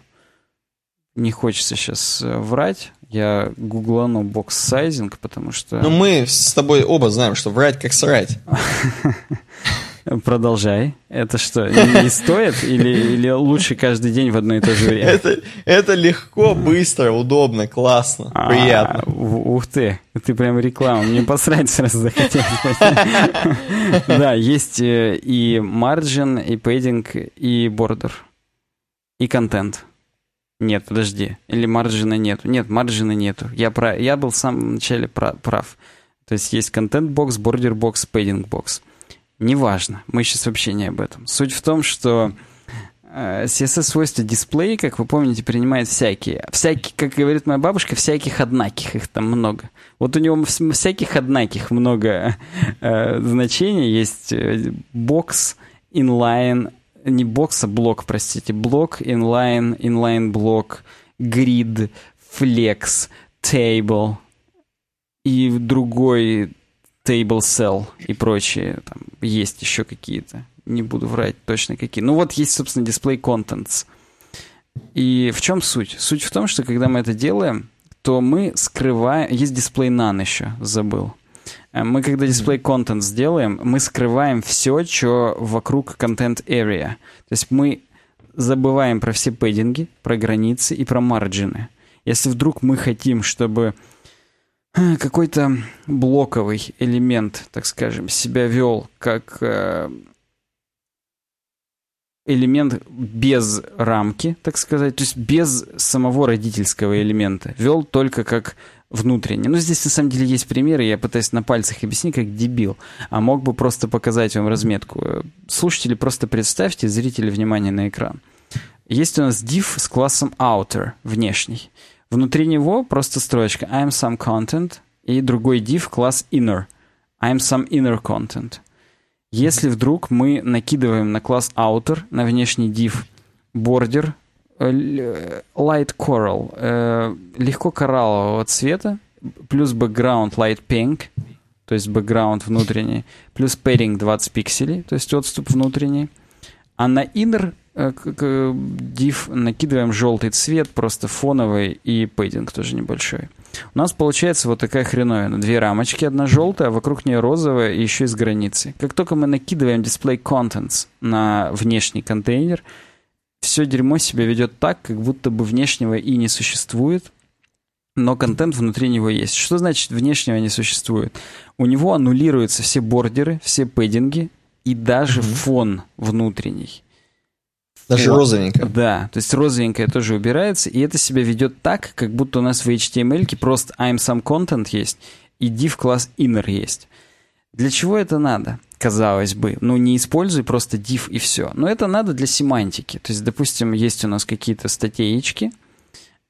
Не хочется сейчас э, врать. Я гуглану бокс сайзинг, потому что... Ну, мы с тобой оба знаем, что врать как срать. *laughs* Продолжай. Это что, не, не стоит или, или лучше каждый день в одно и то же время? Это, это легко, быстро, удобно, классно, а, приятно. Ух ты, ты прям реклама. Мне посрать сразу захотелось. *laughs* Да, есть э, и margin, и padding, и border, и контент. Нет, подожди. Или margin'а нету. Нет, margin'а нету. Я, прав, я был в самом начале прав. То есть есть content-box, border-box, padding-box. Неважно, мы сейчас вообще не об этом. Суть в том, что э, CSS-свойства дисплея, как вы помните, принимает всякие. Всякие, как говорит моя бабушка, всяких однаких, их там много. Вот у него всяких однаких много э, значений. Есть э, бокс, inline, не бокс, а блок, простите, блок, inline, inline блок, grid, flex, table и другой Table Cell и прочие. Там есть еще какие-то. Не буду врать точно какие. Ну вот есть, собственно, Display Contents. И в чем суть? Суть в том, что когда мы это делаем, то мы скрываем... Есть Display None еще, забыл. Э, мы, когда Display Content сделаем, мы скрываем все, что вокруг Content Area. То есть мы забываем про все пэддинги, про границы и про марджины. Если вдруг мы хотим, чтобы какой-то блоковый элемент, так скажем, себя вел как э, элемент без рамки, так сказать, то есть без самого родительского элемента, вел только как внутренний. Ну, здесь на самом деле есть примеры, я пытаюсь на пальцах объяснить, как дебил, а мог бы просто показать вам разметку. Слушатели, просто представьте, зрители, внимание на экран. Есть у нас div с классом outer, внешний. Внутри него просто строчка I'm some content и другой div класс inner. I'm some inner content. Если вдруг мы накидываем на класс outer, на внешний div border, э, э, light coral, э, легко кораллового цвета, плюс background light pink, то есть background внутренний, плюс padding 20 пикселей, то есть отступ внутренний. А на inner div накидываем желтый цвет, просто фоновый, и пейдинг тоже небольшой. У нас получается вот такая хреновина. Две рамочки, одна желтая, а вокруг нее розовая и еще и с границей. Как только мы накидываем display contents на внешний контейнер, все дерьмо себя ведет так, как будто бы внешнего и не существует, но контент внутри него есть. Что значит внешнего не существует? У него аннулируются все бордеры, все пэддинги и даже угу. фон внутренний. Даже вот. розовенькая. Да, то есть розовенькая тоже убирается, и это себя ведет так, как будто у нас в HTML просто I'm some content есть, и div класс inner есть. Для чего это надо? Казалось бы. Ну, не используй просто div и все. Но это надо для семантики. То есть, допустим, есть у нас какие-то статейки,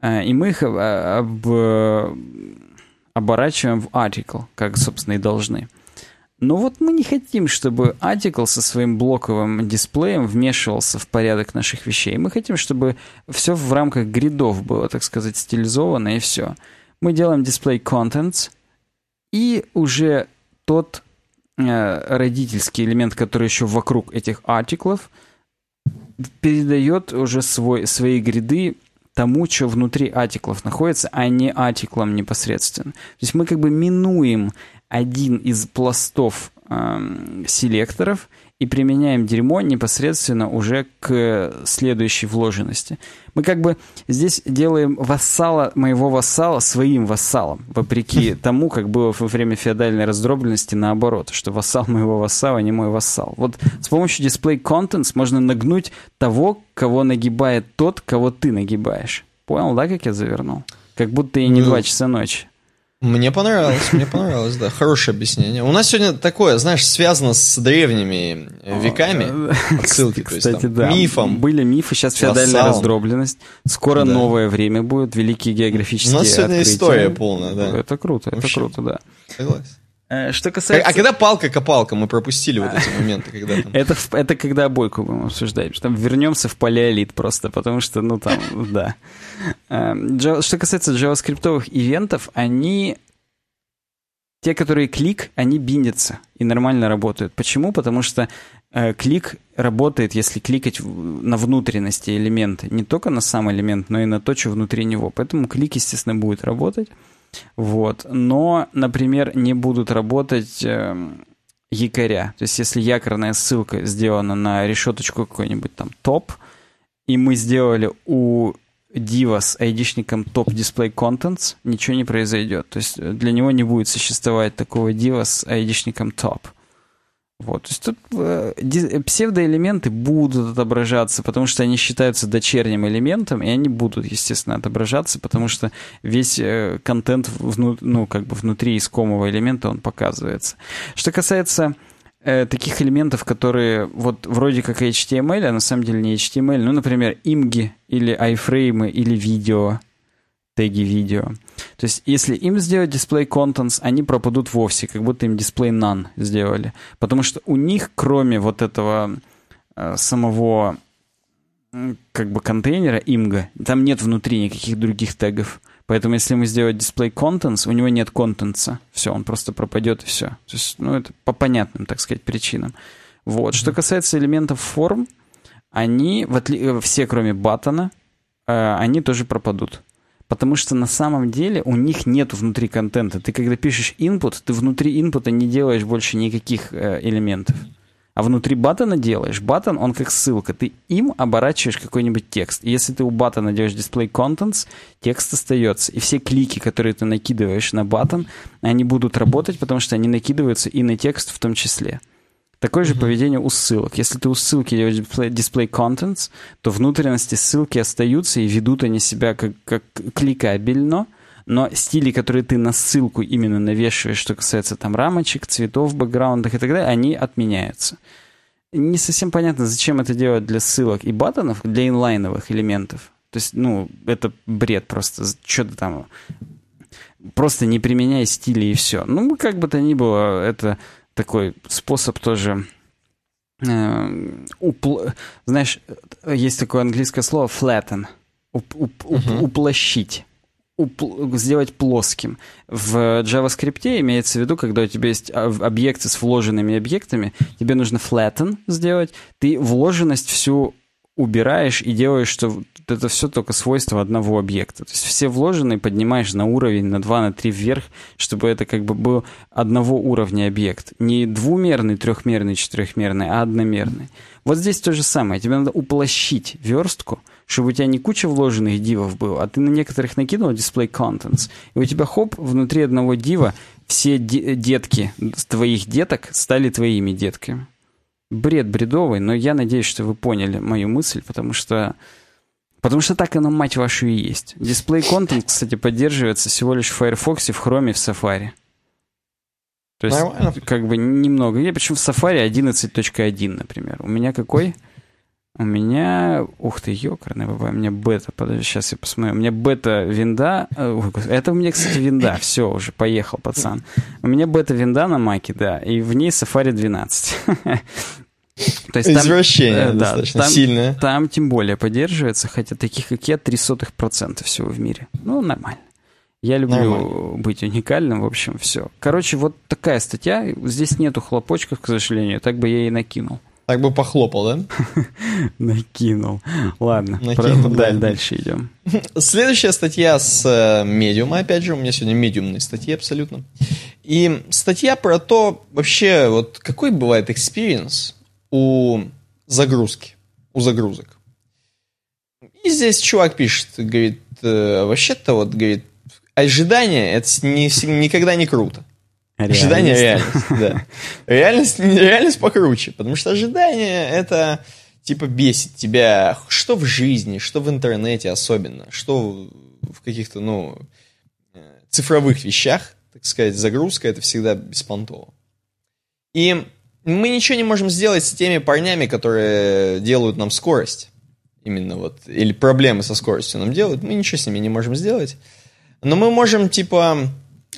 э, и мы их об, оборачиваем в article, как, собственно, и должны. Но вот мы не хотим, чтобы article со своим блоковым дисплеем вмешивался в порядок наших вещей. Мы хотим, чтобы все в рамках гридов было, так сказать, стилизовано и все. Мы делаем display contents, и уже тот э, родительский элемент, который еще вокруг этих артиклов, передает уже свой, свои гриды тому, что внутри артиклов находится, а не артиклом непосредственно. То есть мы как бы минуем один из пластов э, селекторов и применяем дерьмо непосредственно уже к следующей вложенности. Мы как бы здесь делаем вассала, моего вассала своим вассалом, вопреки *laughs* тому, как было во время феодальной раздробленности наоборот, что вассал моего вассала не мой вассал. Вот с помощью display contents можно нагнуть того, кого нагибает тот, кого ты нагибаешь. Понял, да, как я завернул? Как будто и не ну, два часа ночи. Мне понравилось, мне понравилось, да. Хорошее объяснение. У нас сегодня такое, знаешь, связано с древними веками отсылки, то есть там, да. мифом. Были мифы, сейчас феодальная раздробленность. Скоро да. новое время будет, великие географические У нас сегодня открытия. история полная, да. Это круто, это круто, да. Согласен. Э, что касается... А, а когда палка-копалка? Мы пропустили вот эти моменты, когда там... Это, это когда бойку будем обсуждать. Там вернемся в палеолит просто, потому что, ну, там, да. Эм, что касается JavaScript ивентов, они... Те, которые клик, они биндятся и нормально работают. Почему? Потому что э, клик работает, если кликать на внутренности элемента. Не только на сам элемент, но и на то, что внутри него. Поэтому клик, естественно, будет работать. Вот. Но, например, не будут работать э, якоря. То есть, если якорная ссылка сделана на решеточку какой-нибудь там топ, и мы сделали у дива с айдишником топ display contents, ничего не произойдет. То есть для него не будет существовать такого дива с айдишником топ. Вот, то есть тут э, псевдоэлементы будут отображаться, потому что они считаются дочерним элементом, и они будут, естественно, отображаться, потому что весь э, контент вну, ну, как бы внутри искомого элемента он показывается. Что касается э, таких элементов, которые вот вроде как HTML, а на самом деле не HTML, ну, например, имги или iframe или видео, теги видео. То есть, если им сделать display contents, они пропадут вовсе, как будто им display none сделали. Потому что у них, кроме вот этого э, самого как бы контейнера имга, там нет внутри никаких других тегов. Поэтому если мы сделать display contents, у него нет контента. Все, он просто пропадет и все. То есть, ну, это по понятным, так сказать, причинам. Вот. Mm-hmm. Что касается элементов форм, они, в отли... Э, все кроме баттона, э, они тоже пропадут. Потому что на самом деле у них нет внутри контента. Ты когда пишешь input, ты внутри инпута не делаешь больше никаких э, элементов. А внутри баттона делаешь. Баттон, он как ссылка. Ты им оборачиваешь какой-нибудь текст. И если ты у баттона делаешь display contents, текст остается. И все клики, которые ты накидываешь на баттон, они будут работать, потому что они накидываются и на текст в том числе. Такое же mm-hmm. поведение у ссылок. Если ты у ссылки делаешь display, display contents, то внутренности ссылки остаются и ведут они себя как, как кликабельно, но стили, которые ты на ссылку именно навешиваешь, что касается там рамочек, цветов, бэкграундах и так далее, они отменяются. Не совсем понятно, зачем это делать для ссылок и баттонов, для инлайновых элементов. То есть, ну, это бред просто. Что-то там... Просто не применяй стили и все. Ну, как бы то ни было, это такой способ тоже... Э, упл... Знаешь, есть такое английское слово flatten. Уп, уп, уп, uh-huh. Уплощить. Уп, сделать плоским. В JavaScript имеется в виду, когда у тебя есть объекты с вложенными объектами, тебе нужно flatten сделать, ты вложенность всю убираешь и делаешь, что это все только свойство одного объекта. То есть все вложенные поднимаешь на уровень, на 2, на 3 вверх, чтобы это как бы был одного уровня объект. Не двумерный, трехмерный, четырехмерный, а одномерный. Вот здесь то же самое. Тебе надо уплощить верстку, чтобы у тебя не куча вложенных дивов было, а ты на некоторых накинул display contents, и у тебя хоп, внутри одного дива все детки твоих деток стали твоими детками. Бред бредовый, но я надеюсь, что вы поняли мою мысль, потому что Потому что так оно, мать вашу, и есть. Дисплей контент, кстати, поддерживается всего лишь в Firefox, в Chrome и в Safari. То есть, Нормально. как бы немного. Я почему в Safari 11.1, например. У меня какой? У меня... Ух ты, ёкарный у меня бета. Подожди, сейчас я посмотрю. У меня бета-винда... Э, это у меня, кстати, винда. *laughs* Все, уже поехал, пацан. У меня бета-винда на маке, да. И в ней Safari 12. *laughs* То есть Извращение там, э, достаточно там, сильное. Там тем более поддерживается, хотя таких, как я, 0,03% всего в мире. Ну, нормально. Я люблю Нормально. быть уникальным, в общем, все. Короче, вот такая статья. Здесь нету хлопочков, к сожалению. Так бы я и накинул. Так бы похлопал, да? *laughs* Накинул. Ладно, Накинул, да. дальше идем. *laughs* Следующая статья с э, медиума, опять же, у меня сегодня медиумные статьи абсолютно. И статья про то, вообще, вот какой бывает experience у загрузки, у загрузок. И здесь чувак пишет, говорит, э, вообще-то вот, говорит, ожидание это не, никогда не круто. Реальность. Ожидание *laughs* реальность, да. Реальность, реальность покруче, потому что ожидание это типа бесит тебя, что в жизни, что в интернете особенно, что в каких-то, ну, э, цифровых вещах, так сказать, загрузка это всегда беспонтово. И мы ничего не можем сделать с теми парнями, которые делают нам скорость. Именно вот, или проблемы со скоростью нам делают, мы ничего с ними не можем сделать. Но мы можем, типа,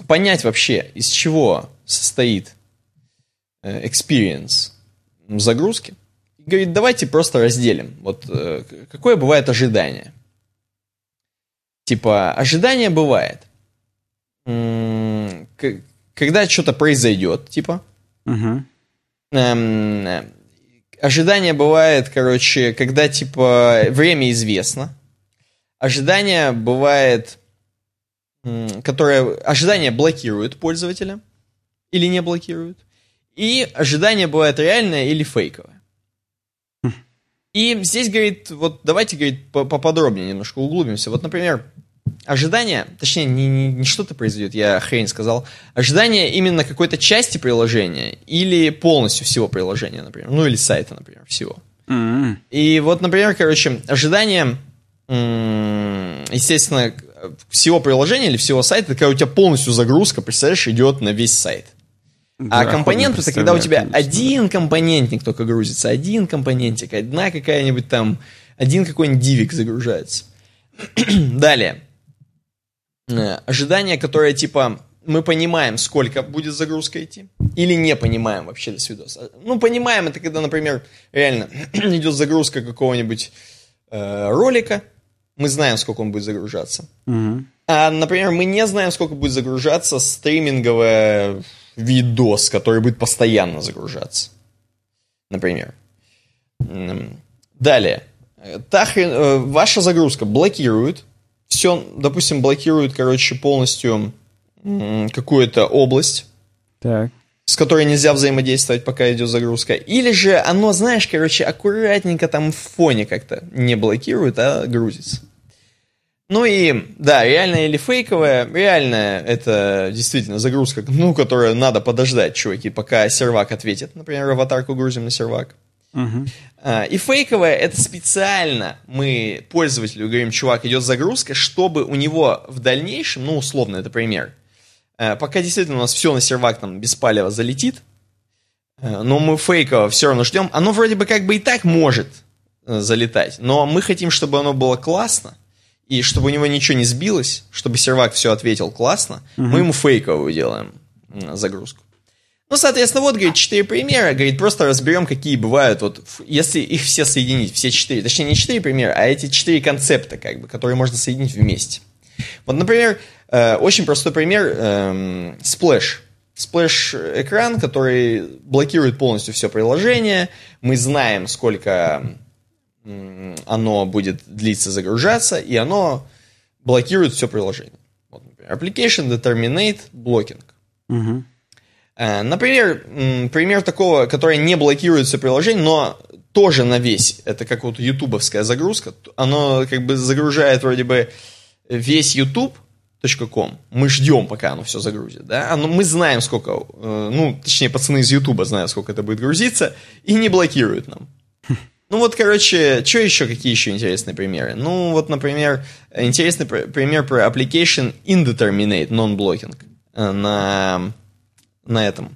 понять вообще, из чего состоит э, experience загрузки. И говорит, давайте просто разделим. Вот э, какое бывает ожидание. Типа, ожидание бывает, когда что-то произойдет, типа, угу. эм, ожидание бывает, короче, когда, типа, время известно. Ожидание бывает которое ожидание блокирует пользователя или не блокирует. И ожидание бывает реальное или фейковое. Хм. И здесь, говорит, вот давайте, говорит, поподробнее немножко углубимся. Вот, например, ожидание, точнее, не, не, не что-то произойдет, я хрень сказал, ожидание именно какой-то части приложения или полностью всего приложения, например, ну или сайта, например, всего. Mm-hmm. И вот, например, короче, ожидание, естественно, всего приложения или всего сайта, такая у тебя полностью загрузка, представляешь, идет на весь сайт. Да, а компонент это когда у тебя конечно, один да. компонентник только грузится, один компонентик, одна какая-нибудь там, один какой-нибудь дивик загружается. *clears throat* Далее. Э, ожидание, которое типа мы понимаем, сколько будет загрузка идти, или не понимаем вообще до свидос. Ну, понимаем, это когда, например, реально *clears throat* идет загрузка какого-нибудь э, ролика, мы знаем, сколько он будет загружаться. Угу. А, например, мы не знаем, сколько будет загружаться стриминговый видос, который будет постоянно загружаться. Например. Далее. Та хрен, э, ваша загрузка блокирует. Все, допустим, блокирует, короче, полностью какую-то область. Так с которой нельзя взаимодействовать, пока идет загрузка. Или же оно, знаешь, короче, аккуратненько там в фоне как-то не блокирует, а грузится. Ну и, да, реальная или фейковая. Реальная — это действительно загрузка, ну, которая надо подождать, чуваки, пока сервак ответит. Например, аватарку грузим на сервак. Uh-huh. А, и фейковая — это специально мы пользователю говорим, чувак, идет загрузка, чтобы у него в дальнейшем, ну, условно, это пример, Э, пока действительно у нас все на сервак там без палева залетит, э, но мы фейково все равно ждем. Оно вроде бы как бы и так может э, залетать, но мы хотим, чтобы оно было классно, и чтобы у него ничего не сбилось, чтобы сервак все ответил классно, угу. мы ему фейковую делаем загрузку. Ну, соответственно, вот, говорит, четыре примера, говорит, просто разберем, какие бывают, вот, если их все соединить, все четыре, точнее, не четыре примера, а эти четыре концепта, как бы, которые можно соединить вместе. Вот, например, Э, очень простой пример. Эм, Splash. Splash экран, который блокирует полностью все приложение. Мы знаем, сколько оно будет длиться загружаться, и оно блокирует все приложение. Вот, например, application determinate blocking. Угу. Например, пример такого, который не блокирует все приложение, но тоже на весь. Это как вот ютубовская загрузка. Оно как бы загружает вроде бы весь youtube.com. Мы ждем, пока оно все загрузит. Да? Оно, мы знаем, сколько, э, ну, точнее, пацаны из ютуба знают, сколько это будет грузиться, и не блокируют нам. Ну вот, короче, что еще, какие еще интересные примеры? Ну вот, например, интересный пример про application indeterminate non-blocking э, на, на этом.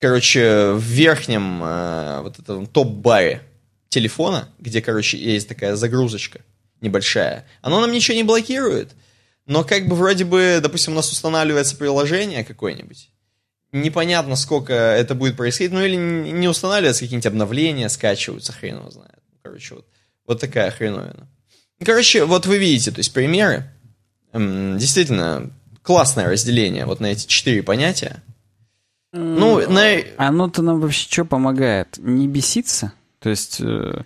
Короче, в верхнем э, вот этом топ-баре телефона, где, короче, есть такая загрузочка небольшая, оно нам ничего не блокирует, но как бы вроде бы, допустим, у нас устанавливается приложение какое-нибудь, непонятно, сколько это будет происходить, ну или не устанавливаются какие-нибудь обновления, скачиваются, хрен его знает. Короче, вот, вот такая хреновина. Короче, вот вы видите, то есть примеры. Действительно, классное разделение вот на эти четыре понятия. Ну, на... Оно-то нам вообще что помогает? Не беситься? То есть... Э,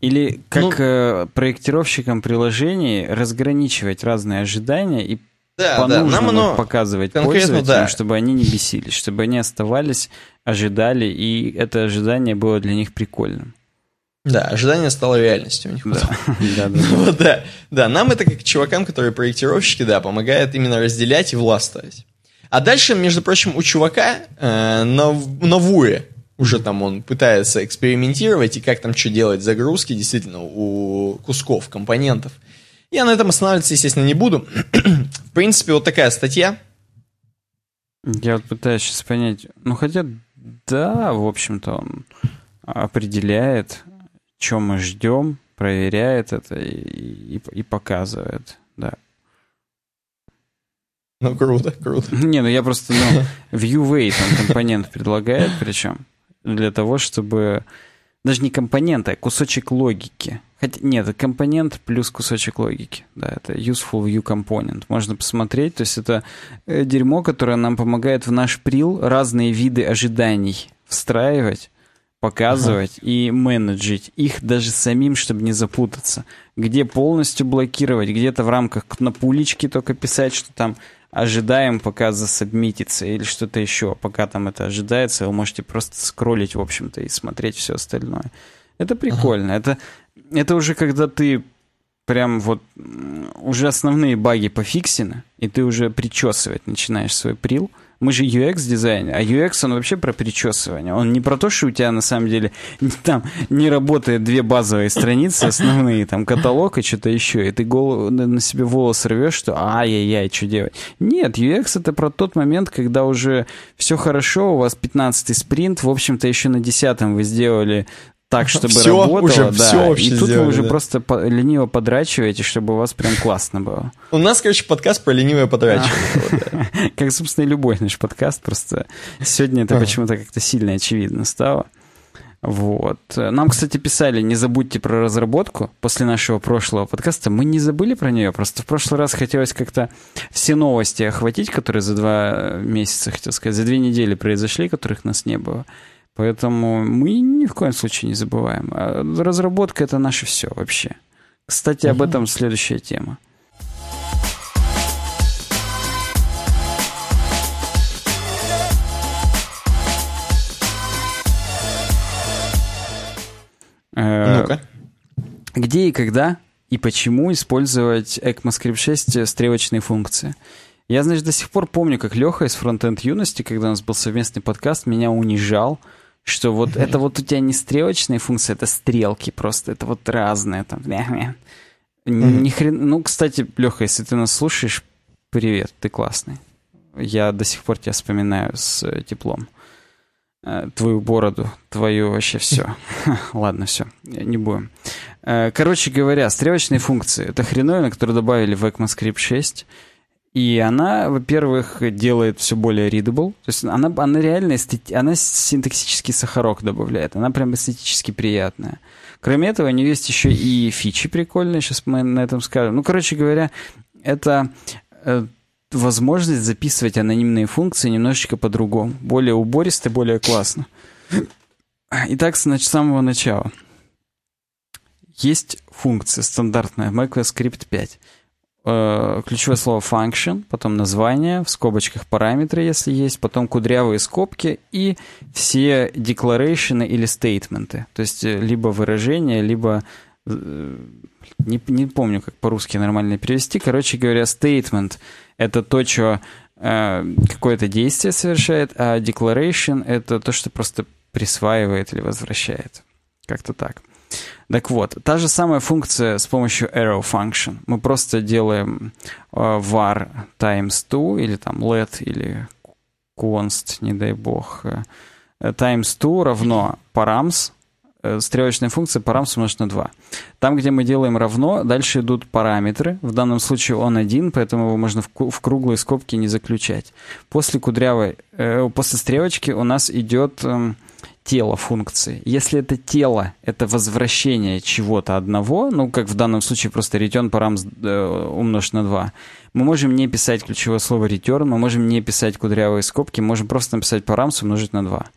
или как ну, э, проектировщикам приложений разграничивать разные ожидания и да, по да. Нам оно показывать пользователям, да. чтобы они не бесились, чтобы они оставались, ожидали, и это ожидание было для них прикольным. Да, ожидание стало реальностью у них. *laughs* Да, да, да. Вот, да. Да, нам это как чувакам, которые проектировщики, да, помогает именно разделять и властвовать. А дальше, между прочим, у чувака э, на, на Вуре уже там он пытается экспериментировать и как там что делать загрузки действительно у кусков, компонентов. Я на этом останавливаться, естественно, не буду. *clears throat* В принципе, вот такая статья. Я вот пытаюсь сейчас понять. Ну, хотя, да, в общем-то, он определяет, что мы ждем, проверяет это и, и, и показывает, да. Ну, круто, круто. *laughs* Не, ну я просто, ну, *laughs* view weight он компонент предлагает, причем для того, чтобы даже не компонент, а кусочек логики. Хотя, нет, компонент плюс кусочек логики. Да, это useful view component. Можно посмотреть. То есть это э, дерьмо, которое нам помогает в наш прил разные виды ожиданий встраивать, показывать ага. и менеджить их даже самим, чтобы не запутаться. Где полностью блокировать, где-то в рамках на пулечке только писать, что там ожидаем, пока засобмитится или что-то еще. Пока там это ожидается, вы можете просто скроллить, в общем-то, и смотреть все остальное. Это прикольно. Ага. Это, это уже когда ты прям вот уже основные баги пофиксены, и ты уже причесывать начинаешь свой прил – мы же UX-дизайнер, а UX, он вообще про причесывание. Он не про то, что у тебя на самом деле *laughs* там не работает две базовые страницы основные, там каталог и что-то еще, и ты голову, на себе волос рвешь, что ай-яй-яй, что делать. Нет, UX это про тот момент, когда уже все хорошо, у вас 15-й спринт, в общем-то еще на 10-м вы сделали так, чтобы все, работало, уже да. Все и тут сделали, вы уже да. просто по- лениво подрачиваете, чтобы у вас прям классно было. У нас, короче, подкаст про ленивое подрачивание. *laughs* Как, собственно, и любой наш подкаст, просто сегодня это почему-то как-то сильно очевидно стало. Вот. Нам, кстати, писали, не забудьте про разработку после нашего прошлого подкаста. Мы не забыли про нее, просто в прошлый раз хотелось как-то все новости охватить, которые за два месяца, хотел сказать, за две недели произошли, которых нас не было. Поэтому мы ни в коем случае не забываем. А разработка — это наше все вообще. Кстати, об этом следующая тема. Э, Ну-ка. Где и когда и почему использовать ECMAScript 6 стрелочные функции? Я, значит, до сих пор помню, как Леха из Frontend Юности, когда у нас был совместный подкаст, меня унижал, что вот это вот у тебя не стрелочные функции, это стрелки просто, это вот разные там. Ни хрен... Ну, кстати, Леха, если ты нас слушаешь, привет, ты классный. Я до сих пор тебя вспоминаю с э, теплом. Э, твою бороду, твою вообще все. *laughs* Ладно, все, не будем. Э, короче говоря, стрелочные функции — это хреновина, которую добавили в ECMAScript 6. И она, во-первых, делает все более readable. То есть она, она реально эстет... она синтаксический сахарок добавляет. Она прям эстетически приятная. Кроме этого, у нее есть еще и фичи прикольные. Сейчас мы на этом скажем. Ну, короче говоря, это э, возможность записывать анонимные функции немножечко по-другому. Более убористо, более классно. Итак, значит, с самого начала. есть функция стандартная MacroScript 5. Э, ключевое слово function, потом название, в скобочках параметры, если есть, потом кудрявые скобки и все declaration или стейтменты. То есть э, либо выражение, либо э, не, не помню, как по-русски нормально перевести. Короче говоря, statement — это то, что э, какое-то действие совершает, а declaration — это то, что просто присваивает или возвращает. Как-то так. Так вот, та же самая функция с помощью arrow function. Мы просто делаем э, var times 2 или там let или const, не дай бог, э, times 2 равно params, э, стрелочная функция params умножить на 2. Там, где мы делаем равно, дальше идут параметры. В данном случае он один, поэтому его можно в, круглые скобки не заключать. После кудрявой, э, после стрелочки у нас идет... Тело функции. Если это тело, это возвращение чего-то одного, ну, как в данном случае просто return params э, умножить на 2, мы можем не писать ключевое слово return, мы можем не писать кудрявые скобки, можем просто написать params умножить на 2. То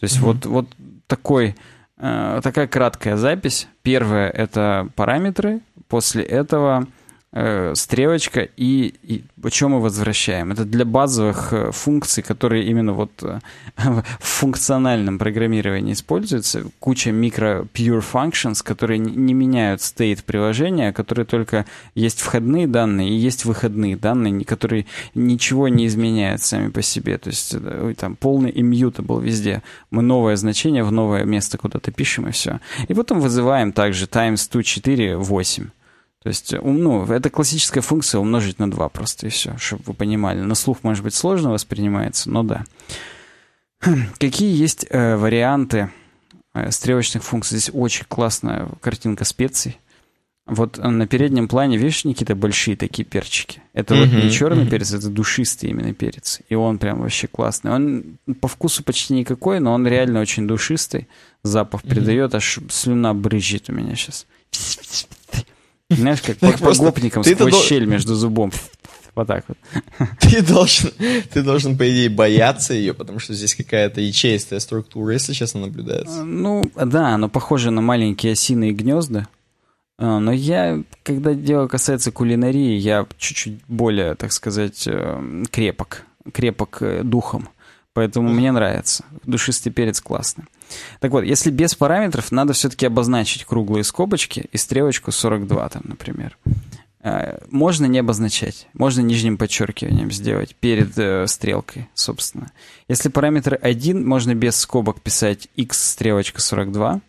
есть mm-hmm. вот, вот такой, э, такая краткая запись. Первое — это параметры, после этого э, стрелочка и, и что мы возвращаем. Это для базовых э, функций, которые именно вот э, *laughs* в функциональном программировании используются. Куча микро pure functions, которые не меняют state приложения, а которые только есть входные данные и есть выходные данные, которые ничего не изменяют сами по себе. То есть там полный immutable везде. Мы новое значение в новое место куда-то пишем и все. И потом вызываем также times 2, 4, 8. То есть, ну, это классическая функция умножить на 2 просто, и все, чтобы вы понимали. На слух, может быть, сложно воспринимается, но да. *clears throat* Какие есть э, варианты э, стрелочных функций? Здесь очень классная картинка специй. Вот на переднем плане, видишь, Никита, большие такие перчики. Это mm-hmm, вот не черный mm-hmm. перец, это душистый именно перец. И он прям вообще классный. Он по вкусу почти никакой, но он реально очень душистый. Запах mm-hmm. придает, аж слюна брызжет у меня сейчас. Знаешь, как по, по гопникам сквозь щель между зубом. Вот так вот. *laughs* Ты должен, ты должен, по идее, бояться ее, потому что здесь какая-то ячеистая структура, если честно, наблюдается. Ну, да, оно похоже на маленькие осиные гнезда. А, но я, когда дело касается кулинарии, я чуть-чуть более, так сказать, э, крепок. Крепок э, духом. Поэтому мне нравится. Душистый перец классный. Так вот, если без параметров, надо все-таки обозначить круглые скобочки и стрелочку 42 там, например. Э, можно не обозначать, можно нижним подчеркиванием сделать перед э, стрелкой, собственно. Если параметр 1, можно без скобок писать x стрелочка 42,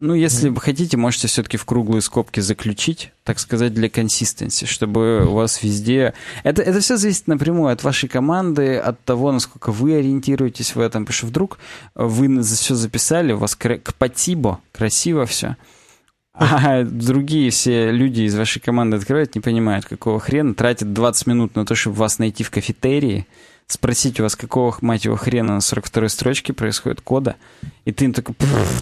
ну, если вы хотите, можете все-таки в круглые скобки заключить, так сказать, для консистенции, чтобы у вас везде... Это, это все зависит напрямую от вашей команды, от того, насколько вы ориентируетесь в этом. Потому что вдруг вы все записали, у вас кпатибо, красиво все, а *laughs* другие все люди из вашей команды открывают, не понимают, какого хрена, тратят 20 минут на то, чтобы вас найти в кафетерии, спросить у вас, какого, мать его, хрена на 42-й строчке происходит кода, и ты им такой,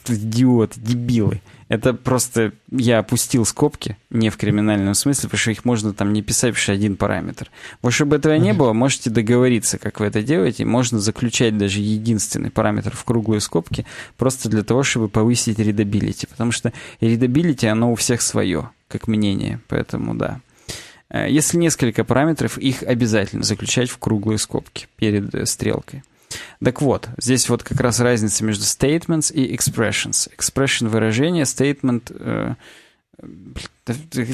идиот, дебилы. Это просто я опустил скобки, не в криминальном смысле, потому что их можно там не писать, потому что один параметр. Вот чтобы этого не было, можете договориться, как вы это делаете. Можно заключать даже единственный параметр в круглые скобки, просто для того, чтобы повысить readability. Потому что readability, оно у всех свое, как мнение. Поэтому да. Э, если несколько параметров, их обязательно заключать в круглые скобки перед э, стрелкой. Так вот, здесь вот как раз разница между statements и expressions. Expression — выражение, statement э,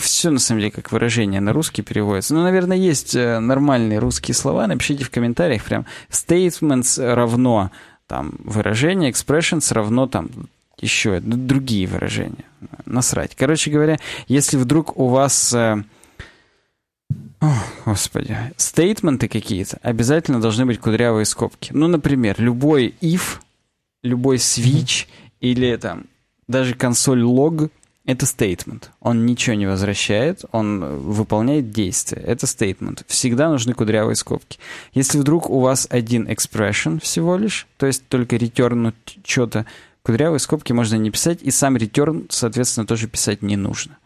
все на самом деле как выражение на русский переводится. Ну, наверное, есть э, нормальные русские слова. Напишите в комментариях прям statements равно там выражение, expressions равно там еще другие выражения. Насрать. Короче говоря, если вдруг у вас э, о, господи. Стейтменты какие-то обязательно должны быть кудрявые скобки. Ну, например, любой if, любой switch или там даже консоль log — это statement. Он ничего не возвращает, он выполняет действие. Это statement. Всегда нужны кудрявые скобки. Если вдруг у вас один expression всего лишь, то есть только return что-то, кудрявые скобки можно не писать, и сам return, соответственно, тоже писать не нужно.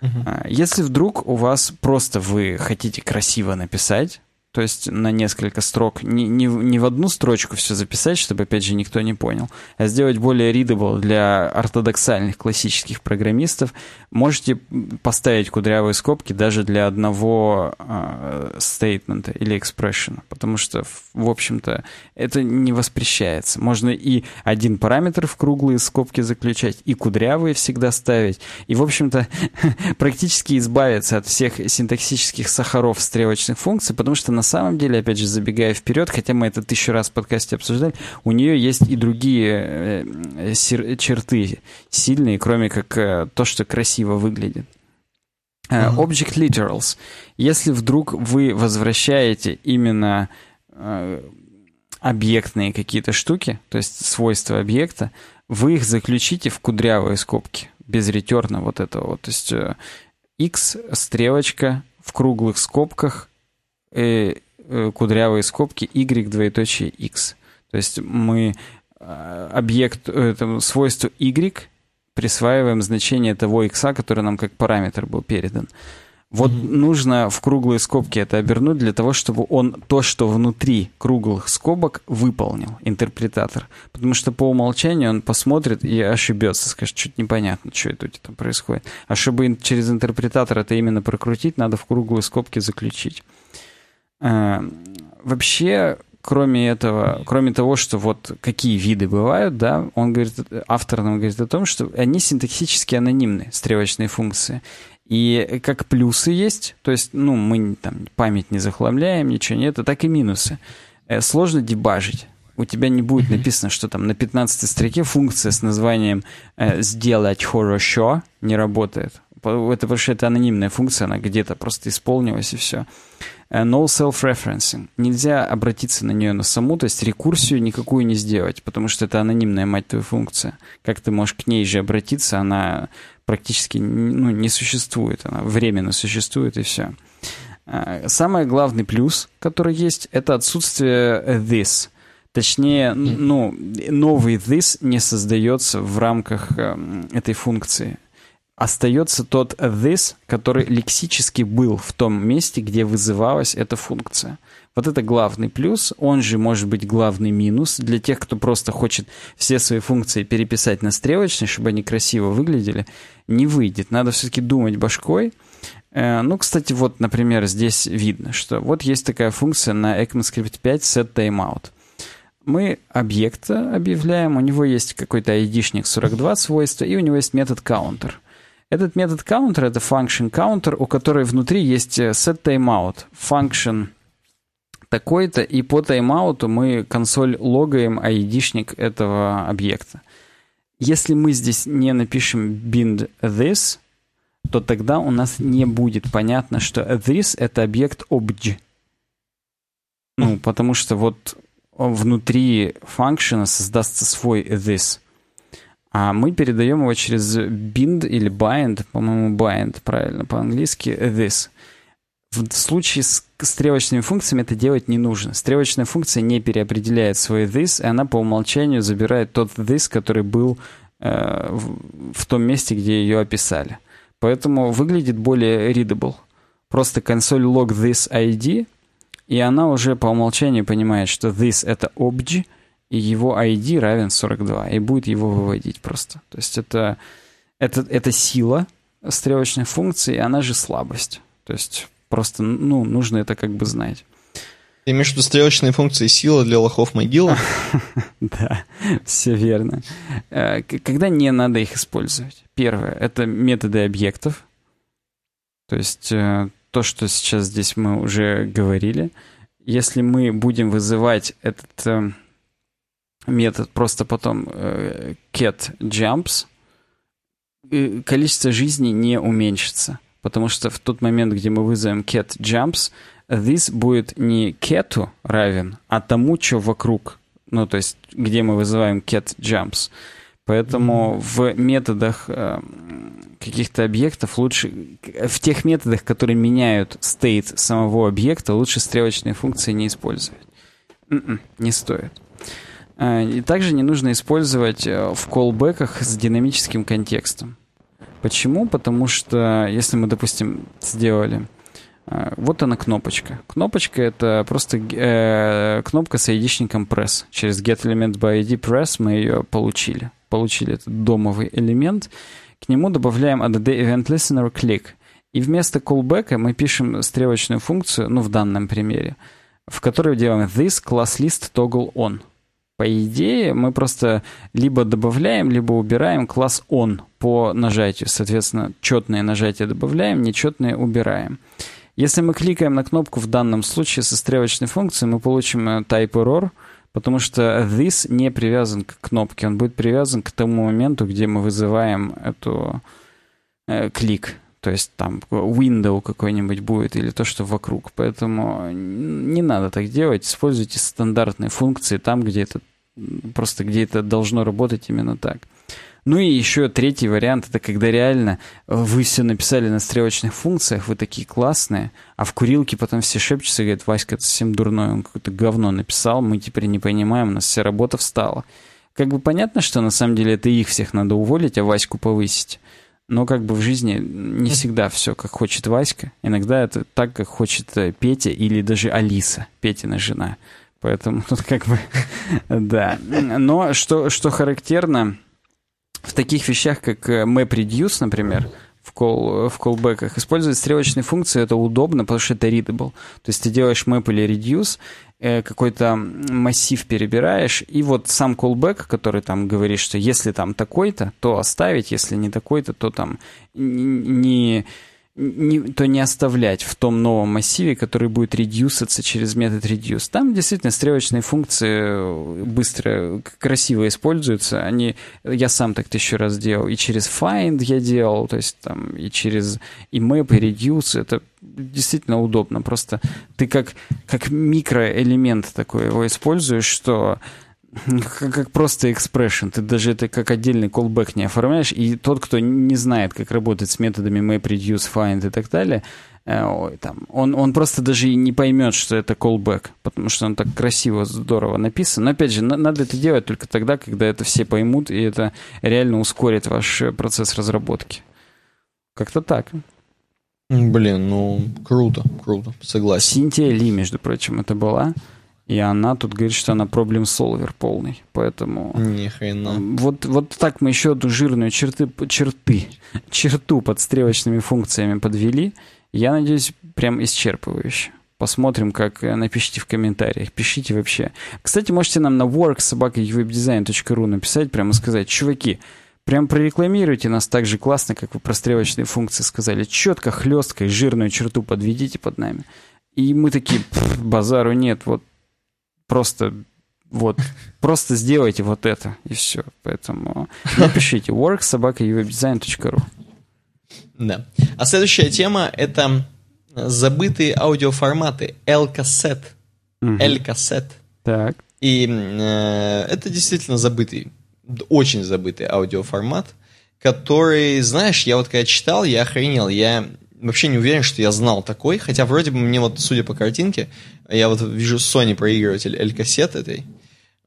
Uh-huh. Если вдруг у вас просто вы хотите красиво написать, то есть на несколько строк, не, не, не в одну строчку все записать, чтобы, опять же, никто не понял, а сделать более readable для ортодоксальных классических программистов, можете поставить кудрявые скобки даже для одного э, стейтмента или экспрессиона, потому что, в общем-то, это не воспрещается. Можно и один параметр в круглые скобки заключать, и кудрявые всегда ставить, и, в общем-то, *laughs* практически избавиться от всех синтаксических сахаров стрелочных функций, потому что на самом деле, опять же, забегая вперед, хотя мы это тысячу раз в подкасте обсуждали, у нее есть и другие э, черты сильные, кроме как э, то, что красиво выглядит. Object literals. Если вдруг вы возвращаете именно э, объектные какие-то штуки, то есть свойства объекта, вы их заключите в кудрявые скобки, без ретерна вот этого. То есть э, x, стрелочка в круглых скобках, э, э, кудрявые скобки y, двоеточие x. То есть мы э, объект, это свойство y присваиваем значение того x, который нам как параметр был передан. Вот mm-hmm. нужно в круглые скобки это обернуть для того, чтобы он то, что внутри круглых скобок, выполнил интерпретатор. Потому что по умолчанию он посмотрит и ошибется, скажет, что-то непонятно, что это у тебя там происходит. А чтобы через интерпретатор это именно прокрутить, надо в круглые скобки заключить. А, вообще, кроме этого, кроме того, что вот какие виды бывают, да, он говорит, автор нам говорит о том, что они синтаксически анонимны, стрелочные функции. И как плюсы есть, то есть, ну, мы там память не захламляем, ничего нет, а так и минусы. Э, сложно дебажить. У тебя не будет написано, что там на 15 строке функция с названием э, «сделать хорошо» не работает. Это потому что это анонимная функция, она где-то просто исполнилась и все. Э, no self-referencing. Нельзя обратиться на нее на саму, то есть рекурсию никакую не сделать, потому что это анонимная, мать твою, функция. Как ты можешь к ней же обратиться, она практически ну, не существует, она временно существует и все. А, самый главный плюс, который есть, это отсутствие this. Точнее, ну, новый this не создается в рамках эм, этой функции. Остается тот this, который лексически был в том месте, где вызывалась эта функция. Вот это главный плюс, он же может быть главный минус для тех, кто просто хочет все свои функции переписать на стрелочные, чтобы они красиво выглядели, не выйдет. Надо все-таки думать башкой. Э, ну, кстати, вот, например, здесь видно, что вот есть такая функция на ECMAScript 5 setTimeout. Мы объект объявляем, у него есть какой-то ID-шник 42 свойства, и у него есть метод counter. Этот метод counter — это function counter, у которой внутри есть э, setTimeout. Function такой-то, и по тайм-ауту мы консоль логаем ID-шник этого объекта. Если мы здесь не напишем bind this, то тогда у нас не будет понятно, что this — это объект obj. Ну, потому что вот внутри функшена создастся свой this. А мы передаем его через bind или bind, по-моему, bind, правильно, по-английски, this. В случае с стрелочными функциями это делать не нужно. Стрелочная функция не переопределяет свой this, и она по умолчанию забирает тот this, который был э, в, в том месте, где ее описали. Поэтому выглядит более readable. Просто консоль log this ID, и она уже по умолчанию понимает, что this это obj, и его ID равен 42, и будет его выводить просто. То есть это, это, это сила стрелочной функции, и она же слабость. То есть Просто, ну, нужно это как бы знать. Ты имеешь в виду стрелочные функции сила для лохов могила? *laughs* Да, все верно. Э, когда не надо их использовать? Первое — это методы объектов. То есть э, то, что сейчас здесь мы уже говорили. Если мы будем вызывать этот э, метод просто потом cat jumps, количество жизней не уменьшится потому что в тот момент, где мы вызовем cat jumps, this будет не cat равен, а тому, что вокруг. Ну, то есть, где мы вызываем cat jumps. Поэтому mm-hmm. в методах э, каких-то объектов лучше... В тех методах, которые меняют state самого объекта, лучше стрелочные функции не использовать. Mm-mm, м-м, не стоит. Э, и также не нужно использовать э, в колбеках с динамическим контекстом. Почему? Потому что если мы, допустим, сделали Э, вот она кнопочка. Кнопочка это просто э, кнопка с айдишником press. Через get element by ID press мы ее получили. Получили этот домовый элемент. К нему добавляем add event listener click. И вместо callback мы пишем стрелочную функцию, ну в данном примере, в которой делаем this class list toggle on. По идее, мы просто либо добавляем, либо убираем класс on по нажатию. Соответственно, четные нажатия добавляем, нечетные убираем. Если мы кликаем на кнопку в данном случае со стрелочной функцией, мы получим э, type error, потому что this не привязан к кнопке, он будет привязан к тому моменту, где мы вызываем эту э, клик. То есть там window какой-нибудь будет или то, что вокруг. Поэтому не надо так делать. Используйте стандартные функции там, где это просто где это должно работать именно так. Ну и еще третий вариант, это когда реально вы все написали на стрелочных функциях, вы такие классные, а в курилке потом все шепчутся и говорят, Васька, это совсем дурной, он какое-то говно написал, мы теперь не понимаем, у нас вся работа встала. Как бы понятно, что на самом деле это их всех надо уволить, а Ваську повысить. Но как бы в жизни не всегда все, как хочет Васька. Иногда это так, как хочет э, Петя или даже Алиса, Петина жена. Поэтому *laughs* тут как бы, да. Но что, что характерно, в таких вещах, как э, MapReduce, например, в, call, в callback'ах, использовать стрелочные функции это удобно, потому что это readable. То есть ты делаешь map или reduce, э, какой-то массив перебираешь, и вот сам callback, который там говорит, что если там такой-то, то оставить, если не такой-то, то там не не, то не оставлять в том новом массиве, который будет редюситься через метод reduce. Там действительно стрелочные функции быстро, красиво используются. Они, я сам так тысячу раз делал. И через find я делал, то есть там и через и map, и reduce. Это действительно удобно. Просто ты как, как микроэлемент такой его используешь, что как, как просто expression. Ты даже это как отдельный callback не оформляешь. И тот, кто не знает, как работать с методами map, reduce, find и так далее, э, там, он, он просто даже и не поймет, что это callback, потому что он так красиво, здорово написан. Но опять же, на, надо это делать только тогда, когда это все поймут, и это реально ускорит ваш процесс разработки. Как-то так. Блин, ну круто, круто, согласен. Синтия Ли, между прочим, это была. И она тут говорит, что она проблем солвер полный. Поэтому... Ни хрена. Вот, вот так мы еще одну жирную черты, черты, черту под стрелочными функциями подвели. Я надеюсь, прям исчерпывающе. Посмотрим, как э, напишите в комментариях. Пишите вообще. Кстати, можете нам на worksobakawebdesign.ru написать, прямо сказать, чуваки, прям прорекламируйте нас так же классно, как вы про стрелочные функции сказали. Четко, хлестко и жирную черту подведите под нами. И мы такие, базару нет, вот просто вот, *laughs* просто сделайте вот это, и все. Поэтому напишите *laughs* worksobaka.uwebdesign.ru Да. А следующая тема — это забытые аудиоформаты L-кассет. L-кассет. Так. И э, это действительно забытый, очень забытый аудиоформат, который, знаешь, я вот когда читал, я охренел, я вообще не уверен, что я знал такой, хотя вроде бы мне вот, судя по картинке, я вот вижу Sony проигрыватель L-кассет этой.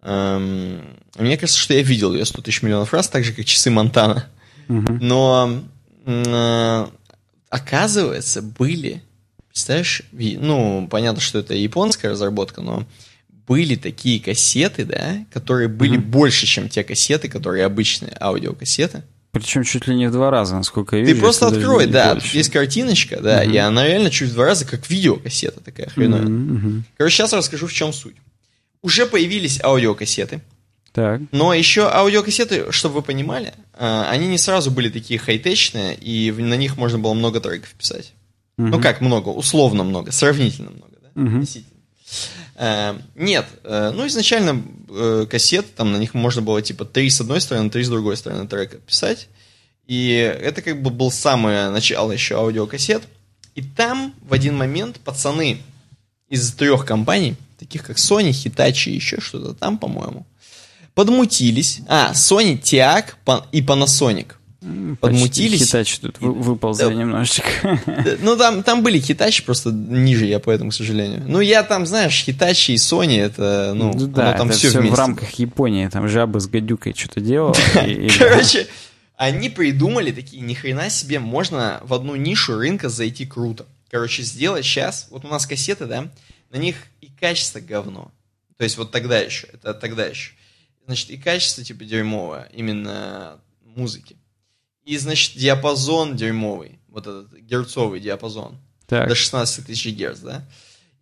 Эм, мне кажется, что я видел ее 100 тысяч миллионов раз, так же, как часы Монтана. Угу. Но э, оказывается, были, представляешь, ну, понятно, что это японская разработка, но были такие кассеты, да, которые были угу. больше, чем те кассеты, которые обычные аудиокассеты. Причем чуть ли не в два раза, насколько я вижу. Ты просто открой, да, тут есть картиночка, да, uh-huh. и она реально чуть в два раза как видеокассета такая хреновая. Uh-huh. Короче, сейчас расскажу, в чем суть. Уже появились аудиокассеты. Так. Но еще аудиокассеты, чтобы вы понимали, а, они не сразу были такие хай-течные, и на них можно было много треков писать. Uh-huh. Ну как много, условно много, сравнительно много, да, относительно. Uh, нет, uh, ну изначально uh, кассеты, там на них можно было типа три с одной стороны, три с другой стороны трека писать. И это как бы был самое начало еще аудиокассет. И там в один момент пацаны из трех компаний, таких как Sony, Hitachi и еще что-то там, по-моему, подмутились. А, Sony, TIAC и Panasonic – подмутились. Хитачи тут вы, выползли да. немножечко. Ну, там, там были хитачи, просто ниже я поэтому, к сожалению. Ну, я там, знаешь, хитачи и Sony, это, ну, ну да, там это все, все вместе. в рамках Японии, там жаба с гадюкой что-то делала. Короче, они придумали такие, ни хрена себе, можно в одну нишу рынка зайти круто. короче, сделать сейчас, вот у нас кассеты, да, на них и качество говно. То есть вот тогда еще, это тогда еще. Значит, и качество типа дерьмовое, именно музыки. И, значит, диапазон дерьмовый, вот этот герцовый диапазон. Так. До 16 тысяч герц, да?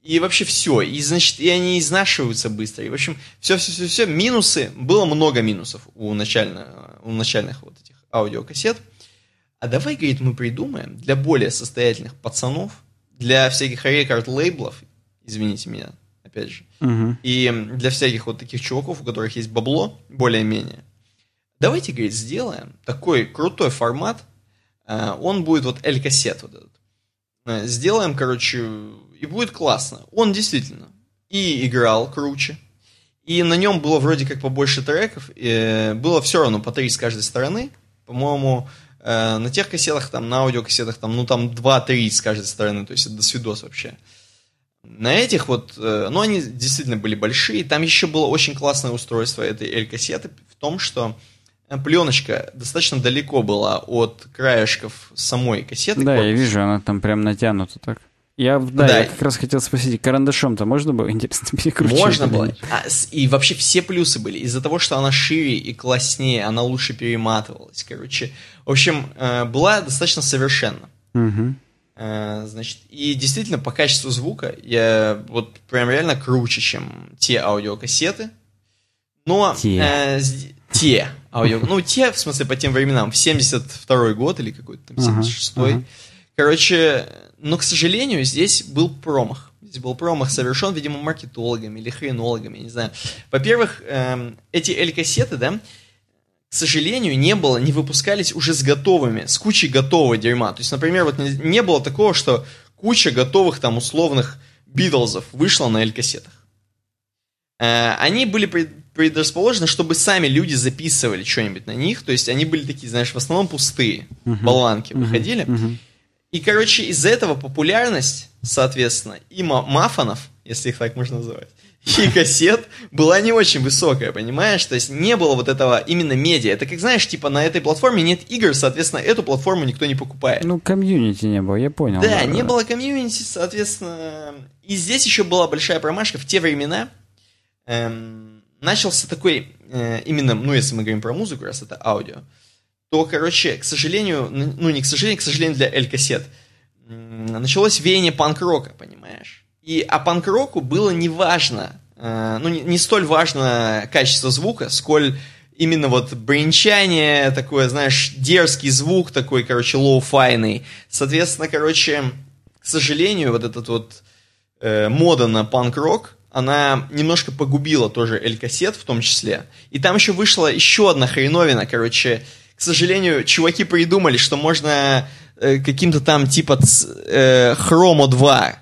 И вообще все. И, значит, и они изнашиваются быстро. И, в общем, все-все-все-все. Минусы. Было много минусов у, начально, у начальных вот этих аудиокассет. А давай, говорит, мы придумаем для более состоятельных пацанов, для всяких рекорд-лейблов, извините меня, опять же, угу. и для всяких вот таких чуваков, у которых есть бабло, более-менее, давайте, говорит, сделаем такой крутой формат, э, он будет вот L-кассет вот этот. Э, сделаем, короче, и будет классно. Он действительно и играл круче, и на нем было вроде как побольше треков, и было все равно по три с каждой стороны. По-моему, э, на тех кассетах, там, на аудиокассетах, там, ну, там 2-3 с каждой стороны, то есть это до свидос вообще. На этих вот, э, ну, они действительно были большие. Там еще было очень классное устройство этой L-кассеты в том, что пленочка достаточно далеко была от краешков самой кассеты. Да, корпуса. я вижу, она там прям натянута так. Я, да, да, я как раз хотел спросить, карандашом-то можно было, *laughs* интересно, перекрутить? Можно было. А, и вообще все плюсы были. Из-за того, что она шире и класснее, она лучше перематывалась, короче. В общем, э, была достаточно совершенна. Угу. Значит, и действительно, по качеству звука я вот прям реально круче, чем те аудиокассеты. Но... Те. Э, те аудио... Ну, те, в смысле, по тем временам, в 72-й год или какой-то там 76-й. Ага, ага. Короче, но, к сожалению, здесь был промах. Здесь был промах совершен, видимо, маркетологами или хренологами, я не знаю. Во-первых, эм, эти L-кассеты, да, к сожалению, не было, не выпускались уже с готовыми, с кучей готового дерьма. То есть, например, вот не было такого, что куча готовых там условных Битлзов вышла на L-кассетах. Э, они были предрасположены, чтобы сами люди записывали что-нибудь на них. То есть они были такие, знаешь, в основном пустые uh-huh. болванки uh-huh. выходили. Uh-huh. И, короче, из-за этого популярность, соответственно, и мафонов, если их так можно называть, *laughs* и кассет была не очень высокая, понимаешь? То есть не было вот этого именно медиа. Это как, знаешь, типа на этой платформе нет игр, соответственно, эту платформу никто не покупает. Ну, комьюнити не было, я понял. Да, да не было комьюнити, соответственно. И здесь еще была большая промашка. В те времена эм, начался такой, э, именно, ну, если мы говорим про музыку, раз это аудио, то, короче, к сожалению, ну не к сожалению, к сожалению для L-кассет, началось веяние панк-рока, понимаешь? И а панк-року было не важно, э, ну не, не столь важно качество звука, сколь именно вот бренчание, такое, знаешь, дерзкий звук такой, короче, lo-fi йный. Соответственно, короче, к сожалению, вот этот вот э, мода на панк-рок, она немножко погубила тоже Elcaset в том числе. И там еще вышла еще одна хреновина, короче, к сожалению, чуваки придумали, что можно э, каким-то там типа э, хром 2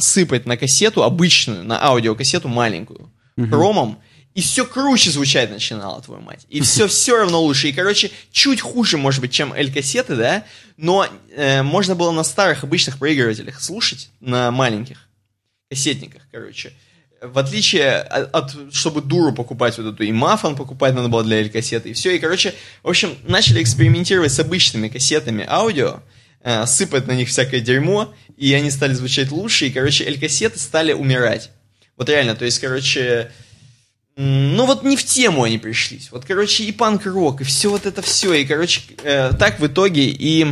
сыпать на кассету обычную, на аудиокассету маленькую, угу. хромом, и все круче звучать начинало, твою мать. И все *laughs* все равно лучше. И, короче, чуть хуже, может быть, чем L-кассеты, да? Но э, можно было на старых обычных проигрывателях слушать, на маленьких кассетниках, короче в отличие от, чтобы дуру покупать вот эту, и мафон покупать надо было для L-кассеты, и все, и, короче, в общем, начали экспериментировать с обычными кассетами аудио, э, сыпать на них всякое дерьмо, и они стали звучать лучше, и, короче, L-кассеты стали умирать. Вот реально, то есть, короче, ну вот не в тему они пришлись. Вот, короче, и панк-рок, и все вот это все, и, короче, э, так в итоге и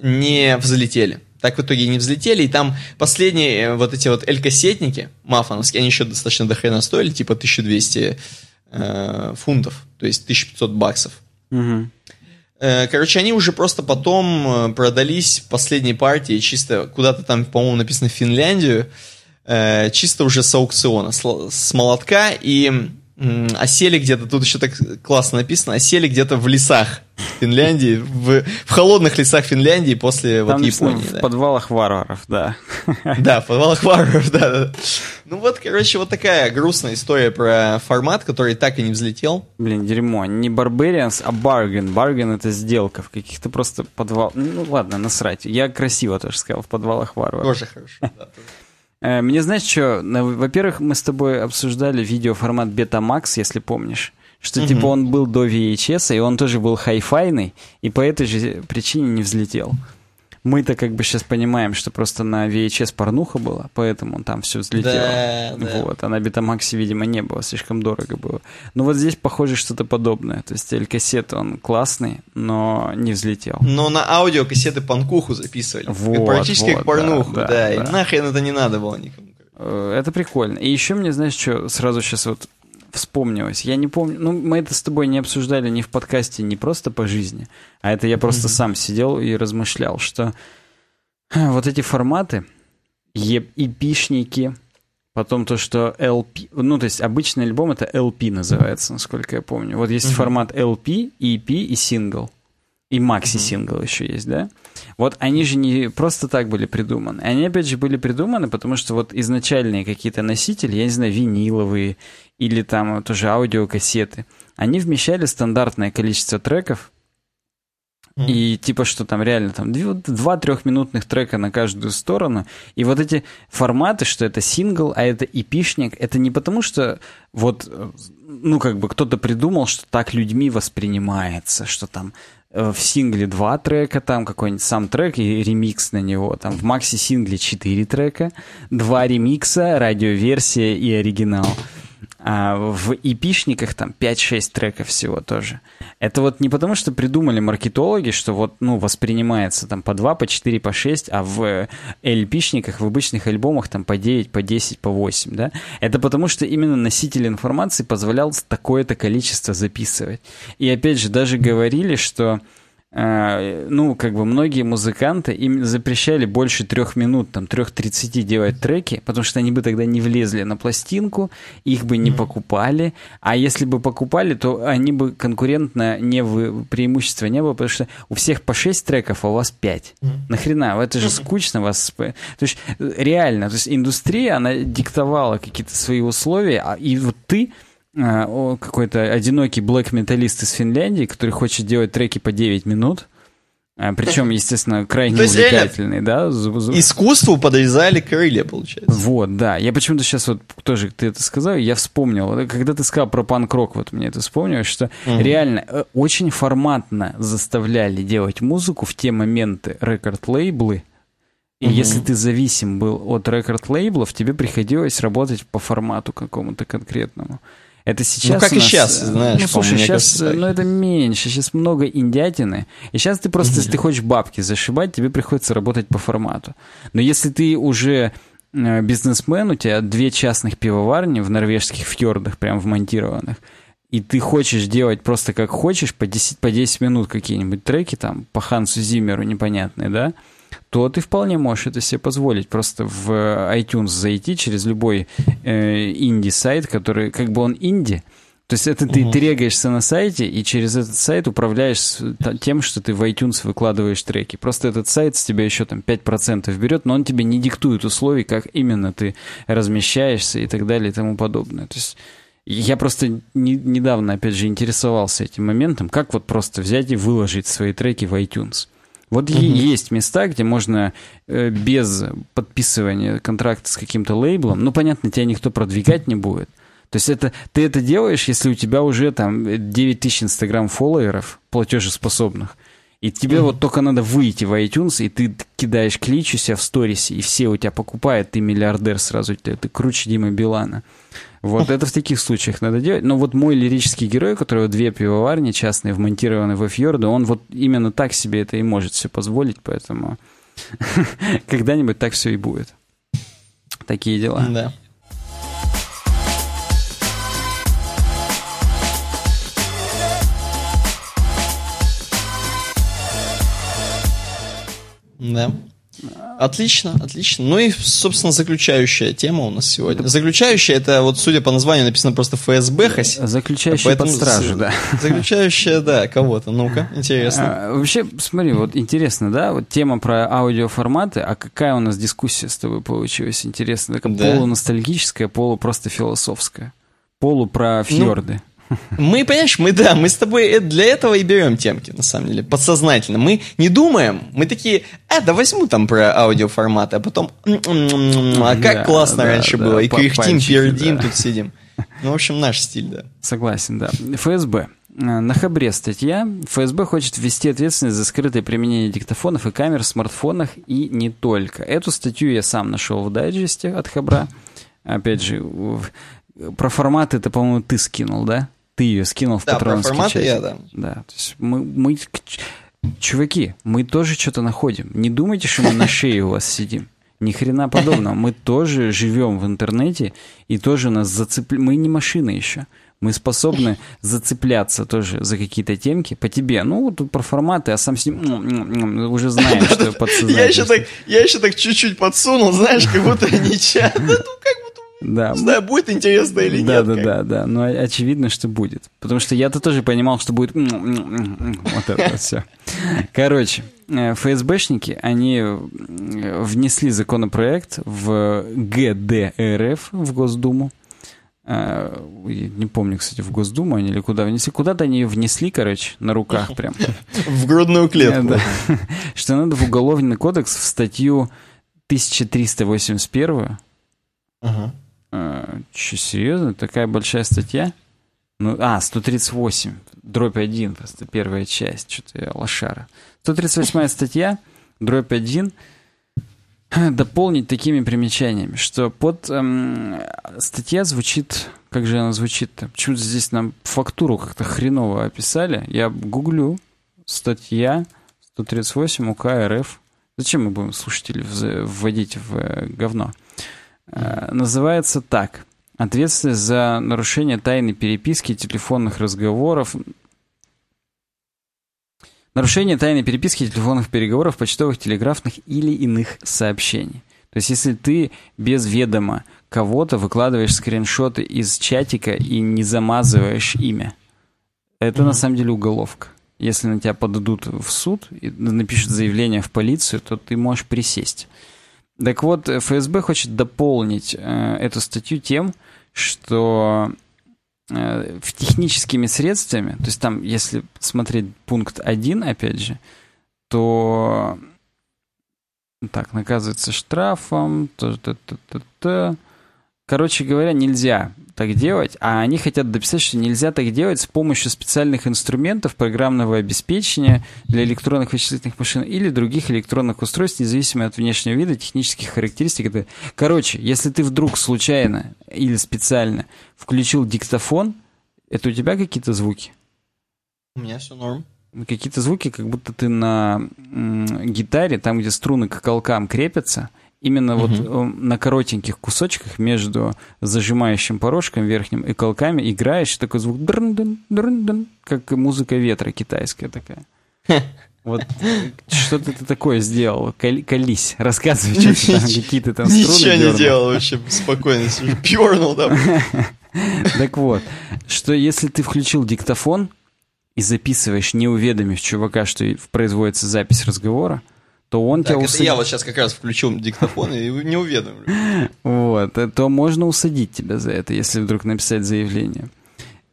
не взлетели так в итоге не взлетели, и там последние э, вот эти вот мафоновские, они еще достаточно дохрена стоили, типа 1200 э, фунтов, то есть 1500 баксов. Угу. Э, короче, они уже просто потом э, продались последней партии чисто куда-то там, по-моему, написано в Финляндию, э, чисто уже с аукциона, с, с молотка, и осели где-то, тут еще так классно написано, осели где-то в лесах Финляндии, в, в холодных лесах Финляндии после Там вот Японии. В да. подвалах варваров, да. Да, в подвалах варваров, да, *laughs* да. Ну вот, короче, вот такая грустная история про формат, который так и не взлетел. Блин, дерьмо. Не Barbarians, а Bargain. Bargain — это сделка в каких-то просто подвалах. Ну ладно, насрать. Я красиво тоже сказал, в подвалах варваров. Тоже хорошо, да. *laughs* Э, мне знаешь что, во-первых, мы с тобой обсуждали видеоформат Betamax, если помнишь. Что угу. типа он был до VHS, и он тоже был хай-файный, и по этой же причине не взлетел. Мы-то как бы сейчас понимаем, что просто на VHS порнуха была, поэтому там все взлетело. Да, да. Вот, а на Betamax, видимо, не было, слишком дорого было. Но вот здесь, похоже, что-то подобное. То есть L-кассет, он классный, но не взлетел. Но на аудиокассеты панкуху записывали. Вот, Практически вот, как порнуху, да, да, да. И нахрен это не надо было никому. Э, это прикольно. И еще мне, знаешь, что сразу сейчас вот вспомнилось. Я не помню, ну, мы это с тобой не обсуждали ни в подкасте, не просто по жизни, а это я просто mm-hmm. сам сидел и размышлял, что вот эти форматы, эпишники, потом то, что LP, ну, то есть обычный альбом это LP называется, насколько я помню. Вот есть mm-hmm. формат LP, EP и сингл. И макси-сингл mm-hmm. еще есть, да? Вот они же не просто так были придуманы. Они, опять же, были придуманы, потому что вот изначальные какие-то носители, я не знаю, виниловые или там тоже аудиокассеты, они вмещали стандартное количество треков, Mm. И типа, что там реально там 2-3 минутных трека на каждую сторону. И вот эти форматы, что это сингл, а это эпишник, это не потому, что вот, ну, как бы кто-то придумал, что так людьми воспринимается, что там Э, в сингле два трека, там какой-нибудь сам трек и ремикс на него. Там в макси-сингле четыре трека, два ремикса, радиоверсия и оригинал. А в эпишниках там 5-6 треков всего тоже. Это вот не потому, что придумали маркетологи, что вот, ну, воспринимается там по 2, по 4, по 6, а в LP-шниках, в обычных альбомах там по 9, по 10, по 8, да? Это потому, что именно носитель информации позволял такое-то количество записывать. И опять же, даже говорили, что ну, как бы многие музыканты им запрещали больше трех минут, там, трех тридцати делать треки, потому что они бы тогда не влезли на пластинку, их бы не покупали, а если бы покупали, то они бы конкурентно не в преимущества не было, потому что у всех по шесть треков, а у вас пять. Mm. Нахрена? Это же скучно вас... То есть реально, то есть индустрия, она диктовала какие-то свои условия, а, и вот ты какой-то одинокий блэк-металлист из Финляндии, который хочет делать треки по 9 минут. А, Причем, *laughs* естественно, крайне То увлекательный, да? Искусству подрезали крылья, получается. Вот, да. Я почему-то сейчас вот тоже ты это сказал, я вспомнил. Когда ты сказал про панк-рок, вот мне это вспомнилось, что угу. реально э, очень форматно заставляли делать музыку в те моменты рекорд-лейблы. И угу. если ты зависим был от рекорд-лейблов, тебе приходилось работать по формату какому-то конкретному. Это сейчас. Ну, как и нас, сейчас, знаешь. Ну, слушай, сейчас, кажется, ну, это меньше. Сейчас много индятины. И сейчас ты просто, если ты хочешь бабки зашибать, тебе приходится работать по формату. Но если ты уже э, бизнесмен, у тебя две частных пивоварни в норвежских фьордах, прям вмонтированных, и ты хочешь делать просто как хочешь, по 10, по 10 минут какие-нибудь треки там, по Хансу Зиммеру непонятные, да, то ты вполне можешь это себе позволить. Просто в iTunes зайти через любой э, инди-сайт, который как бы он инди. То есть это ты, угу. ты регаешься на сайте и через этот сайт управляешь тем, что ты в iTunes выкладываешь треки. Просто этот сайт с тебя еще там 5% берет, но он тебе не диктует условий, как именно ты размещаешься и так далее и тому подобное. То есть я просто не, недавно, опять же, интересовался этим моментом, как вот просто взять и выложить свои треки в iTunes. Вот угу. есть места, где можно э, без подписывания контракта с каким-то лейблом, ну, понятно, тебя никто продвигать не будет. То есть это, ты это делаешь, если у тебя уже там 9 тысяч инстаграм фолловеров платежеспособных. И тебе mm-hmm. вот только надо выйти в iTunes, и ты кидаешь клич у себя в сторисе, и все у тебя покупают, ты миллиардер сразу, ты, ты круче Дима Билана. Вот это в таких случаях надо делать. Но вот мой лирический герой, у которого две пивоварни частные, вмонтированы во фьорды, он вот именно так себе это и может все позволить, поэтому *laughs* когда-нибудь так все и будет. Такие дела. Да. Да. Отлично, отлично. Ну и, собственно, заключающая тема у нас сегодня. Заключающая, это вот, судя по названию, написано просто ФСБ. Заключающая поэтому... под стражу, да. Заключающая, да, кого-то. Ну-ка, интересно. А, вообще, смотри, вот интересно, да, вот тема про аудиоформаты, а какая у нас дискуссия с тобой получилась? Интересно, такая да. полуностальгическая, полу просто философская. Полу про фьорды. Ну, мы, понимаешь, мы, да, мы с тобой для этого и берем темки, на самом деле, подсознательно. Мы не думаем, мы такие, а, да возьму там про аудиоформаты, а потом, а как да, классно да, раньше да, было, и кряхтим, пердим, тут сидим. Ну, в общем, наш стиль, да. Согласен, да. ФСБ. Э, на Хабре статья. ФСБ хочет ввести ответственность за скрытое применение диктофонов и камер в смартфонах и не только. Эту статью я сам нашел в дайджесте от Хабра. Опять же, про форматы это, по-моему, ты скинул, да? Ты ее скинул в да, патронский про форматы я, да. Да, то есть мы, мы, чуваки, мы тоже что-то находим. Не думайте, что мы на шее у вас сидим. Ни хрена подобного. Мы тоже живем в интернете и тоже нас зацепляют. Мы не машины еще. Мы способны зацепляться тоже за какие-то темки по тебе. Ну, тут про форматы, а сам с ним уже знаешь, что подсознательно. *laughs* Я еще так, я еще так чуть-чуть подсунул, знаешь, как будто не чат. *laughs* Ну, как да. Не знаю, будет интересно или да, нет. Да, да, да, да. Но очевидно, что будет. Потому что я-то тоже понимал, что будет вот это вот все. Короче, э, ФСБшники, они э, внесли законопроект в ГДРФ, в Госдуму. Э, не помню, кстати, в Госдуму они или куда внесли. Куда-то они ее внесли, короче, на руках прям. *laughs* В грудную клетку. *laughs* Что надо в Уголовный кодекс в статью 1381 Ага. А, че, серьезно? Такая большая статья? Ну, а, 138. Дробь 1, просто первая часть. Что-то я лошара. 138 статья, дробь 1. Дополнить такими примечаниями, что под эм, статья звучит... Как же она звучит-то? Почему-то здесь нам фактуру как-то хреново описали. Я гуглю. Статья 138 УК РФ. Зачем мы будем слушателей вводить в э, говно? Э, называется так. Ответственность за нарушение тайны переписки, телефонных разговоров, нарушение тайны переписки, телефонных переговоров, почтовых, телеграфных или иных сообщений. То есть, если ты без ведома кого-то выкладываешь скриншоты из чатика и не замазываешь имя, это mm-hmm. на самом деле уголовка. Если на тебя подадут в суд и напишут заявление в полицию, то ты можешь присесть. Так вот, ФСБ хочет дополнить э, эту статью тем, что э, в техническими средствами, то есть там, если смотреть пункт 1, опять же, то так, наказывается штрафом, то, то, то, то, то. Короче говоря, нельзя так делать, а они хотят дописать, что нельзя так делать с помощью специальных инструментов программного обеспечения для электронных вычислительных машин или других электронных устройств, независимо от внешнего вида, технических характеристик. Короче, если ты вдруг случайно или специально включил диктофон, это у тебя какие-то звуки? У меня все норм. Какие-то звуки, как будто ты на гитаре, там, где струны к колкам крепятся – именно угу. вот э, на коротеньких кусочках между зажимающим порожком верхним и колками играешь, такой звук дрн -дын, дрн -дын, как музыка ветра китайская такая. Вот что-то ты такое сделал. Колись, рассказывай, что там, какие то там струны Ничего не делал вообще, спокойно пернул там. *laughs* Так вот, что если ты включил диктофон и записываешь, не уведомив чувака, что производится запись разговора, то он так, тебя усадит. я вот сейчас как раз включу диктофон и не уведомлю. *laughs* Вот, э, то можно усадить тебя за это, если вдруг написать заявление.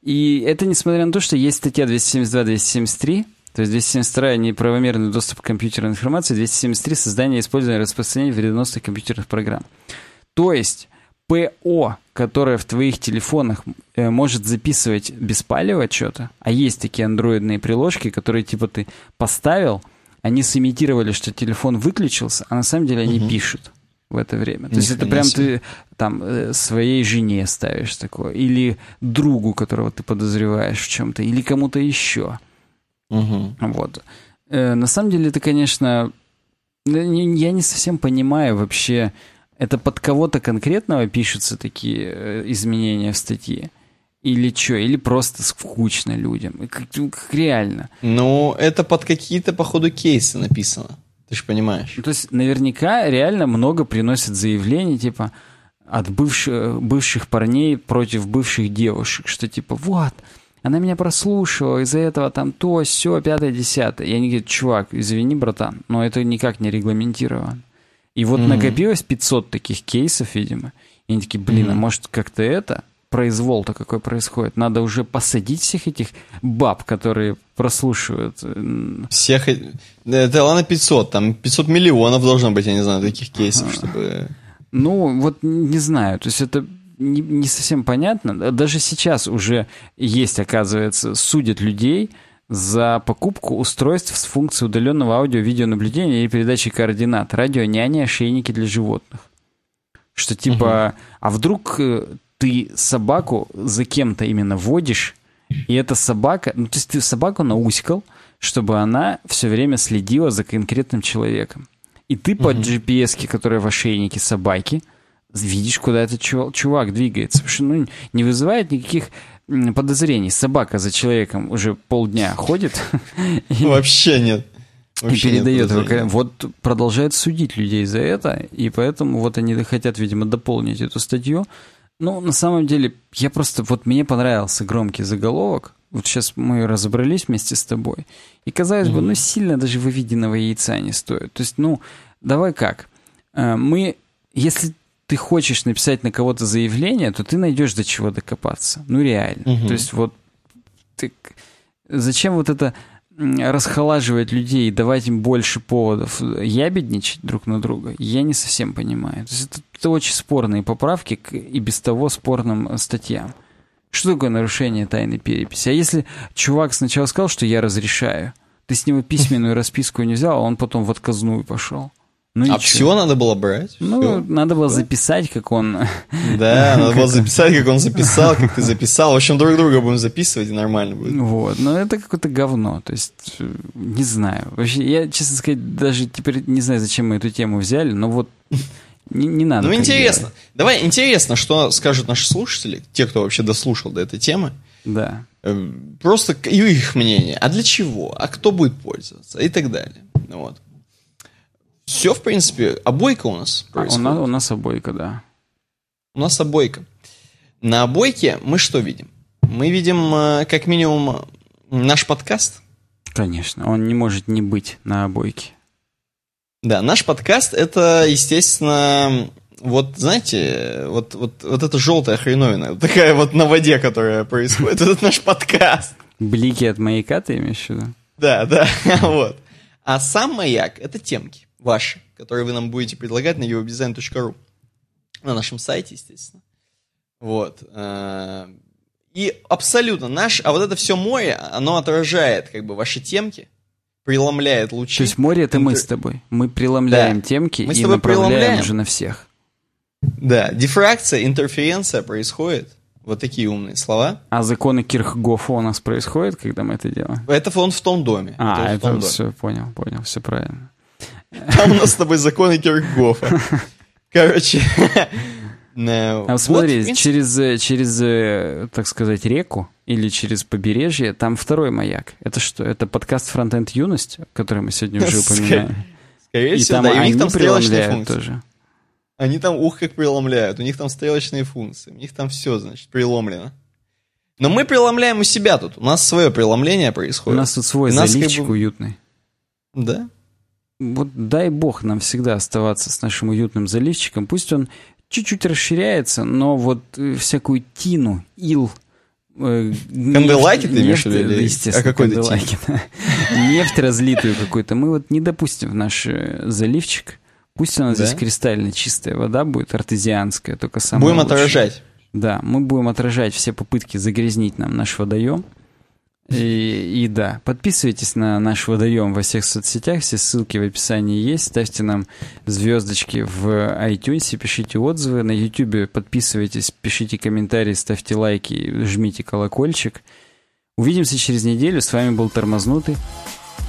И это несмотря на то, что есть статья 272-273, то есть 272 неправомерный доступ к компьютерной информации, 273 создание, использование, распространение вредоносных компьютерных программ. То есть ПО, которое в твоих телефонах э, может записывать беспалево что-то, а есть такие андроидные приложки, которые типа ты поставил, они сымитировали, что телефон выключился, а на самом деле они угу. пишут в это время. То есть это прям ты там э, своей жене ставишь такое, или другу, которого ты подозреваешь в чем-то, или кому-то еще. Угу. Вот. Э, на самом деле это, конечно, я не совсем понимаю вообще, это под кого-то конкретного пишутся такие э, изменения в статье. Или что? Или просто скучно людям? Как, ну, как реально? Ну, это под какие-то, походу, кейсы написано. Ты же понимаешь. Ну, то есть, наверняка реально много приносят заявлений, типа, от бывших, бывших парней против бывших девушек, что типа, вот, она меня прослушивала, из-за этого там то, все, пятое, десятое. И они говорят, чувак, извини, братан, но это никак не регламентировано. И вот mm-hmm. накопилось 500 таких кейсов, видимо. И они такие, блин, mm-hmm. а может как-то это? Произвол-то какой происходит. Надо уже посадить всех этих баб, которые прослушивают. Всех... Это ладно 500, там 500 миллионов должно быть, я не знаю, таких кейсов, чтобы... Ну, вот не знаю, то есть это не, не совсем понятно. Даже сейчас уже есть, оказывается, судят людей за покупку устройств с функцией удаленного аудио-видеонаблюдения или передачи координат, радио, няни, ошейники для животных. Что типа, угу. а вдруг э, ты собаку за кем-то именно водишь, и эта собака, ну то есть ты собаку науськал, чтобы она все время следила за конкретным человеком. И ты по GPS, которая в ошейнике собаки, видишь, куда этот чувак двигается. Потому что ну, не вызывает никаких подозрений. Собака за человеком уже полдня ходит. *laughs* Вообще нет. и передает. Вот продолжает судить людей за это, и поэтому вот они хотят, видимо, дополнить эту статью. Ну, на самом деле, я просто... Вот мне понравился громкий заголовок. Вот сейчас мы разобрались вместе с тобой. И, казалось mm-hmm. бы, ну, сильно даже выведенного яйца не стоит. То есть, ну, давай как. Э, мы... Если ты хочешь написать на кого-то заявление, то ты найдешь до чего докопаться. Ну, реально. Угу. То есть вот ты... зачем вот это расхолаживать людей давать им больше поводов ябедничать друг на друга, я не совсем понимаю. То есть это, это очень спорные поправки к и без того спорным статьям. Что такое нарушение тайны переписи? А если чувак сначала сказал, что я разрешаю, ты с него письменную расписку не взял, а он потом в отказную пошел. Ну, а все надо было брать? Ну, все. надо было да? записать, как он... Да, *laughs* надо было записать, как он записал, как ты *laughs* записал. В общем, друг друга будем записывать, и нормально будет. Вот, но это какое-то говно. То есть, не знаю. Вообще, я, честно сказать, даже теперь не знаю, зачем мы эту тему взяли, но вот *laughs* не, не надо. Ну, интересно. Делать. Давай, интересно, что скажут наши слушатели, те, кто вообще дослушал до этой темы. Да. Эм, просто их мнение. А для чего? А кто будет пользоваться? И так далее. Вот. Все, в принципе, обойка у нас происходит. А, у, нас, у нас обойка, да. У нас обойка. На обойке мы что видим? Мы видим, э, как минимум, наш подкаст. Конечно, он не может не быть на обойке. Да, наш подкаст это, естественно, вот, знаете, вот, вот, вот эта желтая хреновина, такая вот на воде, которая происходит, *laughs* это наш подкаст. Блики от маяка ты имеешь в виду? Да, да, *laughs* вот. А сам маяк — это темки ваши, которые вы нам будете предлагать на eurodesign.ru. На нашем сайте, естественно. Вот. Э, и абсолютно наш, а вот это все море, оно отражает как бы ваши темки, преломляет лучи. То есть море это мы с тобой. Мы преломляем да. темки мы и направляем преломляем. уже на всех. Да, дифракция, интерференция происходит. Вот такие умные слова. А законы Кирхгофа у нас происходят, когда мы это делаем? Это он в том доме. А, это, это все, доме. понял, понял, все правильно. Там у нас с тобой законы Киркгофа. Короче. No. А смотри, вот, через, через, так сказать, реку или через побережье, там второй маяк. Это что? Это подкаст Frontend Юность, который мы сегодня уже упоминали. Скорее и всего, там да, и у них там стрелочные функции. Тоже. Они там ух как преломляют, у них там стрелочные функции, у них там все, значит, преломлено. Но мы преломляем у себя тут, у нас свое преломление происходит. У нас тут свой заливчик как бы... уютный. Да? Вот дай бог нам всегда оставаться с нашим уютным заливчиком. Пусть он чуть-чуть расширяется, но вот э, всякую тину, ил, э, Канделайки ты имеешь в виду? Естественно, а какой канделайки. Нефть разлитую какую-то. Мы вот не допустим в наш э, заливчик. Пусть у нас да? здесь кристально чистая вода будет, артезианская, только самая Будем лучшая. отражать. Да, мы будем отражать все попытки загрязнить нам наш водоем. И, и да, подписывайтесь на наш водоем во всех соцсетях, все ссылки в описании есть. Ставьте нам звездочки в iTunes, пишите отзывы. На YouTube подписывайтесь, пишите комментарии, ставьте лайки, жмите колокольчик. Увидимся через неделю. С вами был Тормознутый.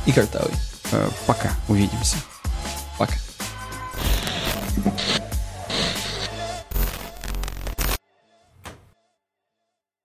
И Картавый. Э, пока. Увидимся. Пока.